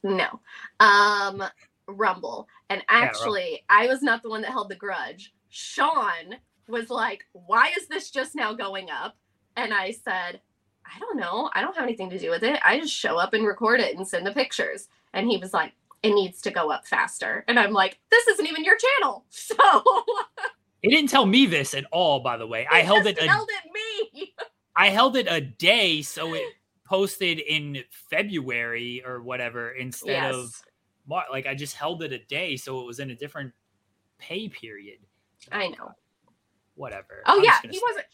No. Um rumble. And Rumble. actually i was not the one that held the grudge. Sean was like why is this just now going up? And i said i don't know. I don't have anything to do with it. I just show up and record it and send the pictures. And he was like it needs to go up faster. And i'm like this isn't even your channel. So He didn't tell me this at all. By the way, I held it. A, yelled at me. I held it a day, so it posted in February or whatever instead of yes Mar- like I just held it a day, so it was in a different pay period. i know Whatever. Oh I'm yeah, he wasn't.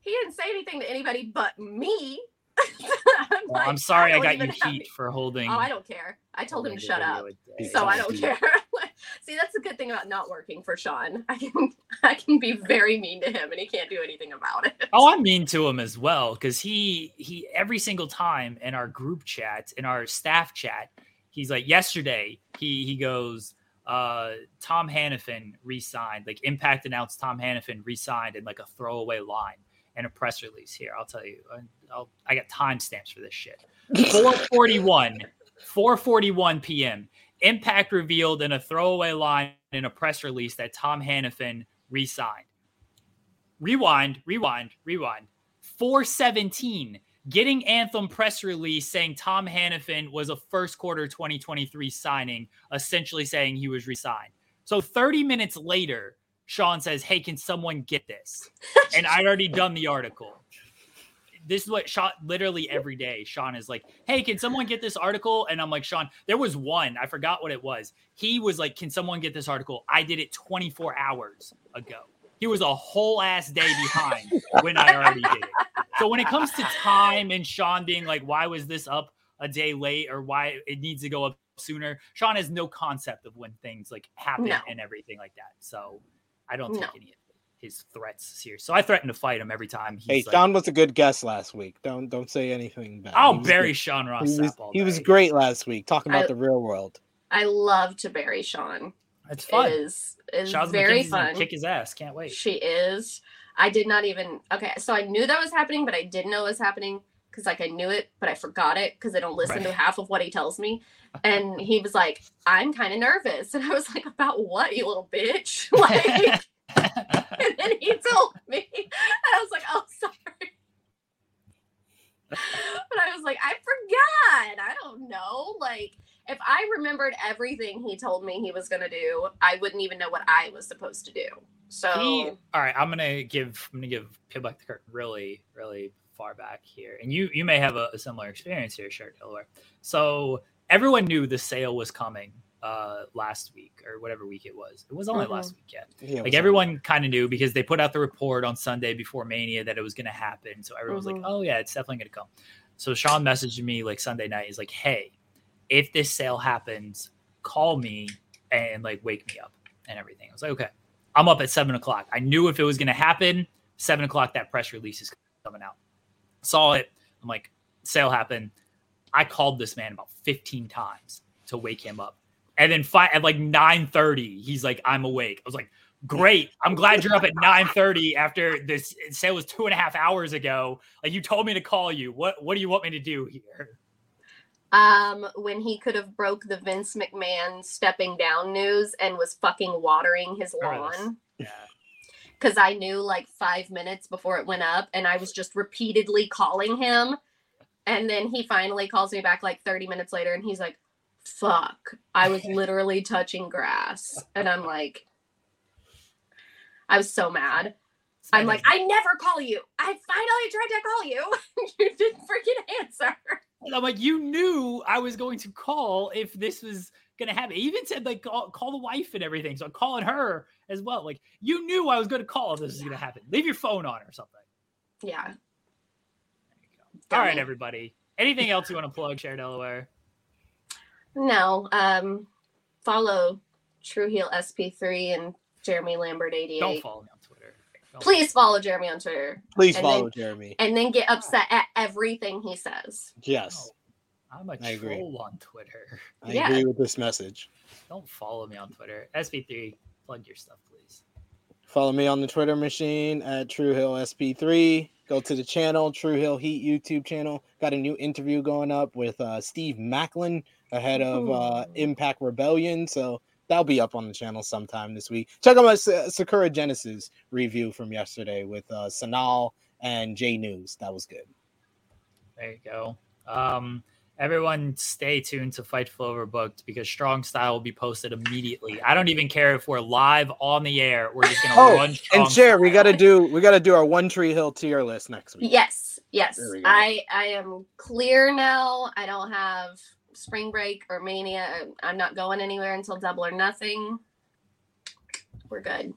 He didn't say anything to anybody but me. I'm, Well, I'm sorry I, don't got you heat any- for holding. Oh, I don't care. I told him to shut up, video a day. so I don't care. See, that's the good thing about not working for Sean. I can I can be very mean to him, and he can't do anything about it. Oh, I'm mean to him as well because he he every single time in our group chat in our staff chat, he's like yesterday he he goes uh Tom Hannifan re-signed like Impact announced Tom Hannifan re-signed in like a throwaway line and a press release here. I'll tell you, I- I'll, I got timestamps for this shit. 441 441 p.m. Impact revealed in a throwaway line in a press release that Tom Hannifan re-signed rewind, rewind, rewind. 417 getting Anthem press release saying Tom Hannifan was a first quarter 2023 signing, essentially saying he was resigned. So 30 minutes later, Sean says, Hey, can someone get this? And I'd already done the article. This is what Sean literally every day. Sean is like, Hey, can someone get this article? And I'm like, Sean, there was one, I forgot what it was. He was like, Can someone get this article? I did it 24 hours ago. He was a whole ass day behind when I already did it. So when it comes to time and Sean being like, why was this up a day late or why it needs to go up sooner, Sean has no concept of when things like happen No. and everything like that. So I don't take No. any of his threats serious. So I threaten to fight him every time he's Hey, like, Sean was a good guest last week. Don't don't say anything bad. Oh, I'll bury good. Sean Ross He was, all he was great last week, talking about I- the real world. I love to bury Sean. It's fun. It is is Sean's very McKenzie's fun. Kick his ass. Can't wait. She is. I did not even okay. So I knew that was happening, but I didn't know it was happening because like I knew it, but I forgot it because I don't listen to half of what he tells me. And he was like, "I'm kind of nervous," and I was like, "About what, you little bitch?" Like, and then he told me, and I was like, "Oh, sorry." but I was like, I forgot. I don't know. Like, if I remembered everything he told me he was gonna do, I wouldn't even know what I was supposed to do. So He, all right, I'm gonna give I'm gonna give peel back the curtain really, really far back here, and you you may have a, a similar experience here, Shark Delaware. So everyone knew the sale was coming uh last week or whatever week it was. It was only Mhm. last weekend. yeah. Like everyone kind of knew because they put out the report on Sunday before Mania that it was gonna happen. So everyone was Mhm. like, "Oh yeah, it's definitely gonna come." So Sean messaged me like Sunday night. He's like, "Hey, if this sale happens, call me and like wake me up and everything." I was like, "Okay." I'm up at seven o'clock. I knew if it was going to happen, seven o'clock, that press release is coming out. Saw it. I'm like, sale happened. I called this man about 15 times to wake him up. And then fi- at like 9:30, he's like, I'm awake. I was like, Great. I'm glad you're up at 9:30 after this sale was two and a half hours ago. Like you told me to call you. What what do you want me to do here? Um, when he could have broke the Vince McMahon stepping down news and was fucking watering his lawn. Yeah. Because I knew like five minutes before it went up, and I was just repeatedly calling him. And then he finally calls me back like 30 minutes later, and he's like, fuck, I was literally touching grass. And I'm like, I was so mad. I'm like, I never call you. I finally tried to call you. you didn't freaking answer. And I'm like, you knew I was going to call if this was gonna happen. He even said like call, call the wife and everything. So I'm calling her as well. Like you knew I was gonna call if this was gonna happen. Leave your phone on or something. Yeah. All right, Dummy. everybody. Anything else you want to plug, Cher Delaware? No. Um, follow True Heel SP3 and Jeremy Lambert 88. Don't follow me on Twitter. Don't- Please follow Jeremy on Twitter Please And follow then- Jeremy. and then get upset at everything he says. Yes, I'm a I agree. troll on Twitter. I Yeah. agree with this message. Don't follow me on Twitter. SP3, plug your stuff, please. Follow me on the Twitter machine at True Heel SP3. Go to the channel, True Heel Heat YouTube channel. Got a new interview going up with uh, Steve Maclin ahead of uh, Impact Rebellion. So that'll be up on the channel sometime this week. Check out my Sa- Sakura Genesis review from yesterday with uh, Sanal and J News. That was good. There you go. Um, everyone stay tuned to Fightful Overbooked because Strong Style will be posted immediately. I don't even care if we're live on the air. We're just gonna Oh, run Strong And Cher, we gotta do we gotta do our One Tree Hill tier list next week. Yes, yes. We. I I am clear now. I don't have spring break or mania. I'm not going anywhere until double or nothing. We're good.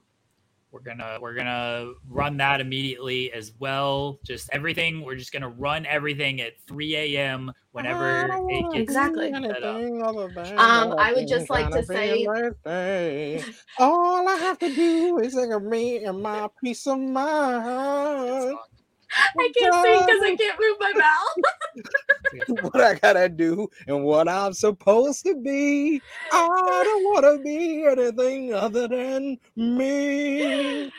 We're gonna we're gonna run that immediately as well. Just everything. We're just gonna run everything at 3 a.m. whenever it gets Exactly. set up. Um, I would just like to say- say, all I have to do is think of me and my peace of mind. I can't sing because I can't move my mouth. what I gotta do and what I'm supposed to be. I don't want to be anything other than me.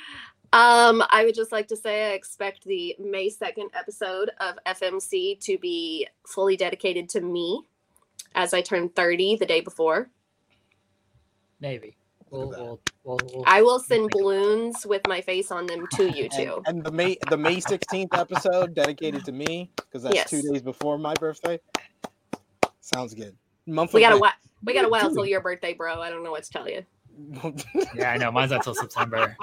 Um, I would just like to say I expect the May 2nd episode of FMC to be fully dedicated to me as I turn 30 the day before. Maybe. We'll, Look at that. we'll, we'll, we'll, I will send balloons with my face on them to you too. and the May the May 16th episode dedicated to me because that's two days before my birthday. Sounds good. Monthly We of got a May- while. We got a while till your birthday, bro. I don't know what to tell you. Yeah, I know. Mine's not till September.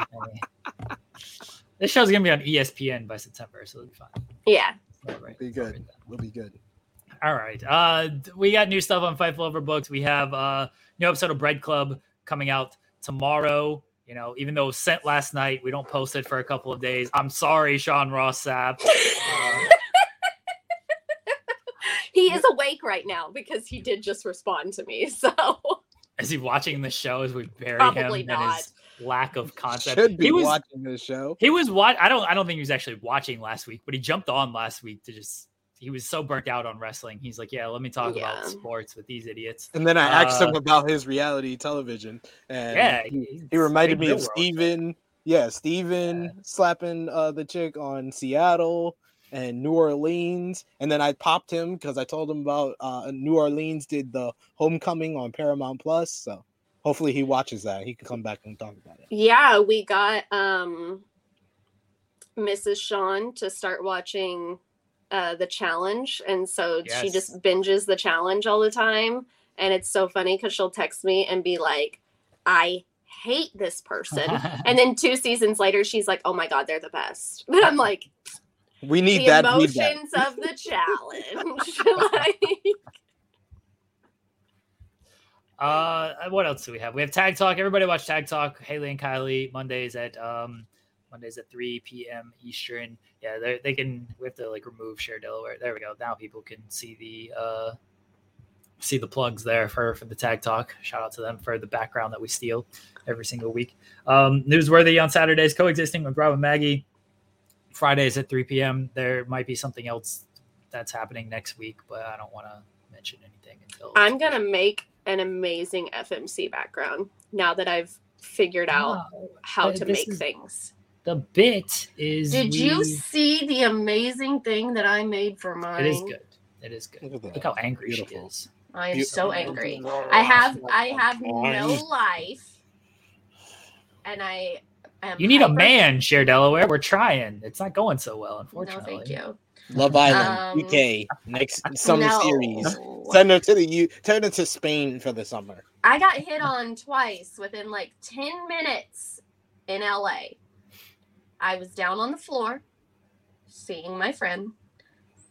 this show's gonna be on ESPN by September, so it'll be fine. Yeah. All right. Be good. We'll be good. All right. Uh, we got new stuff on Fightful Overbooked. We have uh new episode of Bread Club coming out tomorrow. You know, even though it was sent last night, we don't post it for a couple of days. I'm sorry, Sean Ross Sapp. Uh, He is awake right now because he did just respond to me. So is he watching the show as we bury Probably him and not. his lack of concept? Should be he was watching this show. he was what I don't I don't think he was actually watching last week, but he jumped on last week to just he was so burnt out on wrestling. He's like, yeah, let me talk Yeah. about sports with these idiots. And then I asked him Uh, about his reality television, and Yeah, he, he reminded me of real world. Steven. Yeah, Steven Yeah. slapping uh, the chick on Seattle and New Orleans, and then I popped him because I told him about uh, New Orleans did the Homecoming on Paramount Plus. So hopefully he watches that. He can come back and talk about it. yeah, we got um Mrs. Sean to start watching uh the challenge. And so she just binges the challenge all the time. And it's so funny because she'll text me and be like, I hate this person. and then two seasons later, she's like, Oh my god, they're the best. But I'm like, We need the that emotions of the challenge. like, Uh, what else do we have? We have Tag Talk. Everybody watch Tag Talk. Haley and Kylie Mondays at um Mondays at 3 p.m. Eastern. Yeah, they they can. We have to like remove Cher Delaware. There we go. Now people can see the uh see the plugs there for for the Tag Talk. Shout out to them for the background that we steal every single week. Um, newsworthy on Saturdays, coexisting with Rob and Maggie. Fridays at 3 p.m. There might be something else that's happening next week, but I don't want to mention anything until I'm gonna make an amazing FMC background now that I've figured out Oh, how to make is- things. The bit is. Did you see the amazing thing that I made for mine? It is good. It is good. Look at that. Look how angry she is. I am You- so angry. I have I have no life, and I am. You need a man, Cher Delaware. We're trying. It's not going so well, No, unfortunately. thank you. Love Island, Um, UK, next summer No. series. Send her to the U. Turn them to Spain for the summer. I got hit on twice within like 10 minutes in LA. I was down on the floor seeing my friend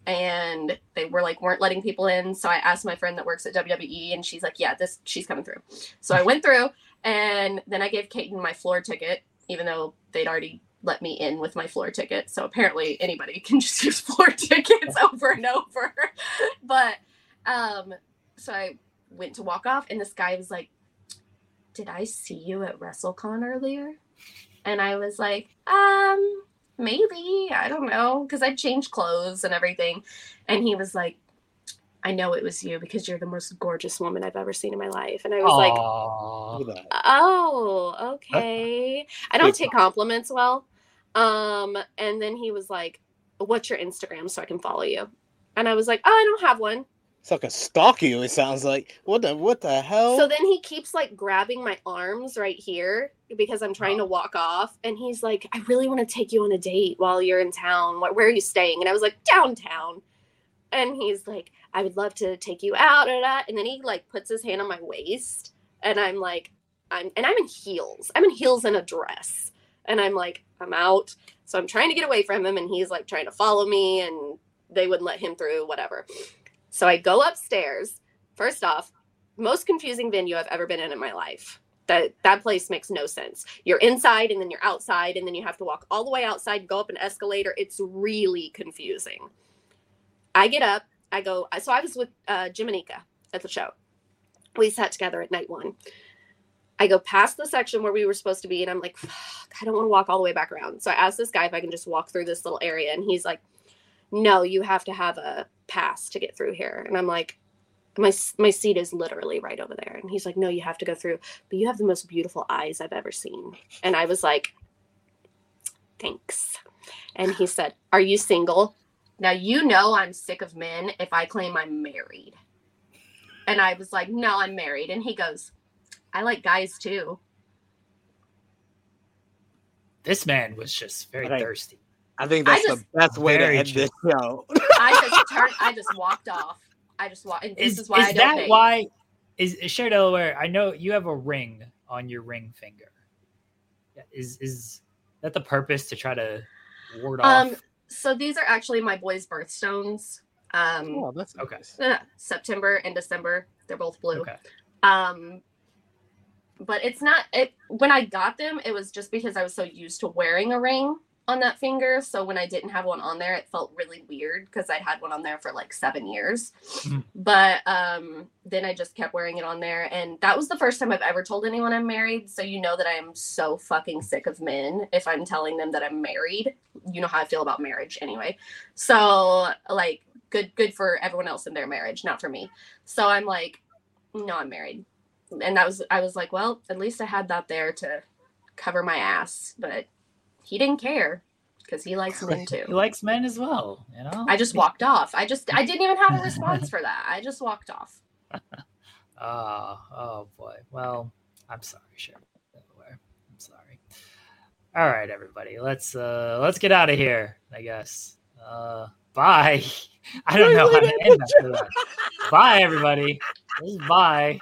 and they were like weren't letting people in so I asked my friend that works at WWE and she's like yeah this she's coming through. So I went through and then I gave Kaiten my floor ticket even though they'd already let me in with my floor ticket. So apparently anybody can just use floor tickets over and over. But um so I went to walk off and this guy was like did i see you at wrestlecon earlier and i was like um maybe i don't know because i changed clothes and everything and he was like i know it was you because you're the most gorgeous woman i've ever seen in my life and i was like Aw. Look at that. oh okay i don't take compliments well um and then he was like what's your instagram so i can follow you and i was like oh i don't have one It's like a stalk you. It sounds like what the what the hell? So then he keeps like grabbing my arms right here because I'm trying to walk off. And he's like, I really want to take you on a date while you're in town. Where, where are you staying? And I was like, downtown. And he's like, I would love to take you out. da, da." And then he like puts his hand on my waist. And I'm like, I'm, and I'm in heels. I'm in heels and a dress. And I'm like, I'm out. So I'm trying to get away from him. And he's like trying to follow me. And they wouldn't let him through, whatever. So I go upstairs. First off, most confusing venue I've ever been in in my life. That that place makes no sense. You're inside and then you're outside and then you have to walk all the way outside, go up an escalator. It's really confusing. I get up, I go. So I was with uh, Jim and Ika at the show. We sat together at night one. I go past the section where we were supposed to be, and I'm like, Fuck, I don't want to walk all the way back around. So I asked this guy if I can just walk through this little area, and he's like, No, you have to have a pass to get through here. And I'm like, my my seat is literally right over there. And he's like no you have to go through but you have the most beautiful eyes i've ever seen. And i was like thanks. And he said are you single? Now you know i'm sick of men if i claim i'm married. And i was like no i'm married. And he goes i like guys too. This man was just very Right. thirsty. I think I that's just- the best way to Very end this show. i just turned i just walked off i just walked and this Is, is, why is i don't that date. why? Is, is Cher Delaware? I know you have a ring on your ring finger. Is is that the purpose to try to ward off? um off? so these are actually my boys birthstones um oh, that's Okay. uh, September and December. They're both blue. Okay. Um, but it's not. It when I got them, it was just because I was so used to wearing a ring on that finger. So when I didn't have one on there, it felt really weird because I'd had one on there for like seven years. Mhm. But um, then I just kept wearing it on there, and that was the first time I've ever told anyone I'm married. So you know that I am so fucking sick of men if I'm telling them that I'm married. You know how I feel about marriage anyway. So like good good for everyone else in their marriage, not for me. So I'm like, no, I'm married. And that was I was like, well, at least I had that there to cover my ass, but he didn't care because he likes men too. He likes men as well. You know. I just walked off. I just I didn't even have a response for that. I just walked off. Oh, oh boy. Well, I'm sorry, Cher I'm sorry. All right, everybody. Let's uh let's get out of here. I guess. Uh, bye. I don't know how to end after that. Bye, everybody. This is bye.